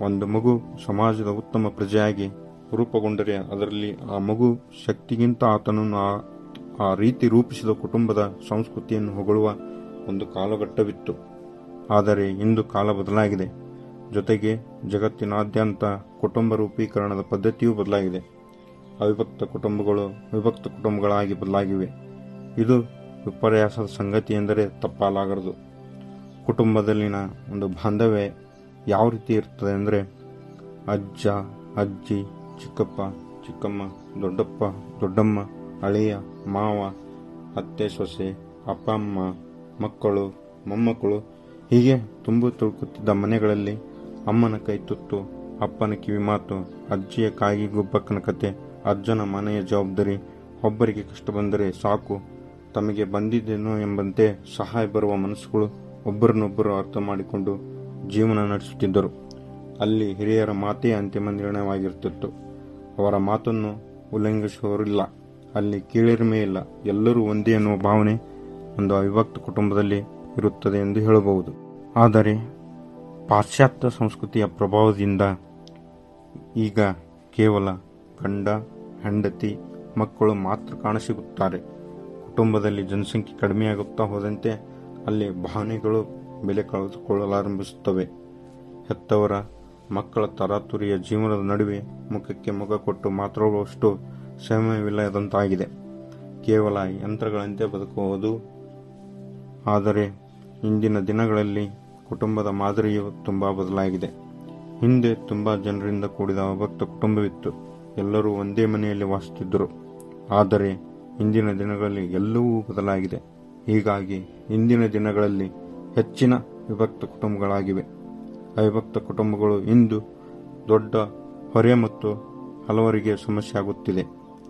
Speaker 10: ಒಂದು ಮಗು ಸಮಾಜದ ಉತ್ತಮ ಪ್ರಜೆಯಾಗಿ ರೂಪುಗೊಂಡರೆ ಅದರಲ್ಲಿ ಆ ಮಗು ಶಕ್ತಿಗಿಂತ ಆತನನ್ನು ಆ- ಆ ರೀತಿ ರೂಪಿಸಿದ ಕುಟುಂಬದ ಸಂಸ್ಕೃತಿಯನ್ನು ಹೊಗಳುವ ಒಂದು ಕಾಲಘಟ್ಟವಿತ್ತು. ಆದರೆ ಇಂದು ಕಾಲ ಬದಲಾಗಿದೆ. ಜೊತೆಗೆ ಜಗತ್ತಿನಾದ್ಯಂತ ಕುಟುಂಬ ರೂಪೀಕರಣದ ಪದ್ಧತಿಯೂ ಬದಲಾಗಿದೆ. ಅವಿಭಕ್ತ ಕುಟುಂಬಗಳು ವಿಭಕ್ತ ಕುಟುಂಬಗಳಾಗಿ ಬದಲಾಗಿವೆ. ಇದು ವಿಪರ್ಯಾಸದ ಸಂಗತಿ ಎಂದರೆ ತಪ್ಪಾಲಾಗದು ಕುಟುಂಬದಲ್ಲಿನ ಒಂದು ಬಾಂಧವ್ಯ ಯಾವ ರೀತಿ ಇರ್ತದೆ ಅಂದರೆ ಅಜ್ಜ, ಅಜ್ಜಿ, ಚಿಕ್ಕಪ್ಪ, ಚಿಕ್ಕಮ್ಮ, ದೊಡ್ಡಪ್ಪ, ದೊಡ್ಡಮ್ಮ ಅಳಿಯ ಮಾವ, ಅತ್ತೆ, ಸೊಸೆ, ಅಪ್ಪ, ಅಮ್ಮ, ಮಕ್ಕಳು, ಮೊಮ್ಮಕ್ಕಳು ಹೀಗೆ ತುಂಬು ತುಳುಕುತ್ತಿದ್ದ ಮನೆಗಳಲ್ಲಿ ಅಮ್ಮನ ಕೈ ತುತ್ತು, ಅಪ್ಪನ ಕಿವಿ ಮಾತು ಅಜ್ಜಿಯ ಕಾಗಿ ಗುಬ್ಬಕ್ಕನ ಕತೆ ಅಜ್ಜನ ಮನೆಯ ಜವಾಬ್ದಾರಿ ಒಬ್ಬರಿಗೆ ಕಷ್ಟ ಬಂದರೆ ಸಾಕು. ತಮಗೆ ಬಂದಿದ್ದೇನೋ ಎಂಬಂತೆ ಸಹಾಯ ಬರುವ ಮನಸ್ಸುಗಳು ಒಬ್ಬರನ್ನೊಬ್ಬರು ಅರ್ಥ ಮಾಡಿಕೊಂಡು ಜೀವನ ನಡೆಸುತ್ತಿದ್ದರು. ಅಲ್ಲಿ ಹಿರಿಯರ ಮಾತೇ ಅಂತಿಮ ನಿರ್ಣಯವಾಗಿರುತ್ತಿತ್ತು. ಅವರ ಮಾತನ್ನು ಉಲ್ಲಂಘಿಸುವವರಿಲ್ಲ. ಅಲ್ಲಿ ಕೀಳಿರಿಮೆ ಇಲ್ಲ. ಎಲ್ಲರೂ ಒಂದೇ ಎನ್ನುವ ಭಾವನೆ ಒಂದು ಅವಿಭಕ್ತ ಕುಟುಂಬದಲ್ಲಿ ಇರುತ್ತದೆ ಎಂದು ಹೇಳಬಹುದು. ಆದರೆ ಪಾಶ್ಚಾತ್ಯ ಸಂಸ್ಕೃತಿಯ ಪ್ರಭಾವದಿಂದ ಈಗ ಕೇವಲ ಗಂಡ ಹೆಂಡತಿ ಮಕ್ಕಳು ಮಾತ್ರ ಕಾಣಸಿಗುತ್ತಾರೆ. ಕುಟುಂಬದಲ್ಲಿ ಜನಸಂಖ್ಯೆ ಕಡಿಮೆಯಾಗುತ್ತಾ ಹೋದಂತೆ ಅಲ್ಲಿ ಭಾವನೆಗಳು ಬೆಲೆ ಕಳೆದುಕೊಳ್ಳಲಾರಂಭಿಸುತ್ತವೆ. ಹೆತ್ತವರ ಮಕ್ಕಳ ತರಾತುರಿಯ ಜೀವನದ ನಡುವೆ ಮುಖಕ್ಕೆ ಮುಖ ಕೊಟ್ಟು ಮಾತ್ರವಷ್ಟು ಸಮಯವಿಲ್ಲದಂತಾಗಿದೆ ಕೇವಲ ಯಂತ್ರಗಳಂತೆ ಬದುಕುವುದು. ಆದರೆ ಇಂದಿನ ದಿನಗಳಲ್ಲಿ ಕುಟುಂಬದ ಮಾದರಿಯು ತುಂಬ ಬದಲಾಗಿದೆ. ಹಿಂದೆ ತುಂಬ ಜನರಿಂದ ಕೂಡಿದ ಅಭಕ್ತ ಕುಟುಂಬವಿತ್ತು. ಎಲ್ಲರೂ ಒಂದೇ ಮನೆಯಲ್ಲಿ ವಾಸಿಸುತ್ತಿದ್ದರು. ಆದರೆ ಇಂದಿನ ದಿನಗಳಲ್ಲಿ ಎಲ್ಲವೂ ಬದಲಾಗಿದೆ. ಹೀಗಾಗಿ ಇಂದಿನ ದಿನಗಳಲ್ಲಿ ಹೆಚ್ಚಿನ ವಿಭಕ್ತ ಕುಟುಂಬಗಳಾಗಿವೆ. ಅವಿಭಕ್ತ ಕುಟುಂಬಗಳು ಇಂದು ದೊಡ್ಡ ಹೊರೆ ಮತ್ತು ಹಲವರಿಗೆ ಸಮಸ್ಯೆ ಆಗುತ್ತಿದೆ.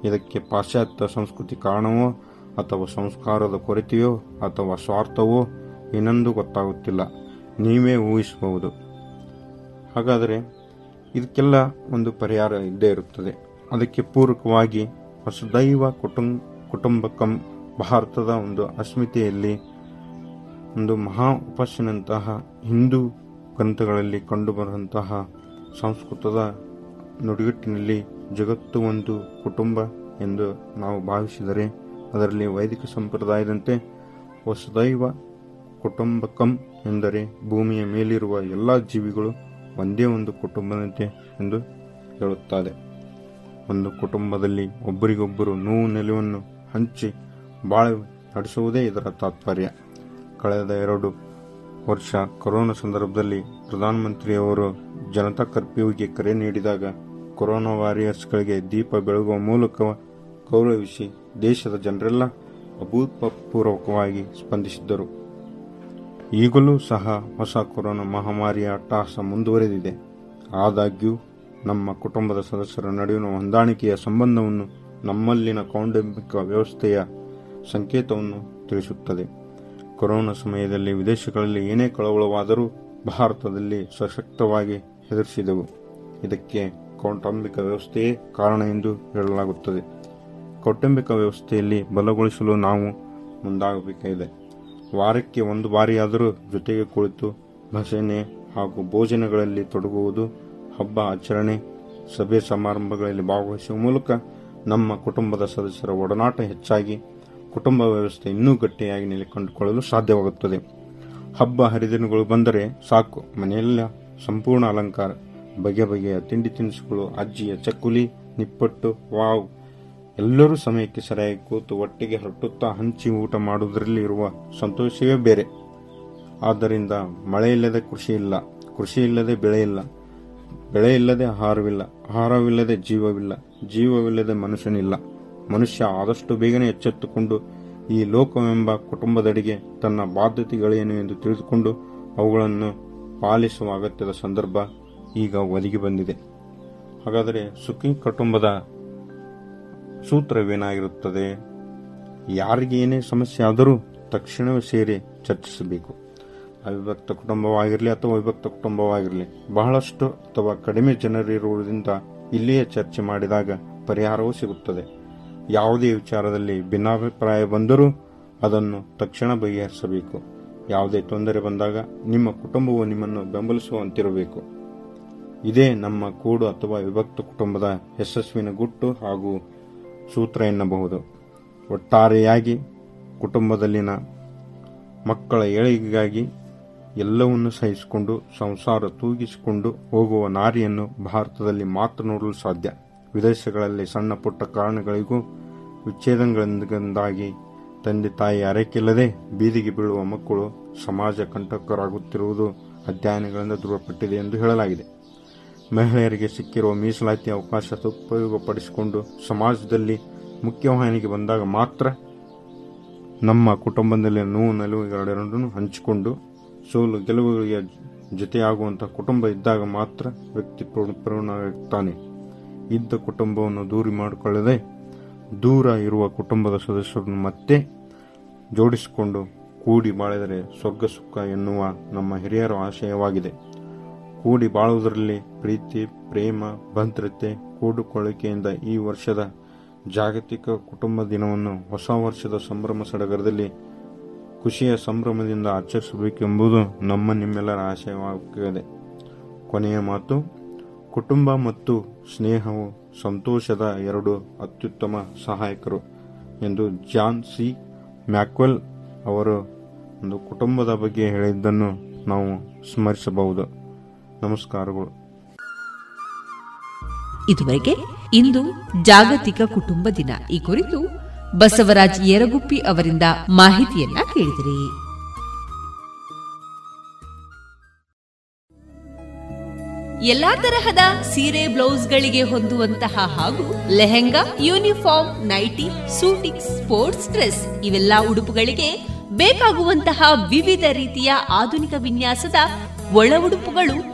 Speaker 10: ಇದಕ್ಕೆ ಪಾಶ್ಚಾತ್ಯ ಸಂಸ್ಕೃತಿ ಕಾರಣವೋ ಅಥವಾ ಸಂಸ್ಕಾರದ ಕೊರತೆಯೋ ಅಥವಾ ಸ್ವಾರ್ಥವೋ ಇನ್ನೊಂದು ಗೊತ್ತಾಗುತ್ತಿಲ್ಲ. ನೀವೇ ಊಹಿಸಬಹುದು. ಹಾಗಾದರೆ ಇದಕ್ಕೆಲ್ಲ ಒಂದು ಪರಿಹಾರ ಇದ್ದೇ ಇರುತ್ತದೆ. ಅದಕ್ಕೆ ಪೂರಕವಾಗಿ ವಸುದೈವ ಕುಟುಂಬ ಕುಟುಂಬಕಂ ಭಾರತದ ಒಂದು ಅಸ್ಮಿತೆಯಲ್ಲಿ ಒಂದು ಮಹಾ ಉಪಾಸನಂತಹ ಹಿಂದೂ ಗ್ರಂಥಗಳಲ್ಲಿ ಕಂಡುಬರುವಂತಹ ಸಂಸ್ಕೃತದ ನುಡಿಗಟ್ಟಿನಲ್ಲಿ ಜಗತ್ತು ಒಂದು ಕುಟುಂಬ ಎಂದು ನಾವು ಭಾವಿಸಿದರೆ ಅದರಲ್ಲಿ ವೈದಿಕ ಸಂಪ್ರದಾಯದಂತೆ ವಸುದೈವ ಕುಟುಂಬಕಂ ಎಂದರೆ ಭೂಮಿಯ ಮೇಲಿರುವ ಎಲ್ಲ ಜೀವಿಗಳು ಒಂದೇ ಒಂದು ಕುಟುಂಬದಂತೆ ಎಂದು ಹೇಳುತ್ತದೆ ಒಂದು ಕುಟುಂಬದಲ್ಲಿ ಒಬ್ಬರಿಗೊಬ್ಬರು ನೋವು ನೆಲವನ್ನು ಹಂಚಿ ಬಾಳೆ ನಡೆಸುವುದೇ ಇದರ ತಾತ್ಪರ್ಯ. ಕಳೆದ ಎರಡು ವರ್ಷ ಕೊರೋನಾ ಸಂದರ್ಭದಲ್ಲಿ ಪ್ರಧಾನಮಂತ್ರಿಯವರು ಜನತಾ ಕರ್ಫ್ಯೂಗೆ ಕರೆ ನೀಡಿದಾಗ ಕೊರೋನಾ ವಾರಿಯರ್ಸ್ಗಳಿಗೆ ದೀಪ ಬೆಳಗುವ ಮೂಲಕ ಗೌರವಿಸಿ ದೇಶದ ಜನರೆಲ್ಲ ಅಭೂತಪೂರ್ವಕವಾಗಿ ಸ್ಪಂದಿಸಿದ್ದರು. ಈಗಲೂ ಸಹ ಹೊಸ ಕೊರೋನಾ ಮಹಾಮಾರಿಯ ಅಟ್ಟಹಾಸ ಮುಂದುವರೆದಿದೆ. ಆದಾಗ್ಯೂ, ನಮ್ಮ ಕುಟುಂಬದ ಸದಸ್ಯರ ನಡುವಿನ ಹೊಂದಾಣಿಕೆಯ ಸಂಬಂಧವನ್ನು ನಮ್ಮಲ್ಲಿನ ಕೌಟುಂಬಿಕ ವ್ಯವಸ್ಥೆಯ ಸಂಕೇತವನ್ನು ತಿಳಿಸುತ್ತದೆ. ಕೊರೋನಾ ಸಮಯದಲ್ಲಿ ವಿದೇಶಗಳಲ್ಲಿ ಏನೇ ಕಳವಳವಾದರೂ ಭಾರತದಲ್ಲಿ ಸಶಕ್ತವಾಗಿ ಎದುರಿಸಿದೆವು ಇದಕ್ಕೆ ಕೌಟುಂಬಿಕ ವ್ಯವಸ್ಥೆಯೇ ಕಾರಣ ಎಂದು ಹೇಳಲಾಗುತ್ತದೆ. ಕೌಟುಂಬಿಕ ವ್ಯವಸ್ಥೆಯಲ್ಲಿ ಬಲಗೊಳಿಸಲು ನಾವು ಮುಂದಾಗಬೇಕಾಗಿದೆ. ವಾರಕ್ಕೆ ಒಂದು ಬಾರಿಯಾದರೂ ಜೊತೆಗೆ ಕುಳಿತು ಭಜನೆ ಹಾಗೂ ಭೋಜನಗಳಲ್ಲಿ ತೊಡಗುವುದು ಹಬ್ಬ ಆಚರಣೆ, ಸಭೆ ಸಮಾರಂಭಗಳಲ್ಲಿ ಭಾಗವಹಿಸುವ ಮೂಲಕ ನಮ್ಮ ಕುಟುಂಬದ ಸದಸ್ಯರ ಒಡನಾಟ ಹೆಚ್ಚಾಗಿ, ಕುಟುಂಬ ವ್ಯವಸ್ಥೆ ಇನ್ನೂ ಗಟ್ಟಿಯಾಗಿ ನೆಲೆಕೊಂಡುಕೊಳ್ಳಲು ಸಾಧ್ಯವಾಗುತ್ತದೆ. ಹಬ್ಬ ಹರಿದಿನಗಳು ಬಂದರೆ ಸಾಕು. ಮನೆಯಲ್ಲ ಸಂಪೂರ್ಣ ಅಲಂಕಾರ. ಬಗೆ ಬಗೆಯ ತಿಂಡಿ ತಿನಿಸುಗಳು, ಅಜ್ಜಿಯ ಚಕ್ಕುಲಿ, ನಿಪ್ಪಟ್ಟು, ವಾವ್. ಎಲ್ಲರೂ ಸಮಯಕ್ಕೆ ಸರಿಯಾಗಿ ಕೂತು ಒಟ್ಟಿಗೆ ಹೊರಟುತ್ತಾ ಹಂಚಿ ಊಟ ಮಾಡುವುದರಲ್ಲಿ ಇರುವ ಸಂತೋಷವೇ ಬೇರೆ. ಆದ್ದರಿಂದ ಮಳೆ ಇಲ್ಲದೆ ಕೃಷಿ ಇಲ್ಲ, ಕೃಷಿ ಇಲ್ಲದೆ ಬೆಳೆ ಇಲ್ಲ, ಬೆಳೆ ಇಲ್ಲದೆ ಆಹಾರವಿಲ್ಲ, ಆಹಾರವಿಲ್ಲದೆ ಜೀವವಿಲ್ಲ, ಜೀವವಿಲ್ಲದೆ ಮನುಷ್ಯನಿಲ್ಲ. ಮನುಷ್ಯ ಆದಷ್ಟು ಬೇಗನೆ ಎಚ್ಚೆತ್ತುಕೊಂಡು ಈ ಲೋಕವೆಂಬ ಕುಟುಂಬದಡಿಗೆ ತನ್ನ ಬಾಧ್ಯತೆಗಳೇನು ಎಂದು ತಿಳಿದುಕೊಂಡು ಅವುಗಳನ್ನು ಪಾಲಿಸುವ ಅಗತ್ಯದ ಸಂದರ್ಭ ಈಗ ಒದಗಿ ಬಂದಿದೆ. ಹಾಗಾದರೆ ಸುಖಿ ಕುಟುಂಬದ ಸೂತ್ರವೇನಾಗಿರುತ್ತದೆ? ಯಾರಿಗೆ ಏನೇ ಸಮಸ್ಯೆ ಆದರೂ ತಕ್ಷಣವೇ ಸೇರಿ ಚರ್ಚಿಸಬೇಕು. ಅವಿಭಕ್ತ ಕುಟುಂಬವಾಗಿರಲಿ ಅಥವಾ ವಿಭಕ್ತ ಕುಟುಂಬವಾಗಿರಲಿ, ಬಹಳಷ್ಟು ಅಥವಾ ಕಡಿಮೆ ಜನರಿರುವುದರಿಂದ ಇಲ್ಲಿಯೇ ಚರ್ಚೆ ಮಾಡಿದಾಗ ಪರಿಹಾರವೂ ಸಿಗುತ್ತದೆ. ಯಾವುದೇ ವಿಚಾರದಲ್ಲಿ ಭಿನ್ನಾಭಿಪ್ರಾಯ ಬಂದರೂ ಅದನ್ನು ತಕ್ಷಣ ಬಗೆಹರಿಸಬೇಕು. ಯಾವುದೇ ತೊಂದರೆ ಬಂದಾಗ ನಿಮ್ಮ ಕುಟುಂಬವು ನಿಮ್ಮನ್ನು ಬೆಂಬಲಿಸುವಂತಿರಬೇಕು. ಇದೇ ನಮ್ಮ ಕೂಡು ಅಥವಾ ವಿಭಕ್ತ ಕುಟುಂಬದ ಯಶಸ್ವಿನ ಗುಟ್ಟು ಹಾಗೂ ಸೂತ್ರ ಎನ್ನಬಹುದು. ಒಟ್ಟಾರೆಯಾಗಿ ಕುಟುಂಬದಲ್ಲಿನ ಮಕ್ಕಳ ಏಳಿಗೆಗಾಗಿ ಎಲ್ಲವನ್ನು ಸಹಿಸಿಕೊಂಡು ಸಂಸಾರ ತೂಗಿಸಿಕೊಂಡು ಹೋಗುವ ನಾರಿಯನ್ನು ಭಾರತದಲ್ಲಿ ಮಾತ್ರ ನೋಡಲು ಸಾಧ್ಯ. ವಿದೇಶಗಳಲ್ಲಿ ಸಣ್ಣ ಪುಟ್ಟ ಕಾರಣಗಳಿಗೂ ವಿಚ್ಛೇದಗಳಿಂದಾಗಿ ತಂದೆ ತಾಯಿ ಅರೆಕಿಲ್ಲದೆ ಬೀದಿಗೆ ಬೀಳುವ ಮಕ್ಕಳು ಸಮಾಜ ಕಂಟಕರಾಗುತ್ತಿರುವುದು ಅಧ್ಯಯನಗಳಿಂದ ದೃಢಪಟ್ಟಿದೆ ಎಂದು ಹೇಳಲಾಗಿದೆ. ಮಹಿಳೆಯರಿಗೆ ಸಿಕ್ಕಿರುವ ಮೀಸಲಾತಿ ಅವಕಾಶ ಸದುಪಯೋಗಪಡಿಸಿಕೊಂಡು ಸಮಾಜದಲ್ಲಿ ಮುಖ್ಯವಾಹಿನಿಗೆ ಬಂದಾಗ ಮಾತ್ರ ನಮ್ಮ ಕುಟುಂಬದಲ್ಲಿ ನೋವು ನಲುವುಗಳೆರಡನ್ನು ಹಂಚಿಕೊಂಡು ಸೋಲು ಗೆಲುವುಗಳಿಗೆ ಜೊತೆಯಾಗುವಂಥ ಕುಟುಂಬ ಇದ್ದಾಗ ಮಾತ್ರ ವ್ಯಕ್ತಿ ಪೂರ್ಣವಾಗುತ್ತಾನೆ ಇದ್ದ ಕುಟುಂಬವನ್ನು ದೂರಿ ಮಾಡಿಕೊಳ್ಳದೆ ದೂರ ಇರುವ ಕುಟುಂಬದ ಸದಸ್ಯರನ್ನು ಮತ್ತೆ ಜೋಡಿಸಿಕೊಂಡು ಕೂಡಿ ಬಾಳಿದರೆ ಸ್ವರ್ಗ ಸುಖ ಎನ್ನುವ ನಮ್ಮ ಹಿರಿಯರ ಆಶಯವಾಗಿದೆ. ಕೂಡಿ ಬಾಳುವುದರಲ್ಲಿ ಪ್ರೀತಿ, ಪ್ರೇಮ, ಭದ್ರತೆ ಕೂಡುಕೊಳ್ಳಿಕೆಯಿಂದ ಈ ವರ್ಷದ ಜಾಗತಿಕ ಕುಟುಂಬ ದಿನವನ್ನು ಹೊಸ ವರ್ಷದ ಸಂಭ್ರಮ ಸಡಗರದಲ್ಲಿ ಖುಷಿಯ ಸಂಭ್ರಮದಿಂದ ಆಚರಿಸಬೇಕೆಂಬುದು ನಮ್ಮ ನಿಮ್ಮೆಲ್ಲರ ಆಶಯವಾಗಿದೆ. ಕೊನೆಯ ಮಾತು, ಕುಟುಂಬ ಮತ್ತು ಸ್ನೇಹವು ಸಂತೋಷದ ಎರಡು ಅತ್ಯುತ್ತಮ ಸಹಾಯಕರು ಎಂದು ಜಾನ್ ಸಿ. ಮ್ಯಾಕ್ವೆಲ್ ಅವರು ಒಂದು ಕುಟುಂಬದ ಬಗ್ಗೆ ಹೇಳಿದ್ದನ್ನು ನಾವು ಸ್ಮರಿಸಬಹುದು. ನಮಸ್ಕಾರಗಳು.
Speaker 2: ಇದುವರೆಗೆ ಇಂದು ಜಾಗತಿಕ ಕುಟುಂಬ ದಿನ. ಈ ಕುರಿತು ಬಸವರಾಜ್ ಯರಗುಪ್ಪಿ ಅವರಿಂದ ಮಾಹಿತಿಯನ್ನ ಕೇಳಿದಿರಿ. ಎಲ್ಲಾ ತರಹದ ಸೀರೆ ಬ್ಲೌಸ್ಗಳಿಗೆ ಹೊಂದುವಂತಹ ಹಾಗೂ lehenga, uniform, nighty suiting sports dress ಇವೆಲ್ಲ ಉಡುಪುಗಳಿಗೆ ಬೇಕಾಗುವಂತಹ ವಿವಿಧ ರೀತಿಯ ಆಧುನಿಕ ವಿನ್ಯಾಸದ ಒಳ ಉಡುಪುಗಳು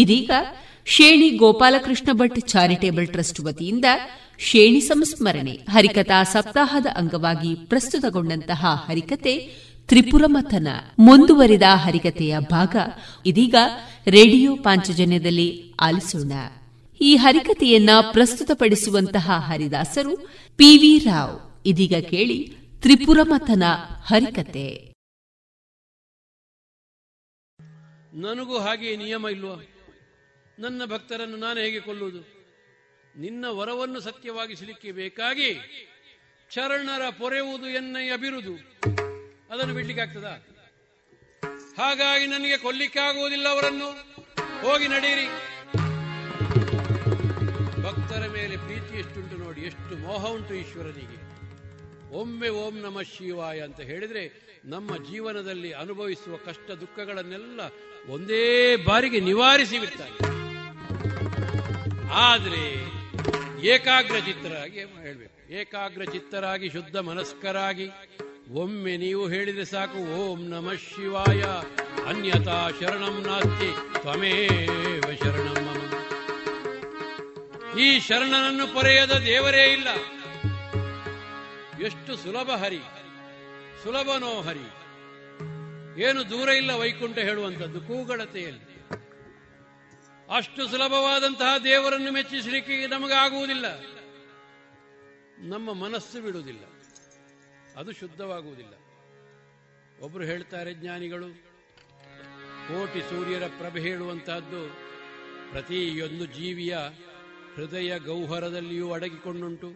Speaker 2: ಇದೀಗ ಶೇಣಿ ಗೋಪಾಲಕೃಷ್ಣ ಭಟ್ ಚಾರಿಟೇಬಲ್ ಟ್ರಸ್ಟ್ ವತಿಯಿಂದ ಶೇಣಿ ಸಂಸ್ಮರಣೆ ಹರಿಕಥಾ ಸಪ್ತಾಹದ ಅಂಗವಾಗಿ ಪ್ರಸ್ತುತಗೊಂಡಂತಹ ಹರಿಕತೆ ತ್ರಿಪುರಮಥನ ಮುಂದುವರಿದ ಹರಿಕತೆಯ ಭಾಗ. ಇದೀಗ ರೇಡಿಯೋ ಪಾಂಚಜನ್ಯದಲ್ಲಿ ಆಲಿಸೋಣ. ಈ ಹರಿಕತೆಯನ್ನ ಪ್ರಸ್ತುತಪಡಿಸುವಂತಹ ಹರಿದಾಸರು ಪಿವಿ ರಾವ್. ಇದೀಗ ಕೇಳಿ ತ್ರಿಪುರಮಥನ ಹರಿಕತೆ
Speaker 11: ನನಗೂ ಹಾಗೆ ನಿಯಮ ಇಲ್ವಾ? ನನ್ನ ಭಕ್ತರನ್ನು ನಾನು ಹೇಗೆ ಕೊಲ್ಲುವುದು? ನಿನ್ನ ವರವನ್ನು ಸತ್ಯವಾಗಿಸಲಿಕ್ಕೆ ಬೇಕಾಗಿ ಚರಣರ ಪೊರೆಯುವುದು ಎನ್ನಯ್ಯ ಅಬಿರುದು ಅದನ್ನು ಬಿಡ್ಲಿಕ್ಕಾಗ್ತದ ಹಾಗಾಗಿ ನನಗೆ ಕೊಲ್ಲಿಕ್ಕೆ ಆಗುವುದಿಲ್ಲ ಅವರನ್ನು. ಹೋಗಿ ನಡೀರಿ ಭಕ್ತರ ಮೇಲೆ ಪ್ರೀತಿ ಎಷ್ಟುಂಟು ನೋಡಿ, ಎಷ್ಟು ಮೋಹ ಉಂಟು ಈಶ್ವರನಿಗೆ. ಒಮ್ಮೆ ಓಂ ನಮ ಶಿವಾಯ ಅಂತ ಹೇಳಿದ್ರೆ ನಮ್ಮ ಜೀವನದಲ್ಲಿ ಅನುಭವಿಸುವ ಕಷ್ಟ ದುಃಖಗಳನ್ನೆಲ್ಲ ಒಂದೇ ಬಾರಿಗೆ ನಿವಾರಿಸಿ ಆದ್ರೆ ಏಕಾಗ್ರ ಚಿತ್ತರಾಗಿ ಹೇಳಬೇಕು. ಏಕಾಗ್ರ ಚಿತ್ತರಾಗಿ ಶುದ್ಧ ಮನಸ್ಕರಾಗಿ, ಒಮ್ಮೆ ನೀವು ಹೇಳಿದರೆ ಸಾಕು, ಓಂ ನಮ ಶಿವಾಯ ಅನ್ಯತಾ ಶರಣಂ ನಾಸ್ತಿ, ತ್ವಮೇವ ಶರಣಂ ಈ ಶರಣನನ್ನು ಪೊರೆಯದ ದೇವರೇ ಇಲ್ಲ. ಎಷ್ಟು ಸುಲಭ ಹರಿ, ಸುಲಭನೋ ಹರಿ. ಏನು ದೂರ ಇಲ್ಲ ವೈಕುಂಠ ಹೇಳುವಂಥದ್ದು, ಕೂಗಳತೆಯಲ್ಲಿ. ಅಷ್ಟು ಸುಲಭವಾದಂತಹ ದೇವರನ್ನು ಮೆಚ್ಚಿಸಲಿಕ್ಕೆ ನಮಗಾಗುವುದಿಲ್ಲ. ನಮ್ಮ ಮನಸ್ಸು ಬಿಡುವುದಿಲ್ಲ. ಅದು ಶುದ್ಧವಾಗುವುದಿಲ್ಲ. ಒಬ್ರು ಹೇಳ್ತಾರೆ, ಜ್ಞಾನಿಗಳು, ಕೋಟಿ ಸೂರ್ಯರ ಪ್ರಭೆ ಹೇಳುವಂತಹದ್ದು ಪ್ರತಿಯೊಂದು ಜೀವಿಯ ಹೃದಯ ಗೌಹರದಲ್ಲಿಯೂ ಅಡಗಿಕೊಂಡುಂಟು.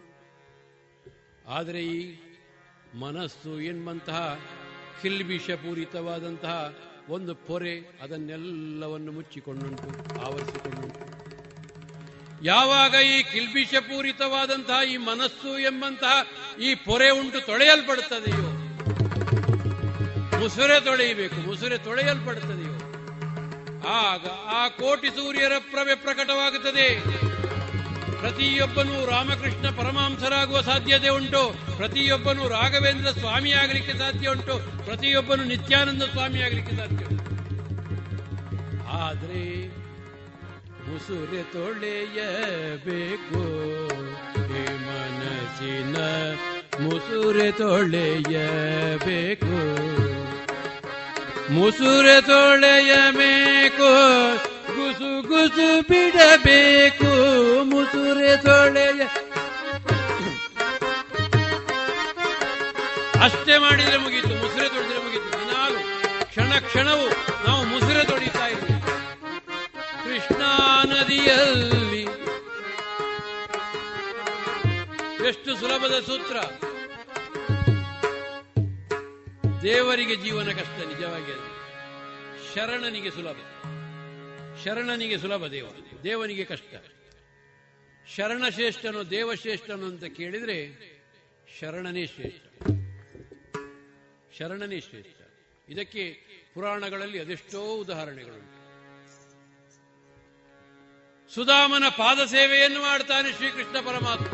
Speaker 11: ಆದರೆ ಈ ಮನಸ್ಸು ಎನ್ನುವಂತಹ ಕಿಲ್ಬಿಷಪೂರಿತವಾದಂತಹ ಒಂದು ಪೊರೆ ಅದನ್ನೆಲ್ಲವನ್ನು ಮುಚ್ಚಿಕೊಂಡುಂಟು, ಆವರಿಸಿಕೊಂಡುಂಟು. ಯಾವಾಗ ಈ ಕಿಲ್ಬಿಷಪೂರಿತವಾದಂತಹ ಈ ಮನಸ್ಸು ಎಂಬಂತಹ ಈ ಪೊರೆ ಉಂಟು ತೊಳೆಯಲ್ಪಡುತ್ತದೆಯೋ, ಮುಸುರೆ ತೊಳೆಯಬೇಕು, ಮುಸುರೆ ತೊಳೆಯಲ್ಪಡುತ್ತದೆಯೋ, ಆಗ ಆ ಕೋಟಿ ಸೂರ್ಯರ ಪ್ರವೆ ಪ್ರಕಟವಾಗುತ್ತದೆ. ಪ್ರತಿಯೊಬ್ಬನೂ ರಾಮಕೃಷ್ಣ ಪರಮಾಂಸರಾಗುವ ಸಾಧ್ಯತೆ ಉಂಟು. ಪ್ರತಿಯೊಬ್ಬನು ರಾಘವೇಂದ್ರ ಸ್ವಾಮಿಯಾಗಲಿಕ್ಕೆ ಸಾಧ್ಯ ಉಂಟು. ಪ್ರತಿಯೊಬ್ಬನು ನಿತ್ಯಾನಂದ ಸ್ವಾಮಿಯಾಗಲಿಕ್ಕೆ ಸಾಧ್ಯ ಉಂಟು. ಆದರೆ ಮುಸುರೆ ತೊಳೆಯಬೇಕು. ಈ ಮನಸ್ಸಿನ ಮುಸುರೆ ತೊಳೆಯಬೇಕು. ಮುಸುರೆ ತೊಳೆಯಬೇಕು. ಗುಸು ಗುಸು ಬಿಡಬೇಕು ಮುಸುರೆ ತೊಳೆಯ ಅಷ್ಟೇ ಮಾಡಿದ್ರೆ ಮುಗೀತು, ಮುಸುರೆ ತೊಳೆದ್ರೆ ಮುಗೀತು. ದಿನಾಲು, ಕ್ಷಣ ಕ್ಷಣವು ನಾವು ಮುಸುರೆ ತೊಡೀತಾ ಇದ್ದೀವಿ. ಕೃಷ್ಣಾ ನದಿಯಲ್ಲಿ. ಎಷ್ಟು ಸುಲಭದ ಸೂತ್ರ. ದೇವರಿಗೆ ಜೀವನ ಕಷ್ಟ, ನಿಜವಾಗಿ ಅದು. ಶರಣನಿಗೆ ಸುಲಭ. ಶರಣನಿಗೆ ಸುಲಭ ದೇವ, ದೇವನಿಗೆ ಕಷ್ಟ. ಶರಣಶ್ರೇಷ್ಠನು ದೇವಶ್ರೇಷ್ಠನು ಅಂತ ಕೇಳಿದರೆ ಶರಣನೇ ಶ್ರೇಷ್ಠ. ಶರಣನೇ ಶ್ರೇಷ್ಠ. ಇದಕ್ಕೆ ಪುರಾಣಗಳಲ್ಲಿ ಅದೆಷ್ಟೋ ಉದಾಹರಣೆಗಳುಂಟು. ಸುಧಾಮನ ಪಾದ ಸೇವೆಯನ್ನು ಮಾಡ್ತಾನೆ ಶ್ರೀಕೃಷ್ಣ ಪರಮಾತ್ಮ.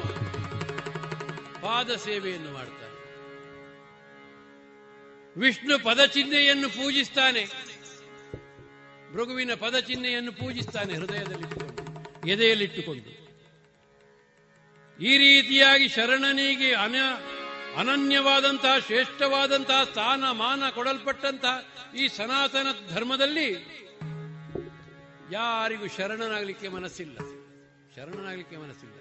Speaker 11: ಪಾದ ಸೇವೆಯನ್ನು ಮಾಡ್ತಾನೆ. ವಿಷ್ಣು ಪದಚಿಹ್ನೆಯನ್ನು ಪೂಜಿಸ್ತಾನೆ. ಭೃಗುವಿನ ಪದಚಿಹ್ನೆಯನ್ನು ಪೂಜಿಸ್ತಾನೆ ಹೃದಯದಲ್ಲಿಟ್ಟುಕೊಂಡು, ಎದೆಯಲ್ಲಿಟ್ಟುಕೊಂಡು. ಈ ರೀತಿಯಾಗಿ ಶರಣನಿಗೆ ಅನ, ಅನನ್ಯವಾದಂತಹ ಶ್ರೇಷ್ಠವಾದಂತಹ ಸ್ಥಾನ ಮಾನ ಕೊಡಲ್ಪಟ್ಟಂತಹ ಈ ಸನಾತನ ಧರ್ಮದಲ್ಲಿ ಯಾರಿಗೂ ಶರಣನಾಗಲಿಕ್ಕೆ ಮನಸ್ಸಿಲ್ಲ. ಶರಣನಾಗಲಿಕ್ಕೆ ಮನಸ್ಸಿಲ್ಲ.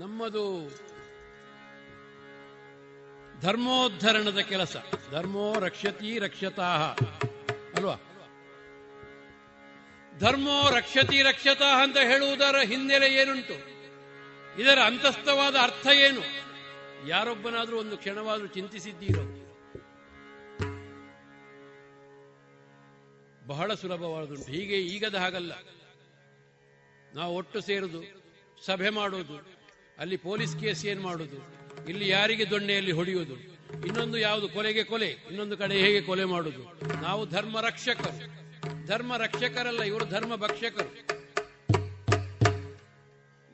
Speaker 11: ನಮ್ಮದು ಧರ್ಮೋದ್ಧರಣದ ಕೆಲಸ. ಧರ್ಮೋ ರಕ್ಷತಿ ರಕ್ಷತಾಹ. ಅಲ್ವಾ? ಧರ್ಮೋ ರಕ್ಷತಿ ರಕ್ಷತಾ ಅಂತ ಹೇಳುವುದರ ಹಿನ್ನೆಲೆ ಏನುಂಟು? ಇದರ ಅಂತಸ್ಥವಾದ ಅರ್ಥ ಏನು? ಯಾರೊಬ್ಬನಾದ್ರೂ ಒಂದು ಕ್ಷಣವಾದ್ರೂ ಚಿಂತಿಸಿದ್ದೀರೋ? ಬಹಳ ಸುಲಭವಾದುಂಟು ಹೀಗೆ ಈಗದ ಹಾಗಲ್ಲ. ನಾವು ಒಟ್ಟು ಸೇರುದು, ಸಭೆ ಮಾಡುವುದು ಅಲ್ಲಿ ಪೊಲೀಸ್ ಕೇಸ್ ಏನ್ ಮಾಡೋದು? ಇಲ್ಲಿ ಯಾರಿಗೆ ದೊಣ್ಣೆಯಲ್ಲಿ ಹೊಡೆಯುವುದು? ಇನ್ನೊಂದು ಯಾವುದು? ಕೊಲೆಗೆ ಕೊಲೆ. ಇನ್ನೊಂದು ಕಡೆ ಹೇಗೆ ಕೊಲೆ ಮಾಡುವುದು? ನಾವು ಧರ್ಮ ರಕ್ಷಕರು ಧರ್ಮ ರಕ್ಷಕರಲ್ಲ ಇವರು ಧರ್ಮ ಭಕ್ಷಕರು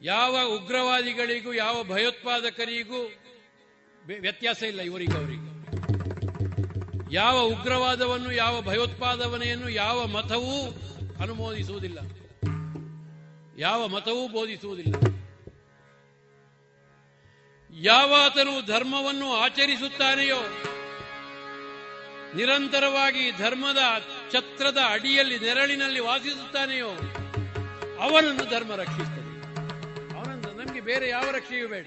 Speaker 11: ಯಾವ ಉಗ್ರವಾದಿಗಳಿಗೂ, ಯಾವ ಭಯೋತ್ಪಾದಕರಿಗೂ ವ್ಯತ್ಯಾಸ ಇಲ್ಲ ಇವರಿಗೆ ಅವರಿಗೆ. ಯಾವ ಉಗ್ರವಾದವನ್ನು, ಯಾವ ಭಯೋತ್ಪಾದನೆಯನ್ನು ಯಾವ ಮತವೂ ಅನುಮೋದಿಸುವುದಿಲ್ಲ. ಯಾವ ಮತವೂ ಬೋಧಿಸುವುದಿಲ್ಲ. ಯಾವಾತನು ಧರ್ಮವನ್ನು ಆಚರಿಸುತ್ತಾನೆಯೋ, ನಿರಂತರವಾಗಿ ಧರ್ಮದ ಛತ್ರದ ಅಡಿಯಲ್ಲಿ, ನೆರಳಿನಲ್ಲಿ ವಾಸಿಸುತ್ತಾನೆಯೋ, ಅವನನ್ನು ಧರ್ಮ ರಕ್ಷಿಸುತ್ತದೆ. ಅವನನ್ನು ನಮಗೆ ಬೇರೆ ಯಾವ ರಕ್ಷೆಯೂ ಬೇಡ.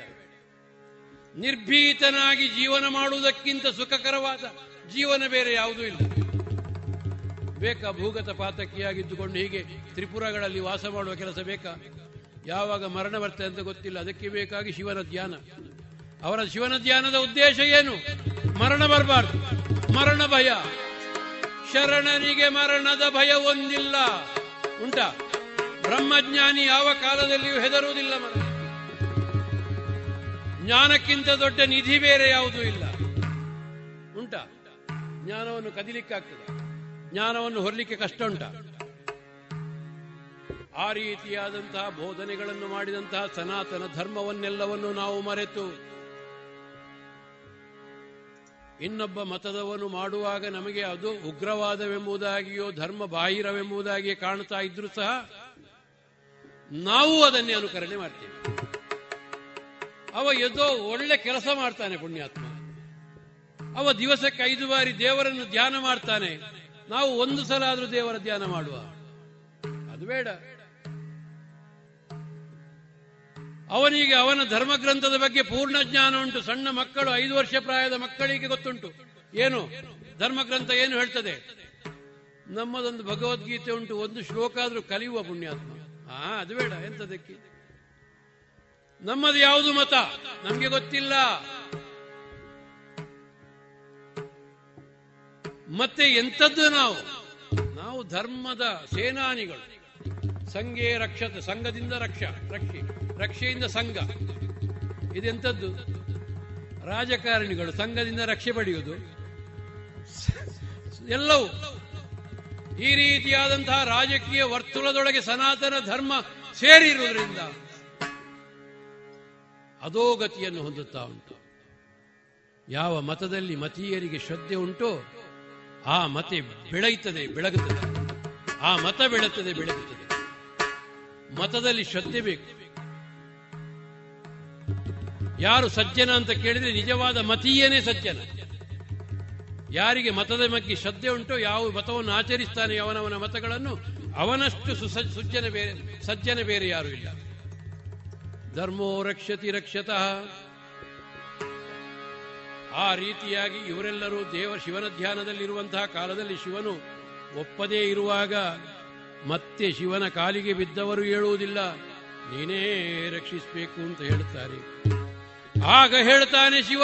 Speaker 11: ನಿರ್ಭೀತನಾಗಿ ಜೀವನ ಮಾಡುವುದಕ್ಕಿಂತ ಸುಖಕರವಾದ ಜೀವನ ಬೇರೆ ಯಾವುದೂ ಇಲ್ಲ. ಬೇಕಾ ಭೂಗತ ಪಾತಕಿಯಾಗಿದ್ದುಕೊಂಡು ಹೀಗೆ ತ್ರಿಪುರಗಳಲ್ಲಿ ವಾಸ ಮಾಡುವ ಕೆಲಸ ಬೇಕಾ? ಯಾವಾಗ ಮರಣ ಬರ್ತದೆ ಅಂತ ಗೊತ್ತಿಲ್ಲ. ಅದಕ್ಕೆ ಬೇಕಾಗಿ ಶಿವನ ಧ್ಯಾನ. ಅವರ ಶಿವನ ಧ್ಯಾನದ ಉದ್ದೇಶ ಏನು? ಮರಣ ಬರಬಾರ್ದು. ಮರಣ ಭಯ. ಶರಣನಿಗೆ ಮರಣದ ಭಯ ಒಂದಿಲ್ಲ. ಉಂಟ. ಬ್ರಹ್ಮಜ್ಞಾನಿ ಯಾವ ಕಾಲದಲ್ಲಿಯೂ ಹೆದರುವುದಿಲ್ಲ ಮರಣ. ಜ್ಞಾನಕ್ಕಿಂತ ದೊಡ್ಡ ನಿಧಿ ಬೇರೆ ಯಾವುದೂ ಇಲ್ಲ. ಉಂಟ. ಜ್ಞಾನವನ್ನು ಕದಿಲಿಕ್ಕಾಗ್ತದೆ ಜ್ಞಾನವನ್ನು ಹೊರಲಿಕ್ಕೆ ಕಷ್ಟ ಉಂಟ. ಆ ರೀತಿಯಾದಂತಹ ಬೋಧನೆಗಳನ್ನು ಮಾಡಿದಂತಹ ಸನಾತನ ಧರ್ಮವನ್ನೆಲ್ಲವನ್ನು ನಾವು ಮರೆತು ಇನ್ನೊಬ್ಬ ಮತದವನು ಮಾಡುವಾಗ ನಮಗೆ ಅದು ಉಗ್ರವಾದವೆಂಬುದಾಗಿಯೋ ಧರ್ಮ ಬಾಹಿರವೆಂಬುದಾಗಿಯೇ ಕಾಣ್ತಾ ಇದ್ರೂ ಸಹ ನಾವು ಅದನ್ನೇ ಅನುಕರಣೆ ಮಾಡ್ತೇವೆ. ಅವ ಎದೋ ಒಳ್ಳೆ ಕೆಲಸ ಮಾಡ್ತಾನೆ ಪುಣ್ಯಾತ್ಮ. ಅವ ದಿವಸಕ್ಕೆ ಐದು ಬಾರಿ ದೇವರನ್ನು ಧ್ಯಾನ ಮಾಡ್ತಾನೆ. ನಾವು ಒಂದು ಸಲ ಆದ್ರೂ ದೇವರ ಧ್ಯಾನ ಮಾಡುವ. ಅದು ಬೇಡ. ಅವನಿಗೆ ಅವನ ಧರ್ಮಗ್ರಂಥದ ಬಗ್ಗೆ ಪೂರ್ಣ ಜ್ಞಾನ ಉಂಟು. ಸಣ್ಣ ಮಕ್ಕಳು, ಐದು ವರ್ಷ ಪ್ರಾಯದ ಮಕ್ಕಳಿಗೆ ಗೊತ್ತುಂಟು. ಏನು? ಧರ್ಮಗ್ರಂಥ ಏನು ಹೇಳ್ತದೆ? ನಮ್ಮದೊಂದು ಭಗವದ್ಗೀತೆ ಉಂಟು. ಒಂದು ಶ್ಲೋಕ ಆದ್ರೂ ಕಲಿಯುವ ಪುಣ್ಯಾತ್ಮ. ಹಾ ಅದು ಬೇಡ. ಎಂತದಕ್ಕೆ ನಮ್ಮದು ಯಾವುದು ಮತ? ನಮ್ಗೆ ಗೊತ್ತಿಲ್ಲ. ಮತ್ತೆ ಎಂಥದ್ದು ನಾವು? ನಾವು ಧರ್ಮದ ಸೇನಾನಿಗಳು. ಸಂಘೇ ರಕ್ಷತೆ, ಸಂಘದಿಂದ ರಕ್ಷ, ರಕ್ಷೆ. ರಕ್ಷೆಯಿಂದ ಸಂಘ. ಇದೆಂಥದ್ದು? ರಾಜಕಾರಣಿಗಳು ಸಂಘದಿಂದ ರಕ್ಷೆ ಪಡೆಯುವುದು. ಎಲ್ಲವೂ. ಈ ರೀತಿಯಾದಂತಹ ರಾಜಕೀಯ ವರ್ತುಲದೊಳಗೆ ಸನಾತನ ಧರ್ಮ ಸೇರಿರುವುದರಿಂದ ಅಧೋಗತಿಯನ್ನು ಹೊಂದುತ್ತಾ ಉಂಟು. ಯಾವ ಮತದಲ್ಲಿ ಮತೀಯರಿಗೆ ಶ್ರದ್ಧೆ ಉಂಟೋ, ಆ ಮತೆ ಬೆಳೆಯುತ್ತದೆ ಬೆಳಗುತ್ತದೆ. ಆ ಮತ ಬೆಳೆಯುತ್ತದೆ ಬೆಳಗುತ್ತದೆ. ಮತದಲ್ಲಿ ಶ್ರದ್ಧೆ ಬೇಕು. ಯಾರು ಸಜ್ಜನ ಅಂತ ಕೇಳಿದ್ರೆ ನಿಜವಾದ ಮತೀಯನೇ ಸಜ್ಜನ. ಯಾರಿಗೆ ಮತದ ಬಗ್ಗೆ ಶ್ರದ್ಧೆ ಉಂಟೋ, ಯಾವ ಮತವನ್ನು ಆಚರಿಸ್ತಾನೆ ಅವನವನ ಮತಗಳನ್ನು, ಅವನಷ್ಟು ಸುಸಜ್ಜನ ಸುಜ್ಜನ ಬೇರೆ, ಸಜ್ಜನ ಬೇರೆ ಯಾರು ಇಲ್ಲ. ಧರ್ಮೋ ರಕ್ಷತಿ ರಕ್ಷತಃ. ಆ ರೀತಿಯಾಗಿ ಇವರೆಲ್ಲರೂ ದೇವ ಶಿವನ ಧ್ಯಾನದಲ್ಲಿರುವಂತಹ ಕಾಲದಲ್ಲಿ ಶಿವನು ಒಪ್ಪದೇ ಇರುವಾಗ ಮತ್ತೆ ಶಿವನ ಕಾಲಿಗೆ ಬಿದ್ದವರು ಹೇಳುವುದಿಲ್ಲ ನೀನೇ ರಕ್ಷಿಸಬೇಕು ಅಂತ ಹೇಳ್ತಾರೆ. ಆಗ ಹೇಳ್ತಾನೆ ಶಿವ,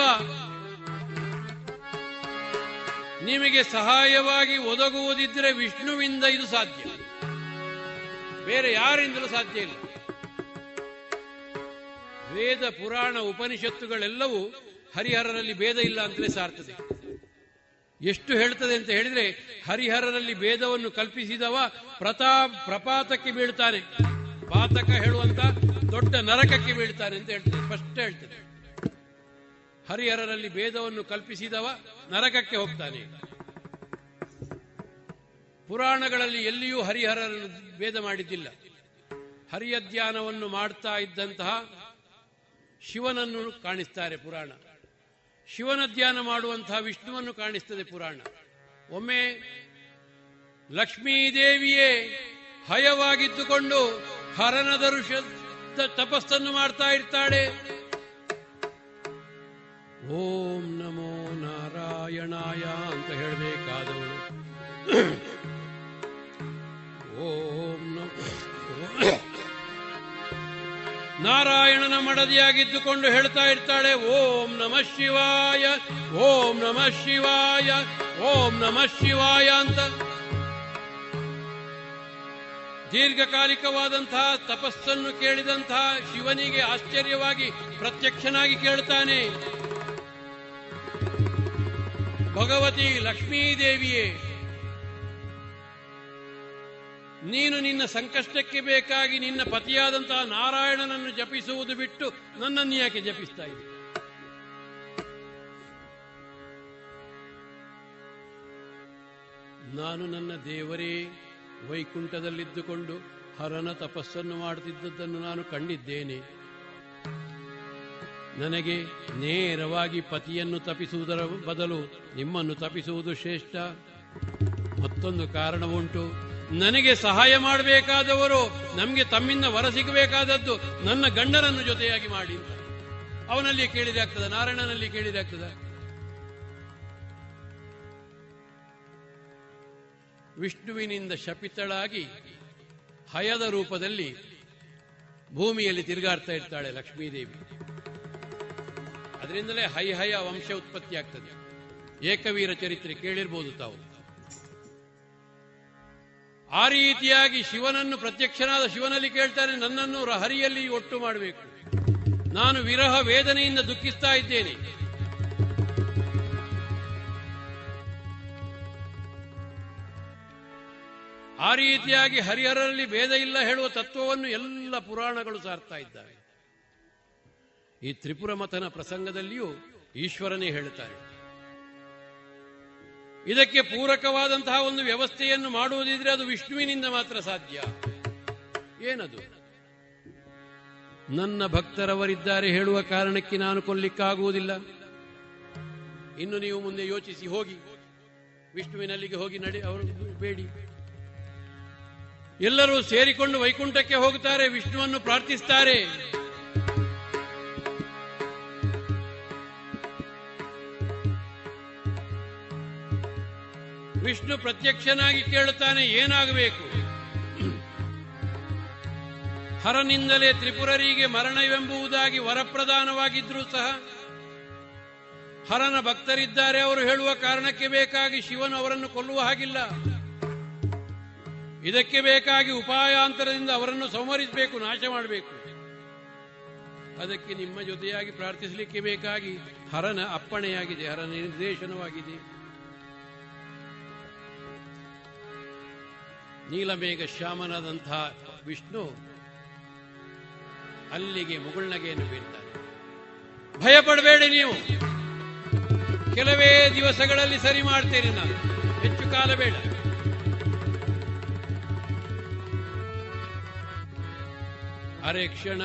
Speaker 11: ನಿಮಗೆ ಸಹಾಯವಾಗಿ ಒದಗುವುದಿದ್ರೆ ವಿಷ್ಣುವಿಂದ ಇದು ಸಾಧ್ಯ. ಬೇರೆ ಯಾರಿಂದಲೂ ಸಾಧ್ಯ ಇಲ್ಲ. ವೇದ, ಪುರಾಣ, ಉಪನಿಷತ್ತುಗಳೆಲ್ಲವೂ ಹರಿಹರರಲ್ಲಿ ಭೇದ ಇಲ್ಲ ಅಂತಲೇ ಸಾರ್ತದೆ. ಎಷ್ಟು ಹೇಳ್ತದೆ ಅಂತ ಹೇಳಿದ್ರೆ ಹರಿಹರರಲ್ಲಿ ಭೇದವನ್ನು ಕಲ್ಪಿಸಿದವ ಪ್ರತಾ ಪ್ರಪಾತಕ್ಕೆ ಬೀಳ್ತಾನೆ. ಪಾತಕ ಹೇಳುವಂತ ದೊಡ್ಡ ನರಕಕ್ಕೆ ಬೀಳ್ತಾರೆ ಅಂತ ಹೇಳ್ತದೆ ಸ್ಪಷ್ಟ ಹೇಳ್ತದೆ ಹರಿಹರರಲ್ಲಿ ಭೇದವನ್ನು ಕಲ್ಪಿಸಿದವ ನರಕಕ್ಕೆ ಹೋಗ್ತಾನೆ. ಪುರಾಣಗಳಲ್ಲಿ ಎಲ್ಲಿಯೂ ಹರಿಹರರನ್ನು ಭೇದ ಮಾಡಿದ್ದಿಲ್ಲ. ಹರಿಯ ಧ್ಯಾನವನ್ನು ಮಾಡ್ತಾ ಇದ್ದಂತಹ ಶಿವನನ್ನು ಕಾಣಿಸ್ತಾರೆ ಪುರಾಣ. ಶಿವನ ಧ್ಯಾನ ಮಾಡುವಂತಹ ವಿಷ್ಣುವನ್ನು ಕಾಣಿಸ್ತದೆ ಪುರಾಣ. ಒಮ್ಮೆ ಲಕ್ಷ್ಮೀದೇವಿಯೇ ಹಯವಾಗಿದ್ದುಕೊಂಡು ಹರನ ದರುಷ ತಪಸ್ಸನ್ನು ಮಾಡ್ತಾ ಇರ್ತಾಳೆ. ಓಂ ನಮೋ ನಾರಾಯಣಾಯ ಅಂತ ಹೇಳಬೇಕಾದವಳು ಓಂ ನಮೋ ನಾರಾಯಣನ ಮಡದಿಯಾಗಿದ್ದುಕೊಂಡು ಹೇಳ್ತಾ ಇರ್ತಾಳೆ, ಓಂ ನಮಃ ಶಿವಾಯ, ಓಂ ನಮಃ ಶಿವಾಯ, ಓಂ ನಮಃ ಶಿವಾಯ ಅಂತ. ದೀರ್ಘಕಾಲಿಕವಾದಂತಹ ತಪಸ್ಸನ್ನು ಕೇಳಿದಂತಹ ಶಿವನಿಗೆ ಆಶ್ಚರ್ಯವಾಗಿ ಪ್ರತ್ಯಕ್ಷನಾಗಿ ಕೇಳ್ತಾನೆ ಭಗವತಿ ಲಕ್ಷ್ಮೀದೇವಿಯೇ, ನೀನು ನಿನ್ನ ಸಂಕಷ್ಟಕ್ಕೆ ಬೇಕಾಗಿ ನಿನ್ನ ಪತಿಯಾದಂತಹ ನಾರಾಯಣನನ್ನು ಜಪಿಸುವುದು ಬಿಟ್ಟು ನನ್ನನ್ನು ಯಾಕೆ ಜಪಿಸ್ತಾ ಇದೆ ನಾನು ನನ್ನ ದೇವರೇ ವೈಕುಂಠದಲ್ಲಿದ್ದುಕೊಂಡು ಹರನ ತಪಸ್ಸನ್ನು ಮಾಡುತ್ತಿದ್ದದ್ದನ್ನು ನಾನು ಕಂಡಿದ್ದೇನೆ. ನನಗೆ ನೇರವಾಗಿ ಪತಿಯನ್ನು ತಪಿಸುವುದರ ಬದಲು ನಿಮ್ಮನ್ನು ತಪಿಸುವುದು ಶ್ರೇಷ್ಠ. ಮತ್ತೊಂದು ಕಾರಣವುಂಟು, ನನಗೆ ಸಹಾಯ ಮಾಡಬೇಕಾದವರು ನಮಗೆ ತಮ್ಮಿಂದ ವರ ಸಿಗಬೇಕಾದದ್ದು ನನ್ನ ಗಂಡನನ್ನು ಜೊತೆಯಾಗಿ ಮಾಡಿ ಅವನಲ್ಲಿ ಕೇಳಿದೆ ಆಗ್ತದ, ನಾರಾಯಣನಲ್ಲಿ ಕೇಳಿದೆ ವಿಷ್ಣುವಿನಿಂದ ಶಪಿತಳಾಗಿ ಹಯದ ರೂಪದಲ್ಲಿ ಭೂಮಿಯಲ್ಲಿ ತಿರುಗಾಡ್ತಾ ಇರ್ತಾಳೆ ಲಕ್ಷ್ಮೀದೇವಿ. ಅದರಿಂದಲೇ ಹೈ ಹಯ ವಂಶ ಉತ್ಪತ್ತಿ ಆಗ್ತದೆ. ಏಕವೀರ ಚರಿತ್ರೆ ಕೇಳಿರ್ಬೋದು ತಾವು. ಆ ರೀತಿಯಾಗಿ ಶಿವನನ್ನು ಪ್ರತ್ಯಕ್ಷನಾದ ಶಿವನಲ್ಲಿ ಕೇಳ್ತಾನೆ, ನನ್ನನ್ನು ಹರಿಯಲ್ಲಿ ಒಟ್ಟು ಮಾಡಬೇಕು. ನಾನು ವಿರಹ ವೇದನೆಯಿಂದ ದುಃಖಿಸ್ತಾ ಇದ್ದೇನೆ. ಆ ರೀತಿಯಾಗಿ ಹರಿಹರಲ್ಲಿ ಭೇದ ಇಲ್ಲ ಹೇಳುವ ತತ್ವವನ್ನು ಎಲ್ಲ ಪುರಾಣಗಳು ಸಾರ್ತಾ ಇದ್ದಾರೆ ಈ ತ್ರಿಪುರ ಮತನ ಪ್ರಸಂಗದಲ್ಲಿಯೂ ಈಶ್ವರನೇ ಹೇಳುತ್ತಾರೆ. ಇದಕ್ಕೆ ಪೂರಕವಾದಂತಹ ಒಂದು ವ್ಯವಸ್ಥೆಯನ್ನು ಮಾಡುವುದಿದ್ರೆ ಅದು ವಿಷ್ಣುವಿನಿಂದ ಮಾತ್ರ ಸಾಧ್ಯ. ಏನದು? ನನ್ನ ಭಕ್ತರವರಿದ್ದಾರೆ ಹೇಳುವ ಕಾರಣಕ್ಕೆ ನಾನು ಕೊಲ್ಲಿಕ್ಕಾಗುವುದಿಲ್ಲ. ಇನ್ನು ನೀವು ಮುಂದೆ ಯೋಚಿಸಿ ಹೋಗಿ. ವಿಷ್ಣುವಿನಲ್ಲಿಗೆ ಹೋಗಿ ನಡೆ ಅವರು ಬೇಡಿ. ಎಲ್ಲರೂ ಸೇರಿಕೊಂಡು ವೈಕುಂಠಕ್ಕೆ ಹೋಗುತ್ತಾರೆ, ವಿಷ್ಣುವನ್ನು ಪ್ರಾರ್ಥಿಸ್ತಾರೆ. ವಿಷ್ಣು ಪ್ರತ್ಯಕ್ಷನಾಗಿ ಕೇಳುತ್ತಾನೆ, ಏನಾಗಬೇಕು? ಹರನಿಂದಲೇ ತ್ರಿಪುರರಿಗೆ ಮರಣವೆಂಬುದಾಗಿ ವರಪ್ರಧಾನವಾಗಿದ್ರೂ ಸಹ ಹರನ ಭಕ್ತರಿದ್ದಾರೆ, ಅವರು ಹೇಳುವ ಕಾರಣಕ್ಕೆ ಬೇಕಾಗಿ ಶಿವನು ಅವರನ್ನು ಕೊಲ್ಲುವ ಹಾಗಿಲ್ಲ. ಇದಕ್ಕೆ ಬೇಕಾಗಿ ಉಪಾಯಾಂತರದಿಂದ ಅವರನ್ನು ಸಂಹರಿಸಬೇಕು, ನಾಶ ಮಾಡಬೇಕು. ಅದಕ್ಕೆ ನಿಮ್ಮ ಜೊತೆಯಾಗಿ ಪ್ರಾರ್ಥಿಸಲಿಕ್ಕೆ ಬೇಕಾಗಿ ಹರನ ಅಪ್ಪಣೆಯಾಗಿದೆ ಹರನ ನಿರ್ದೇಶನವಾಗಿದೆ. ನೀಲಮೇಘ ಶ್ಯಾಮನಾದಂತಹ ವಿಷ್ಣು ಅಲ್ಲಿಗೆ ಮುಗುಳ್ನಗೆಯನ್ನು ಭಯ ಭಯಪಡಬೇಡಿ ನೀವು. ಕೆಲವೇ ದಿವಸಗಳಲ್ಲಿ ಸರಿ ಮಾಡ್ತೇನೆ ನಾನು. ಹೆಚ್ಚು ಕಾಲ ಬೇಡ. ಅರೆ ಕ್ಷಣ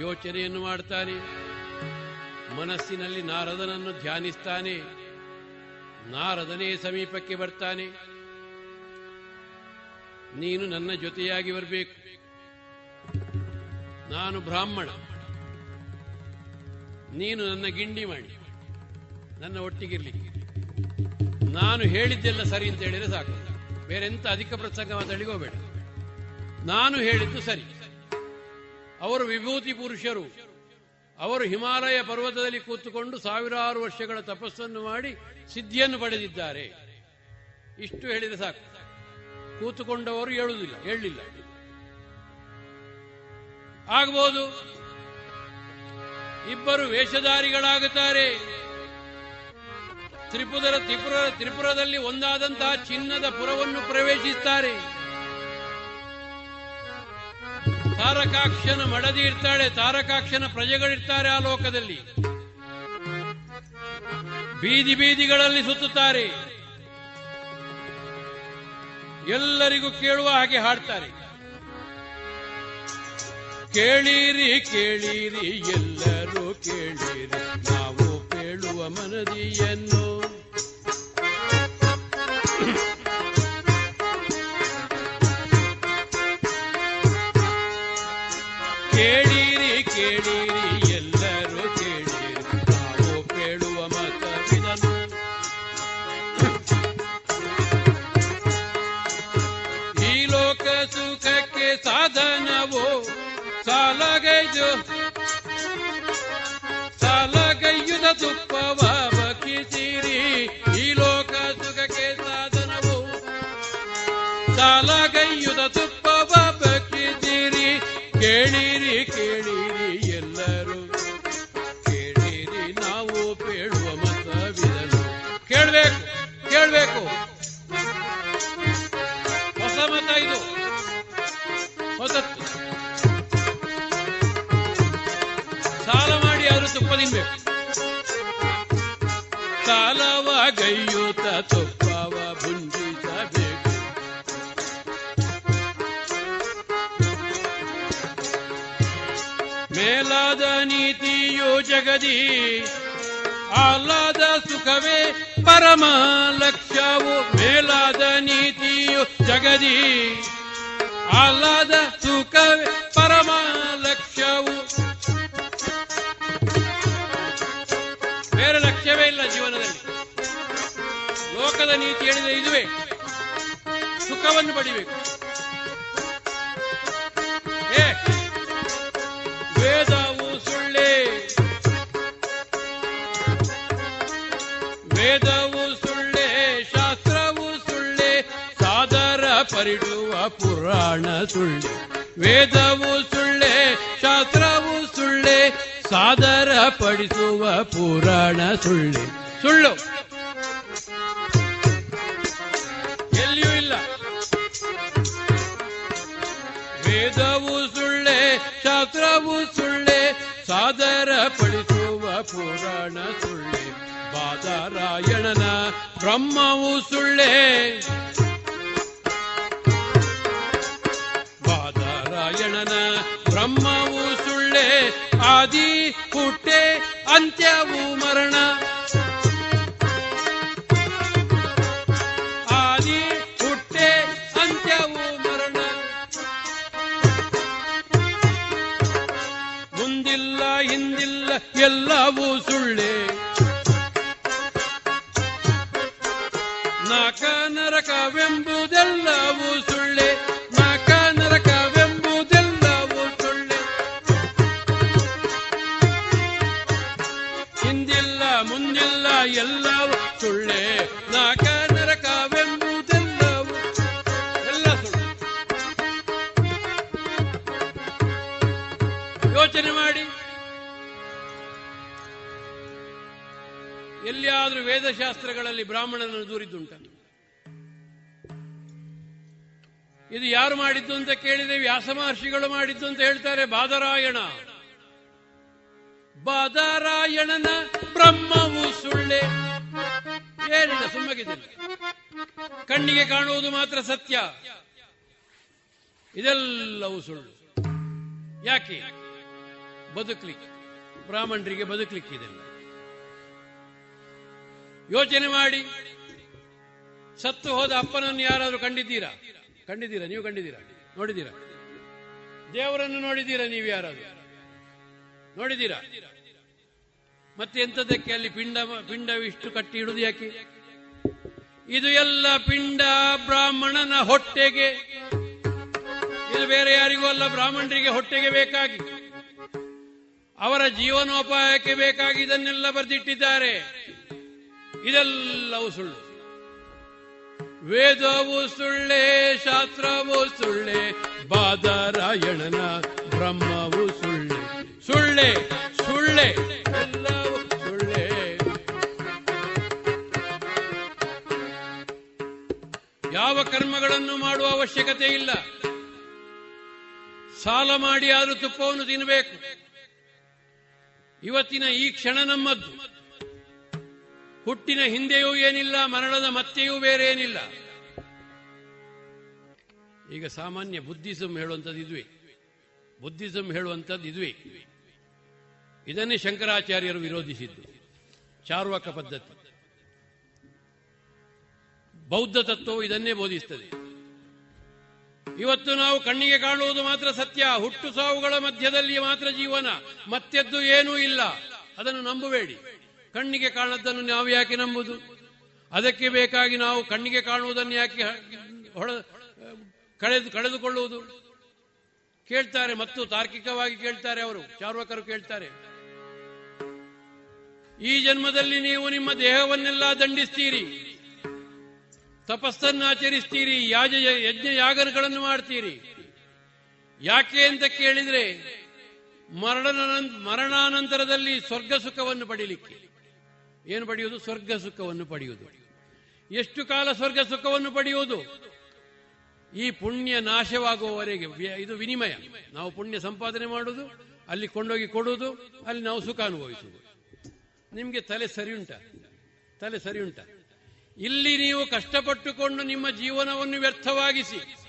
Speaker 11: ಯೋಚನೆಯನ್ನು ಮಾಡ್ತಾನೆ. ಮನಸ್ಸಿನಲ್ಲಿ ನಾರದನನ್ನು ಧ್ಯಾನಿಸ್ತಾನೆ. ನಾರದನೇ ಸಮೀಪಕ್ಕೆ ಬರ್ತಾನೆ. ನೀನು ನನ್ನ ಜೊತೆಯಾಗಿ ಬರಬೇಕು. ನಾನು ಬ್ರಾಹ್ಮಣ. ನೀನು ನನ್ನ ಗಿಂಡಿ ಮಾಡಿ ನನ್ನ ಒಟ್ಟಿಗಿರ್ಲಿಕ್ಕೆ ನಾನು ಹೇಳಿದ್ದೆಲ್ಲ ಸರಿ ಅಂತ ಹೇಳಿದ್ರೆ ಸಾಕು. ಬೇರೆ ಎಂತ ಅಧಿಕ ಪ್ರಸಂಗ ಮಾತಾಡಿಗೋಬೇಡ ನಾನು ಹೇಳಿದ್ದು ಸರಿ. ಅವರು ವಿಭೂತಿ ಪುರುಷರು. ಅವರು ಹಿಮಾಲಯ ಪರ್ವತದಲ್ಲಿ ಕೂತುಕೊಂಡು ಸಾವಿರಾರು ವರ್ಷಗಳ ತಪಸ್ಸನ್ನು ಮಾಡಿ ಸಿದ್ಧಿಯನ್ನು ಪಡೆದಿದ್ದಾರೆ. ಇಷ್ಟು ಹೇಳಿದರೆ ಸಾಕು. ಕೂತುಕೊಂಡವರು ಹೇಳುವುದಿಲ್ಲ, ಹೇಳಲಿಲ್ಲ. ಆಗಬಹುದು ಇಬ್ಬರು ವೇಷಧಾರಿಗಳಾಗುತ್ತಾರೆ. ತ್ರಿಪುರ ತ್ರಿಪುರ, ತ್ರಿಪುರದಲ್ಲಿ ಒಂದಾದಂತಹ ಚಿನ್ನದ ಪುರವನ್ನು ಪ್ರವೇಶಿಸುತ್ತಾರೆ ತಾರಕಾಕ್ಷನ ಮಡದಿ ಇರ್ತಾಳೆ, ತಾರಕಾಕ್ಷನ ಪ್ರಜೆಗಳಿರ್ತಾರೆ ಆ ಲೋಕದಲ್ಲಿ. ಬೀದಿ ಬೀದಿಗಳಲ್ಲಿ ಸುತ್ತುತ್ತಾರೆ. ಎಲ್ಲರಿಗೂ ಕೇಳುವ ಹಾಗೆ ಹಾಡ್ತಾರೆ. ಕೇಳಿರಿ ಕೇಳಿರಿ, ಎಲ್ಲರೂ ಕೇಳಿರಿ, ನಾವು ಕೇಳುವ ಮನದಿಯನ್ನು. ಕೇಳಿರಿ ಕೇಳಿರಿ, ಎಲ್ಲರೂ ಕೇಳಿರಿ. ನಾವು ಕೇಳುವ ಮತವಿದನು ಈ ಲೋಕ ಸುಖಕ್ಕೆ ಸಾಧನವು? ಸಾಲಗೈದು. ಸಾಲಗೈಯುದ ತುಪ್ಪವ ಬಕಿಸಿರಿ ಈ ಲೋಕ ಸುಖಕ್ಕೆ ಸಾಧನವು? ಸಾಲಗೈಯುದ ತುಪ್ಪವ ಬಕಿಸಿರಿ ಕೇಳಿರಿ ಜಗದಿ ಆಹ್ಲಾದ ಸುಖವೇ ಪರಮ ಲಕ್ಷ್ಯವು ಮೇಲಾದ ನೀತಿಯು ಜಗದಿ ಆಹ್ಲಾದ ಸುಖವೇ ಪರಮ ಲಕ್ಷ್ಯವು. ಬೇರೆ ಲಕ್ಷ್ಯವೇ ಇಲ್ಲ ಜೀವನದಲ್ಲಿ. ಲೋಕದ ನೀತಿ ಹೇಳಿದ್ರೆ ಇದುವೇ. ಸುಖವನ್ನು ಪಡಿಬೇಕು. ಏ ಪರಿಡುವ ಪುರಾಣ ಸುಳ್ಳೆ. ವೇದವು ಸುಳ್ಳೆ, ಶಾಸ್ತ್ರವು ಸುಳ್ಳೆ ಸಾದರ ಪಡಿಸುವ ಪುರಾಣ ಸುಳ್ಳೆ. ಸುಳ್ಳು. ಎಲ್ಲಿಯೂ ಇಲ್ಲ. ವೇದವು ಸುಳ್ಳೆ, ಶಾಸ್ತ್ರವು ಸುಳ್ಳೆ ಸಾದರ ಪಡಿಸುವ ಪುರಾಣ ಸುಳ್ಳೆ. ಬಾದರಾಯಣನ ಬ್ರಹ್ಮವು ಸುಳ್ಳೆ. ಬ್ರಹ್ಮವು ಸುಳ್ಳೆ ಆದಿ ಹುಟ್ಟೆ ಅಂತ್ಯವು ಮರಣ. ಆದಿ ಹುಟ್ಟೆ ಅಂತ್ಯವು ಮರಣ. ಮುಂದಿಲ್ಲ ಹಿಂದಿಲ್ಲ ಎಲ್ಲವೂ ಸುಳ್ಳೆ. ಎಲ್ಲಿಯಾದ್ರೂ ವೇದಶಾಸ್ತ್ರಗಳಲ್ಲಿ ಬ್ರಾಹ್ಮಣನನ್ನು ದೂರಿದ್ದುಂಟ. ಇದು ಯಾರು ಮಾಡಿದ್ದು ಅಂತ ಕೇಳಿದೆ, ವ್ಯಾಸ ಮಹರ್ಷಿಗಳು ಮಾಡಿದ್ದು ಅಂತ ಹೇಳ್ತಾರೆ, ಬಾದರಾಯಣ. ಬಾದರಾಯಣನ ಬ್ರಹ್ಮವು ಸುಳ್ಳೆ. ಏನಿಲ್ಲ ಸುಮ್ಮಗಿದ್ದಿಲ್ಲ ಕಣ್ಣಿಗೆ ಕಾಣುವುದು ಮಾತ್ರ ಸತ್ಯ. ಇದೆಲ್ಲವೂ ಸುಳ್ಳು. ಯಾಕೆ? ಬದುಕ್ಲಿಕ್ಕೆ. ಬ್ರಾಹ್ಮಣರಿಗೆ ಬದುಕಲಿಕ್ಕಿದೆಲ್ಲ ಯೋಚನೆ ಮಾಡಿ. ಸತ್ತು ಹೋದ ಅಪ್ಪನನ್ನು ಯಾರಾದರೂ ಕಂಡಿದ್ದೀರಾ? ಕಂಡಿದ್ದೀರಾ? ನೀವು ಕಂಡಿದ್ದೀರಾ? ನೋಡಿದ್ದೀರಾ? ದೇವರನ್ನು ನೋಡಿದ್ದೀರಾ ನೀವು ಯಾರಾದರೂ? ನೋಡಿದ್ದೀರಾ? ಮತ್ತೆ ಎಂಥದಕ್ಕೆ ಅಲ್ಲಿ ಪಿಂಡ, ಪಿಂಡವಿಷ್ಟು ಕಟ್ಟಿ ಇಡುದು ಯಾಕೆ? ಇದು ಎಲ್ಲ ಪಿಂಡ ಬ್ರಾಹ್ಮಣನ ಹೊಟ್ಟೆಗೆ. ಇದು ಬೇರೆ ಯಾರಿಗೂ ಅಲ್ಲ, ಬ್ರಾಹ್ಮಣರಿಗೆ ಹೊಟ್ಟೆಗೆ ಬೇಕಾಗಿ. ಅವರ ಜೀವನೋಪಾಯಕ್ಕೆ ಬೇಕಾಗಿ ಇದನ್ನೆಲ್ಲ ಬರೆದಿಟ್ಟಿದ್ದಾರೆ. ಇದೆಲ್ಲವೂ ಸುಳ್ಳು. ವೇದವು ಸುಳ್ಳೆ, ಶಾಸ್ತ್ರವು ಸುಳ್ಳೆ, ಬಾದರಾಯಣನ ಬ್ರಹ್ಮವು ಸುಳ್ಳೆ. ಸುಳ್ಳೆ ಸುಳ್ಳೆ ಯಾವ ಕರ್ಮಗಳನ್ನು ಮಾಡುವ ಅವಶ್ಯಕತೆ ಇಲ್ಲ. ಸಾಲ ಮಾಡಿ ಆದರೂ ತುಪ್ಪವನ್ನು ತಿನ್ನಬೇಕು ಇವತ್ತಿನ ಈ ಕ್ಷಣ ನಮ್ಮದ್ದು. ಹುಟ್ಟಿನ ಹಿಂದೆಯೂ ಏನಿಲ್ಲ, ಮರಣದ ಮತ್ತೆಯೂ ಬೇರೆ ಏನಿಲ್ಲ ಈಗ ಸಾಮಾನ್ಯ ಬುದ್ಧಿಸಮ್ ಹೇಳುವಂಥದ್ದು ಇದುವೆ. ಬುದ್ಧಿಸಮ್ ಹೇಳುವಂಥದ್ದು ಇದುವೆ. ಇದನ್ನೇ ಶಂಕರಾಚಾರ್ಯರು ವಿರೋಧಿಸಿದ್ದು. ಚಾರ್ವಕ ಪದ್ಧತಿ. ಬೌದ್ಧ ತತ್ವವು ಇದನ್ನೇ ಬೋಧಿಸುತ್ತದೆ ಇವತ್ತು ನಾವು ಕಣ್ಣಿಗೆ ಕಾಣುವುದು ಮಾತ್ರ ಸತ್ಯ. ಹುಟ್ಟು ಸಾವುಗಳ ಮಧ್ಯದಲ್ಲಿ ಮಾತ್ರ ಜೀವನ. ಮತ್ತೆದ್ದು ಏನೂ ಇಲ್ಲ. ಅದನ್ನು ನಂಬಬೇಡಿ. ಕಣ್ಣಿಗೆ ಕಾಣದ್ದನ್ನು ನಾವು ಯಾಕೆ ನಂಬುದು? ಅದಕ್ಕೆ ಬೇಕಾಗಿ ನಾವು ಕಣ್ಣಿಗೆ ಕಾಣುವುದನ್ನು ಯಾಕೆ ಕಳೆದು, ಕಳೆದುಕೊಳ್ಳುವುದು? ಕೇಳ್ತಾರೆ ಮತ್ತು ತಾರ್ಕಿಕವಾಗಿ ಕೇಳ್ತಾರೆ ಅವರು, ಚಾರ್ವಕರು ಕೇಳ್ತಾರೆ. ಈ ಜನ್ಮದಲ್ಲಿ ನೀವು ನಿಮ್ಮ ದೇಹವನ್ನೆಲ್ಲ ದಂಡಿಸ್ತೀರಿ ತಪಸ್ಸನ್ನಾಚರಿಸ್ತೀರಿ ಯಾಜ, ಯಜ್ಞ ಯಾಗಗಳನ್ನು ಮಾಡ್ತೀರಿ. ಯಾಕೆ ಅಂತ ಕೇಳಿದ್ರೆ ಮರಣ ಮರಣಾನಂತರದಲ್ಲಿ ಸ್ವರ್ಗ ಸುಖವನ್ನು ಪಡೀಲಿಕ್ಕೆ. ಏನು ಪಡೆಯುವುದು? ಸ್ವರ್ಗ ಸುಖವನ್ನು ಪಡೆಯುವುದು. ಎಷ್ಟು ಕಾಲ ಸ್ವರ್ಗ ಸುಖವನ್ನು ಪಡೆಯುವುದು? ಈ ಪುಣ್ಯ ನಾಶವಾಗುವವರೆಗೆ. ಇದು ವಿನಿಮಯ. ನಾವು ಪುಣ್ಯ ಸಂಪಾದನೆ ಮಾಡುವುದು, ಅಲ್ಲಿ ಕೊಂಡೋಗಿ ಕೊಡುವುದು, ಅಲ್ಲಿ ನಾವು ಸುಖ ಅನುಭವಿಸುವುದು. ನಿಮಗೆ ತಲೆ ಸರಿ ಉಂಟ? ತಲೆ ಸರಿ ಉಂಟ? ಇಲ್ಲಿ ನೀವು ಕಷ್ಟಪಟ್ಟುಕೊಂಡು ನಿಮ್ಮ ಜೀವನವನ್ನು ವ್ಯರ್ಥವಾಗಿಸಿ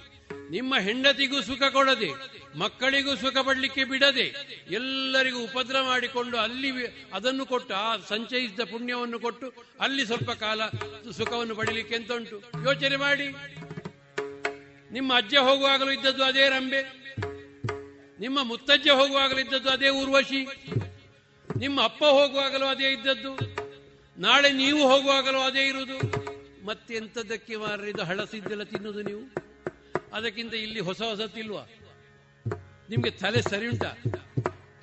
Speaker 11: ನಿಮ್ಮ ಹೆಂಡತಿಗೂ ಸುಖ ಕೊಡದೆ, ಮಕ್ಕಳಿಗೂ ಸುಖ ಪಡ್ಲಿಕ್ಕೆ ಬಿಡದೆ, ಎಲ್ಲರಿಗೂ ಉಪದ್ರ ಮಾಡಿಕೊಂಡು ಅಲ್ಲಿ ಅದನ್ನು ಕೊಟ್ಟು, ಆ ಸಂಚಯಿಸಿದ ಪುಣ್ಯವನ್ನು ಕೊಟ್ಟು, ಅಲ್ಲಿ ಸ್ವಲ್ಪ ಕಾಲ ಸುಖವನ್ನು ಪಡಿಲಿಕ್ಕೆ ಎಂತ ಉಂಟು ಯೋಚನೆ ಮಾಡಿ. ನಿಮ್ಮ ಅಜ್ಜ ಹೋಗುವಾಗಲೂ ಇದ್ದದ್ದು ಅದೇ ರಂಬೆ. ನಿಮ್ಮ ಮುತ್ತಜ್ಜ ಹೋಗುವಾಗಲೂ ಇದ್ದದ್ದು ಅದೇ ಊರ್ವಶಿ. ನಿಮ್ಮ ಅಪ್ಪ ಹೋಗುವಾಗಲೂ ಅದೇ ಇದ್ದದ್ದು. ನಾಳೆ ನೀವು ಹೋಗುವಾಗಲೂ ಅದೇ ಇರುವುದು. ಮತ್ತೆಂಥದಕ್ಕೆ ಮಾರಿದ ಹಳಸಿದ್ದೆಲ್ಲ ತಿನ್ನುದು ನೀವು? ಅದಕ್ಕಿಂತ ಇಲ್ಲಿ ಹೊಸ ಹೊಸತಿಲ್ವಾ? ನಿಮ್ಗೆ ತಲೆ ಸರಿ ಉಂಟಾ?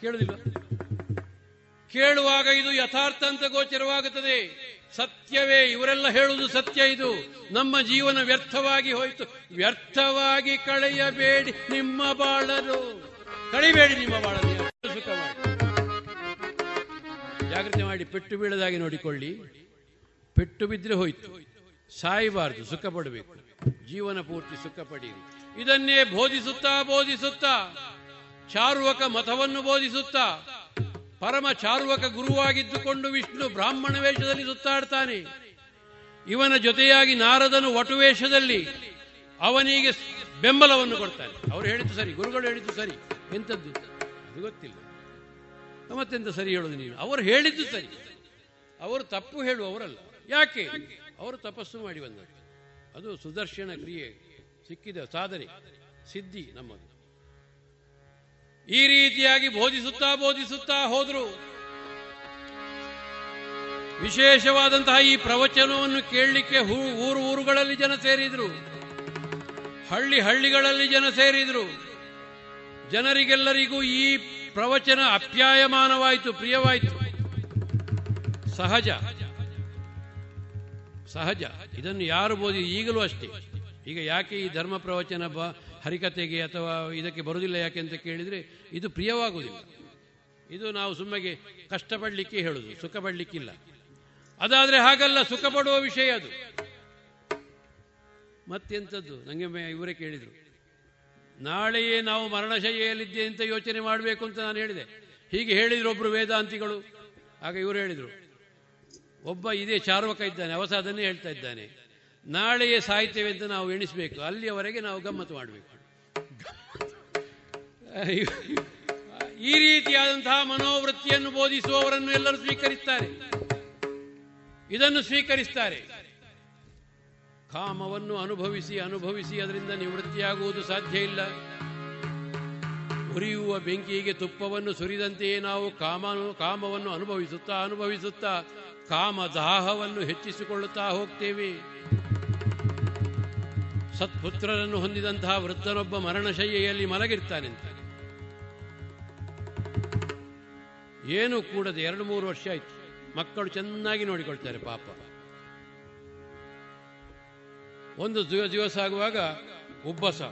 Speaker 11: ಕೇಳುದಿಲ್ಲ ಕೇಳುವಾಗ ಇದು ಯಥಾರ್ಥ ಅಂತ ಗೋಚರವಾಗುತ್ತದೆ. ಸತ್ಯವೇ, ಇವರೆಲ್ಲ ಹೇಳುವುದು ಸತ್ಯ ಇದು. ನಮ್ಮ ಜೀವನ ವ್ಯರ್ಥವಾಗಿ ಹೋಯಿತು. ವ್ಯರ್ಥವಾಗಿ ಕಳೆಯಬೇಡಿ ನಿಮ್ಮ ಬಾಳರು ಕಳಿಬೇಡಿ ನಿಮ್ಮ ಬಾಳರು ಎಷ್ಟು ಸುಖ ಮಾಡಿ ಜಾಗ್ರತೆ ಮಾಡಿ, ಪೆಟ್ಟು ಬೀಳದಾಗಿ ನೋಡಿಕೊಳ್ಳಿ. ಪೆಟ್ಟು ಬಿದ್ದರೆ ಹೋಯ್ತು. ಸಾಯಬಾರದು, ಸುಖ ಪಡಬೇಕು. ಜೀವನ ಪೂರ್ತಿ ಸುಖ ಪಡೆಯಿರಿ ಇದನ್ನೇ ಬೋಧಿಸುತ್ತಾ ಬೋಧಿಸುತ್ತಾ, ಚಾರುವಕ ಮತವನ್ನು ಬೋಧಿಸುತ್ತಾ, ಪರಮ ಚಾರುವಕ ಗುರುವಾಗಿದ್ದುಕೊಂಡು ವಿಷ್ಣು ಬ್ರಾಹ್ಮಣ ವೇಷದಲ್ಲಿ ಸುತ್ತಾಡ್ತಾನೆ. ಇವನ ಜೊತೆಯಾಗಿ ನಾರದನು ವಟುವೇಷದಲ್ಲಿ ಅವನಿಗೆ ಬೆಂಬಲವನ್ನು ಕೊಡ್ತಾನೆ. ಅವರು ಹೇಳಿದ್ದು ಸರಿ, ಗುರುಗಳು ಹೇಳಿದ್ದು ಸರಿ. ಎಂಥದ್ದು? ಅದು ಗೊತ್ತಿಲ್ಲ. ಮತ್ತೆಂತ ಸರಿ ಹೇಳೋದು ನೀನು? ಅವರು ಹೇಳಿದ್ದು ಸರಿ. ಅವರು ತಪ್ಪು ಹೇಳುವವರಲ್ಲ. ಯಾಕೆ? ಅವರು ತಪಸ್ಸು ಮಾಡಿ ಬಂದರು ಅದು ಸುದರ್ಶನ ಕ್ರಿಯೆ. ಸಿಕ್ಕಿದ ಸಾಧನೆ, ಸಿದ್ಧಿ ನಮ್ಮದು. ಈ ರೀತಿಯಾಗಿ ಬೋಧಿಸುತ್ತಾ ಬೋಧಿಸುತ್ತಾ ಹೋದ್ರು. ವಿಶೇಷವಾದಂತಹ ಈ ಪ್ರವಚನವನ್ನು ಕೇಳಲಿಕ್ಕೆ ಊರು ಊರುಗಳಲ್ಲಿ ಜನ ಸೇರಿದ್ರು. ಹಳ್ಳಿ ಹಳ್ಳಿಗಳಲ್ಲಿ ಜನ ಸೇರಿದ್ರು. ಜನರಿಗೆಲ್ಲರಿಗೂ ಈ ಪ್ರವಚನ ಅಪ್ಯಾಯಮಾನವಾಯಿತು, ಪ್ರಿಯವಾಯಿತು. ಸಹಜ. ಸಹಜ. ಇದನ್ನು ಯಾರು ಬೋಧಿ ಈಗಲೂ ಅಷ್ಟೇ. ಈಗ ಯಾಕೆ ಈ ಧರ್ಮ ಪ್ರವಚನ ಬ ಹರಿಕತೆಗೆ ಅಥವಾ ಇದಕ್ಕೆ ಬರುವುದಿಲ್ಲ ಯಾಕೆ ಅಂತ ಕೇಳಿದರೆ ಇದು ಪ್ರಿಯವಾಗುವುದಿಲ್ಲ. ಇದು ನಾವು ಸುಮ್ಮಗೆ ಕಷ್ಟಪಡಲಿಕ್ಕೆ ಹೇಳುದು ಸುಖ ಪಡಲಿಕ್ಕಿಲ್ಲ ಅದಾದರೆ ಹಾಗಲ್ಲ ಸುಖ ಪಡುವ ವಿಷಯ ಅದು. ಮತ್ತೆಂಥದ್ದು? ನನಗೆ ಇವರೇ ಕೇಳಿದರು. ನಾಳೆಯೇ ನಾವು ಮರಣಶೈಲಿದ್ದೆ ಅಂತ ಯೋಚನೆ ಮಾಡಬೇಕು ಅಂತ ನಾನು ಹೇಳಿದೆ. ಹೀಗೆ ಹೇಳಿದರು ಒಬ್ಬರು ವೇದಾಂತಿಗಳು. ಆಗ ಇವರು ಹೇಳಿದರು ಒಬ್ಬ ಇದೇ ಚಾರ್ವಕ ಇದ್ದಾನೆ, ಅವಸ ಅದನ್ನೇ ಹೇಳ್ತಾ ಇದ್ದಾನೆ. ನಾಳೆಯೇ ಸಾಯ್ತೇವೆ ಅಂತ ನಾವು ಎಣಿಸಬೇಕು, ಅಲ್ಲಿಯವರೆಗೆ ನಾವು ಗಮ್ಮತ್ತು ಮಾಡಬೇಕು. ಈ ರೀತಿಯಾದಂತಹ ಮನೋವೃತ್ತಿಯನ್ನು ಬೋಧಿಸುವವರನ್ನು ಎಲ್ಲರೂ ಸ್ವೀಕರಿಸ್ತಾರೆ. ಇದನ್ನು ಸ್ವೀಕರಿಸ್ತಾರೆ. ಕಾಮವನ್ನು ಅನುಭವಿಸಿ ಅನುಭವಿಸಿ, ಅದರಿಂದ ನಿವೃತ್ತಿಯಾಗುವುದು ಸಾಧ್ಯ ಇಲ್ಲ. ಉರಿಯುವ ಬೆಂಕಿಗೆ ತುಪ್ಪವನ್ನು ಸುರಿದಂತೆಯೇ ನಾವು ಕಾಮ ಕಾಮವನ್ನು ಅನುಭವಿಸುತ್ತಾ ಅನುಭವಿಸುತ್ತಾ ಕಾಮ ದಾಹವನ್ನು ಹೆಚ್ಚಿಸಿಕೊಳ್ಳುತ್ತಾ ಹೋಗ್ತೇವೆ. ಸತ್ಪುತ್ರರನ್ನು ಹೊಂದಿದಂತಹ ವೃದ್ಧನೊಬ್ಬ ಮರಣಶಯ್ಯೆಯಲ್ಲಿ ಮಲಗಿರ್ತಾನೆಂತ. ಏನು ಕೂಡದೆ ಎರಡು ಮೂರು ವರ್ಷ ಆಯ್ತು. ಮಕ್ಕಳು ಚೆನ್ನಾಗಿ ನೋಡಿಕೊಳ್ತಾರೆ ಪಾಪ. ಒಂದು ದಿವ ದಿವಸ ಆಗುವಾಗ ಉಬ್ಬಸ.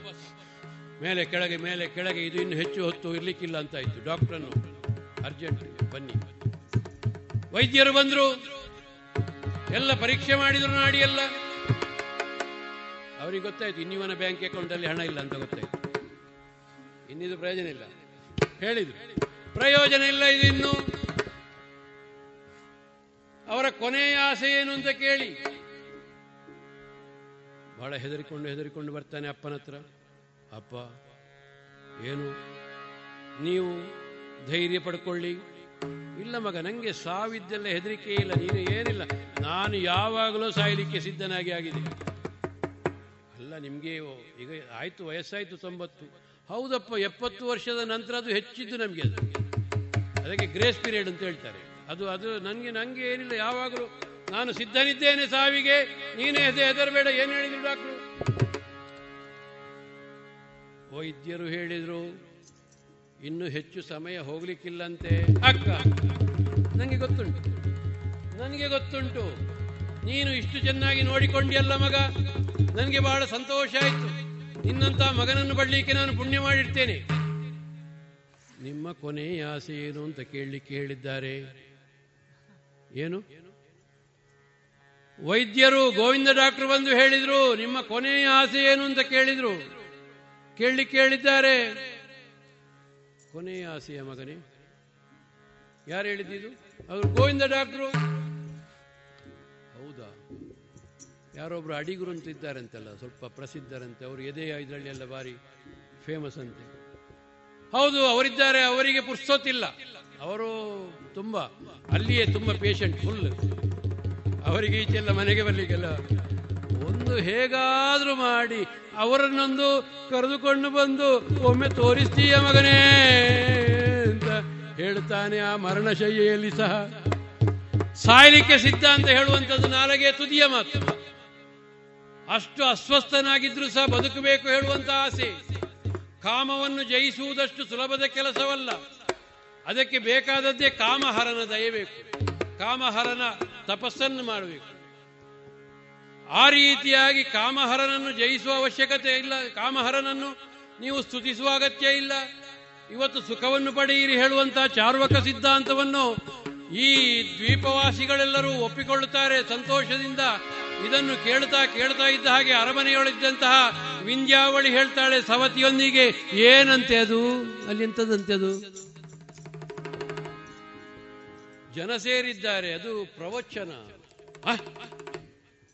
Speaker 11: ಮೇಲೆ ಕೆಳಗೆ ಮೇಲೆ ಕೆಳಗೆ, ಇದು ಇನ್ನು ಹೆಚ್ಚು ಹೊತ್ತು ಇರ್ಲಿಕ್ಕಿಲ್ಲ ಅಂತ ಇತ್ತು ಡಾಕ್ಟ್ರನ್ನು ಅರ್ಜೆಂಟ್ ಬನ್ನಿ. ವೈದ್ಯರು ಬಂದರು. ಎಲ್ಲ ಪರೀಕ್ಷೆ ಮಾಡಿದ್ರು, ನಾಡಿ ಎಲ್ಲ. ಅವರಿಗೆ ಗೊತ್ತಾಯ್ತು, ಇನ್ನಿವನ ಬ್ಯಾಂಕ್ ಅಕೌಂಟಲ್ಲಿ ಹಣ ಇಲ್ಲ ಅಂತ ಗೊತ್ತಾಯ್ತು. ಇನ್ನಿದು ಪ್ರಯೋಜನ ಇಲ್ಲ. ಹೇಳಿದ್ರು. ಪ್ರಯೋಜನ ಇಲ್ಲ ಇದು ಇನ್ನು. ಅವರ ಕೊನೆಯ ಆಸೆ ಏನು ಅಂತ ಕೇಳಿ. ಬಹಳ ಹೆದರಿಕೊಂಡು ಹೆದರಿಕೊಂಡು ಬರ್ತಾನೆ ಅಪ್ಪನ ಹತ್ರ. ಅಪ್ಪ, ಏನು? ನೀವು ಧೈರ್ಯ ಪಡ್ಕೊಳ್ಳಿ. ಇಲ್ಲ ಮಗ ನನಗೆ ಸಾವಿದ್ದೆಲ್ಲ ಹೆದರಿಕೆ ಇಲ್ಲ, ನೀನು ಏನಿಲ್ಲ, ನಾನು ಯಾವಾಗಲೂ ಸಾಯಲಿಕ್ಕೆ ಸಿದ್ಧನಾಗಿ ಆಗಿದೆ ಅಲ್ಲ, ನಿಮಗೆ ಈಗ ಆಯಿತು, ವಯಸ್ಸಾಯಿತು ತೊಂಬತ್ತು. ಹೌದಪ್ಪ, ಎಪ್ಪತ್ತು ವರ್ಷದ ನಂತರ ಅದು ಹೆಚ್ಚಿದ್ದು ನಮಗೆ ಅದು. ಅದಕ್ಕೆ ಗ್ರೇಸ್ ಪೀರಿಯಡ್ ಅಂತ ಹೇಳ್ತಾರೆ. ಅದು ಅದು ನನಗೆ ನನಗೆ ಏನಿಲ್ಲ, ಯಾವಾಗಲೂ. ನಾನು ಸಿದ್ಧನಿದ್ದೇನೆ ಸಾವಿಗೆ, ನೀನೇ ಹೆದೆ, ಹೆದರಬೇಡ, ಏನು ಹೇಳಿದ್ರು ಡಾಕ್ಟ್ರು? ವೈದ್ಯರು ಹೇಳಿದ್ರು ಇನ್ನು ಹೆಚ್ಚು ಸಮಯ ಹೋಗ್ಲಿಕ್ಕಿಲ್ಲಂತೆ. ಅಕ್ಕ ನನಗೆ ಗೊತ್ತುಂಟು. ನನಗೆ ಗೊತ್ತುಂಟು. ನೀನು ಇಷ್ಟು ಚೆನ್ನಾಗಿ ನೋಡಿಕೊಂಡಿಯಲ್ಲ ಮಗ? ನನಗೆ ಬಹಳ ಸಂತೋಷ ಆಯಿತು. ನಿನ್ನಂತ ಮಗನನ್ನು ಬಡ್ಲಿಕ್ಕೆ ನಾನು ಪುಣ್ಯ ಮಾಡಿರ್ತೇನೆ. ನಿಮ್ಮ ಕೊನೆಯ ಆಸೆ ಏನು ಅಂತ ಕೇಳಲಿಕ್ಕೆ ಹೇಳಿದ್ದಾರೆ? ಏನು? ವೈದ್ಯರು, ಗೋವಿಂದ ಡಾಕ್ಟರ್ ಬಂದು ಹೇಳಿದ್ರು, ನಿಮ್ಮ ಕೊನೆಯ ಆಸೆ ಏನು ಅಂತ ಕೇಳಿದ್ರು? ಕೇಳಲಿಕ್ಕೆ ಹೇಳಿದ್ದಾರೆ. ಕೊನೆಯ ಆಸೆಯ ಮಗನೇ, ಯಾರು ಹೇಳಿದ್ದು ಅವರು ಗೋವಿಂದ ಡಾಕ್ಟ್ರು. ಹೌದಾ? ಯಾರೊಬ್ರು ಅಡಿಗರು ಅಂತ ಇದ್ದಾರಂತೆಲ್ಲ ಸ್ವಲ್ಪ ಪ್ರಸಿದ್ಧರಂತೆ. ಅವರು ಎದೆಯ ಇದರಲ್ಲಿ ಎಲ್ಲ ಬಾರಿ ಫೇಮಸ್ ಅಂತೆ. ಹೌದು, ಅವರಿದ್ದಾರೆ, ಅವರಿಗೆ ಪುರ್ಸೋತಿಲ್ಲ ಅವರು ತುಂಬಾ, ಅಲ್ಲಿಯೇ ತುಂಬಾ ಪೇಷಂಟ್ ಫುಲ್ ಅವರಿಗೆ ಈಚೆಲ್ಲ ಮನೆಗೆ ಬರ್ಲಿಕ್ಕೆಲ್ಲ ಒಂದು ಹೇಗಾದ್ರೂ ಮಾಡಿ ಅವರನ್ನೊಂದು ಕರೆದುಕೊಂಡು ಬಂದು ಒಮ್ಮೆ ತೋರಿಸ್ತೀಯ ಮಗನೇ ಅಂತ ಹೇಳ್ತಾನೆ ಆ ಮರಣಶೈಲಿಯಲ್ಲಿ ಸಹ. ಸಾಯಲಿಕ್ಕೆ ಸಿದ್ಧ ಅಂತ ಹೇಳುವಂಥದ್ದು ನಾಲಗೆ ತುದಿಯ ಮಾತು. ಅಷ್ಟು ಅಸ್ವಸ್ಥನಾಗಿದ್ರು ಸಹ ಬದುಕಬೇಕು ಹೇಳುವಂತ ಆಸೆ. ಕಾಮವನ್ನು ಜಯಿಸುವುದಷ್ಟು ಸುಲಭದ ಕೆಲಸವಲ್ಲ. ಅದಕ್ಕೆ ಬೇಕಾದದ್ದೇ ಕಾಮಹರನ ದಯಬೇಕು ಕಾಮಹರನ ತಪಸ್ಸನ್ನು ಮಾಡಬೇಕು. ಆ ರೀತಿಯಾಗಿ ಕಾಮಹರನನ್ನು ಜಯಿಸುವ ಅವಶ್ಯಕತೆ ಇಲ್ಲ. ಕಾಮಹರನನ್ನು ನೀವು ಸ್ತುತಿಸುವ ಅಗತ್ಯ ಇಲ್ಲ. ಇವತ್ತು ಸುಖವನ್ನು ಪಡೆಯಿರಿ ಹೇಳುವಂತಹ ಚಾರ್ವಕ ಸಿದ್ಧಾಂತವನ್ನು ಈ ದ್ವೀಪವಾಸಿಗಳೆಲ್ಲರೂ ಒಪ್ಪಿಕೊಳ್ಳುತ್ತಾರೆ. ಸಂತೋಷದಿಂದ ಇದನ್ನು ಕೇಳ್ತಾ ಕೇಳ್ತಾ ಇದ್ದ ಹಾಗೆ ಅರಮನೆಯೊಳಿದ್ದಂತಹ ವಿಂಧ್ಯಾವಳಿ ಹೇಳ್ತಾಳೆ ಸವತಿಯೊಂದಿಗೆ, ಏನಂತೆ ಅದು? ಅಲ್ಲಿ ಎಂತದಂತೆ ಅದು? ಜನ ಸೇರಿದ್ದಾರೆ. ಅದು ಪ್ರವಚನ.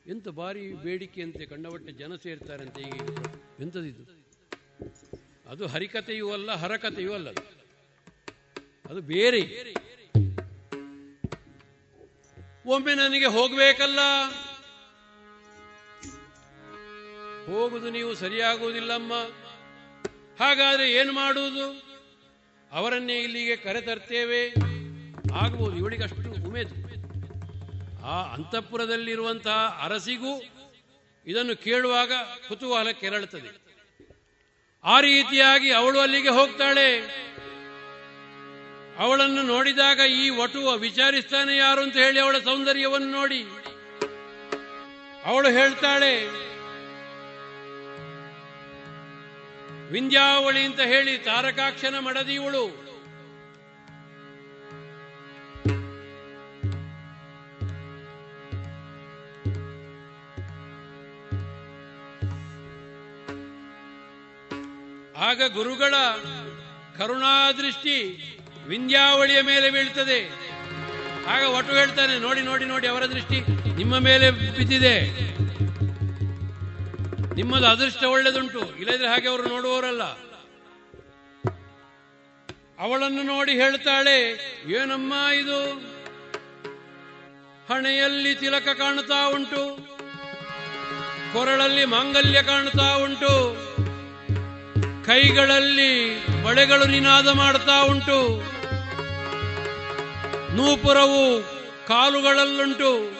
Speaker 11: ಎಂತ ಭಾರಿ ಬೇಡಿಕೆ ಅಂತೆ, ಕಂಡವಟ್ಟೆ ಜನ ಸೇರ್ತಾರಂತೆ ಈಗ ಎಂತದಿದು ಅದು ಹರಿಕತೆಯೂ ಅಲ್ಲ ಹರಕತೆಯೂ ಅಲ್ಲ ಅದು. ಬೇರೆ. ಒಮ್ಮೆ ನನಗೆ ಹೋಗ್ಬೇಕಲ್ಲ. ಹೋಗುದು ನೀವು ಸರಿಯಾಗುವುದಿಲ್ಲಮ್ಮ. ಹಾಗಾದ್ರೆ ಏನು ಮಾಡುವುದು? ಅವರನ್ನೇ ಇಲ್ಲಿಗೆ ಕರೆತರ್ತೇವೆ. ಆಗಬಹುದು ಇವಳಿಗಷ್ಟು ಉಮೇದು. ಆ ಅಂತಃಪುರದಲ್ಲಿರುವಂತಹ ಅರಸಿಗೂ ಇದನ್ನು ಕೇಳುವಾಗ ಕುತೂಹಲ ಕೆರಳುತ್ತದೆ. ಆ ರೀತಿಯಾಗಿ ಅವಳು ಅಲ್ಲಿಗೆ ಹೋಗ್ತಾಳೆ. ಅವಳನ್ನು ನೋಡಿದಾಗ ಈ ವಟು ವಿಚಾರಿಸ್ತಾನೆ ಯಾರು ಅಂತ ಹೇಳಿ ಅವಳ ಸೌಂದರ್ಯವನ್ನು ನೋಡಿ. ಅವಳು ಹೇಳ್ತಾಳೆ, ವಿಂಧ್ಯಾವಳಿ ಅಂತ ಹೇಳಿ ತಾರಕಾಕ್ಷನ ಮಡದಿ ಆಗ ಗುರುಗಳ ಕರುಣಾದೃಷ್ಟಿ ವಿಂಧ್ಯಾವಳಿಯ ಮೇಲೆ ಬೀಳ್ತದೆ. ಆಗ ಒಟ್ಟು ಹೇಳ್ತಾನೆ, ನೋಡಿ ನೋಡಿ ನೋಡಿ, ಅವರ ದೃಷ್ಟಿ ನಿಮ್ಮ ಮೇಲೆ ಬಿದ್ದಿದೆ. ನಿಮ್ಮದು ಅದೃಷ್ಟ ಒಳ್ಳೆದುಂಟು. ಇಲ್ಲದ್ರೆ ಹಾಗೆ ಅವರು ನೋಡುವವರಲ್ಲ. ಅವಳನ್ನು ನೋಡಿ ಹೇಳ್ತಾಳೆ, ಏನಮ್ಮ ಇದು? ಹಣೆಯಲ್ಲಿ ತಿಲಕ ಕಾಣುತ್ತಾ ಉಂಟು, ಕೊರಳಲ್ಲಿ ಮಾಂಗಲ್ಯ ಕಾಣುತ್ತಾ ಉಂಟು. ಕೈಗಳಲ್ಲಿ ಬಳೆಗಳು ನಿನಾದ ಮಾಡ್ತಾ ಉಂಟು. ನೂಪುರವು ಕಾಲುಗಳಲ್ಲುಂಟು.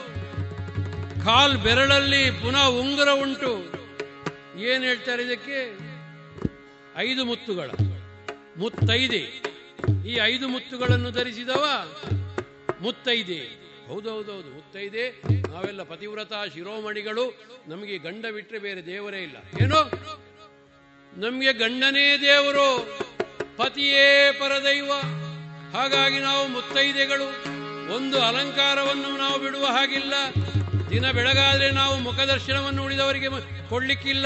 Speaker 11: ಕಾಲ್ ಬೆರಳಲ್ಲಿ ಪುನಃ ಉಂಗುರ ಉಂಟು. ಏನ್ ಹೇಳ್ತಾರೆ ಇದಕ್ಕೆ? ಐದು ಮುತ್ತುಗಳ. ಮುತ್ತೈದೆ. ಈ ಐದು ಮುತ್ತುಗಳನ್ನು ಧರಿಸಿದವ ಮುತ್ತೈದೆ. ಹೌದೌದೌದು, ಮುತ್ತೈದೆ. ನಾವೆಲ್ಲ ಪತಿವ್ರತ ಶಿರೋಮಣಿಗಳು. ನಮಗೆ ಗಂಡ ಬಿಟ್ಟರೆ ಬೇರೆ ದೇವರೇ ಇಲ್ಲ. ಏನೋ? ನಮಗೆ ಗಂಡನೇ ದೇವರು, ಪತಿಯೇ ಪರದೈವ. ಹಾಗಾಗಿ ನಾವು ಮುತ್ತೈದೆಗಳು. ಒಂದು ಅಲಂಕಾರವನ್ನು ನಾವು ಬಿಡುವ ಹಾಗಿಲ್ಲ. ದಿನ ಬೆಳಗಾದ್ರೆ ನಾವು ಮುಖದರ್ಶನವನ್ನು ಉಳಿದವರಿಗೆ ಕೊಡ್ಲಿಕ್ಕಿಲ್ಲ.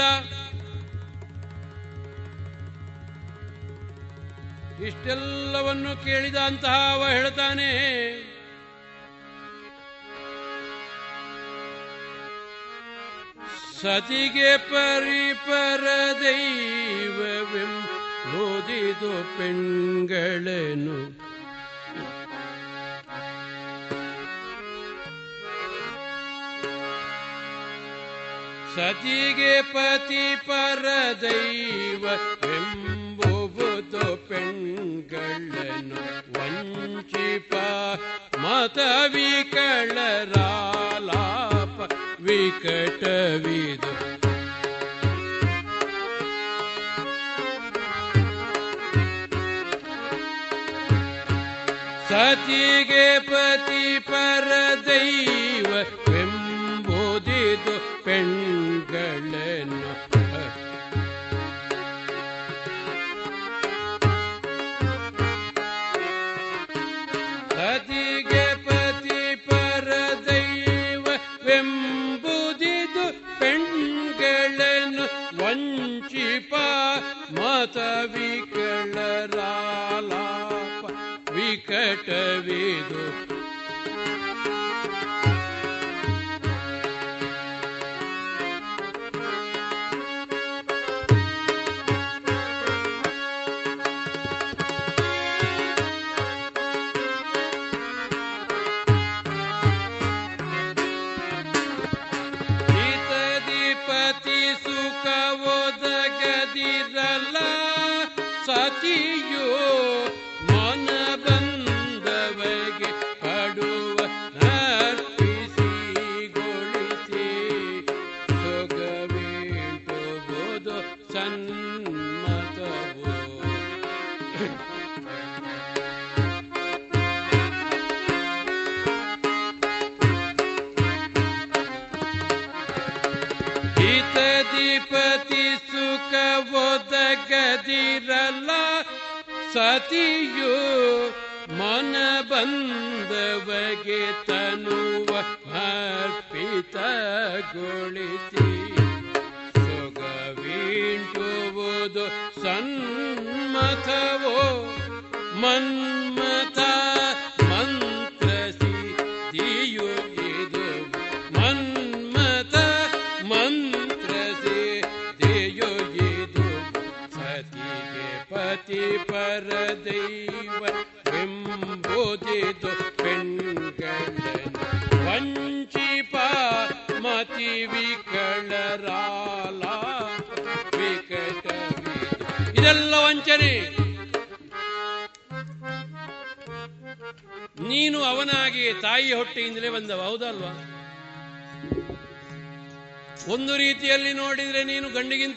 Speaker 11: ಇಷ್ಟೆಲ್ಲವನ್ನು ಕೇಳಿದ ಅಂತಹ ಅವ ಹೇಳ್ತಾನೆ ಸತಿಗೆ ಪರಿಪರ ದೈವವೆಂ ಓದಿದು ಪೆಣ್ಗಳನು. ಸತಿಗೆ ಪತಿ ಪರ ದೈವವೆಂಬುವುದು ಪೆಂಗಳನು ವಂಚಿಪ ಮತ सचि ವಿಕಟವಿದು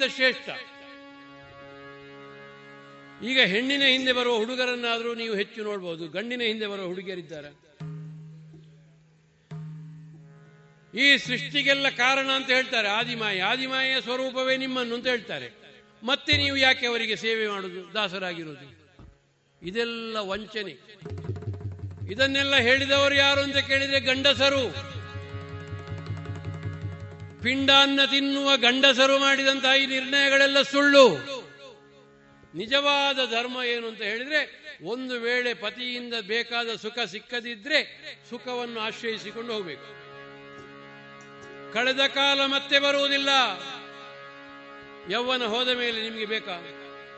Speaker 11: ಗಂಡಿಗಿಂತ ಶ್ರೇಷ್ಠ. ಈಗ ಹೆಣ್ಣಿನ ಹಿಂದೆ ಬರುವ ಹುಡುಗರನ್ನಾದರೂ ನೀವು ಹೆಚ್ಚು ನೋಡಬಹುದು ಗಂಡಿನ ಹಿಂದೆ ಬರುವ ಹುಡುಗಿಯರಿದ್ದಾರೆ. ಈ ಸೃಷ್ಟಿಗೆಲ್ಲ ಕಾರಣ ಅಂತ ಹೇಳ್ತಾರೆ. ಆದಿಮಾಯ. ಆದಿಮಾಯ ಸ್ವರೂಪವೇ ನಿಮ್ಮನ್ನು ಅಂತ ಹೇಳ್ತಾರೆ. ಮತ್ತೆ ನೀವು ಯಾಕೆ ಅವರಿಗೆ ಸೇವೆ ಮಾಡುದು? ದಾಸರಾಗಿರುವುದು. ಇದೆಲ್ಲ ವಂಚನೆ. ಇದನ್ನೆಲ್ಲ ಹೇಳಿದವರು ಯಾರು ಅಂತ ಕೇಳಿದ್ರೆ ಗಂಡಸರು. ಪಿಂಡಾನ್ನ ತಿನ್ನುವ ಗಂಡಸರು ಮಾಡಿದಂತಹ ಈ ನಿರ್ಣಯಗಳೆಲ್ಲ ಸುಳ್ಳು. ನಿಜವಾದ ಧರ್ಮ ಏನು ಅಂತ ಹೇಳಿದ್ರೆ, ಒಂದು ವೇಳೆ ಪತಿಯಿಂದ ಬೇಕಾದ ಸುಖ ಸಿಕ್ಕದಿದ್ರೆ ಸುಖವನ್ನು ಆಶ್ರಯಿಸಿಕೊಂಡು ಹೋಗಬೇಕು. ಕಳೆದ ಕಾಲ ಮತ್ತೆ ಬರುವುದಿಲ್ಲ. ಯೌವನ ಹೋದ ಮೇಲೆ ನಿಮಗೆ ಬೇಕಾ?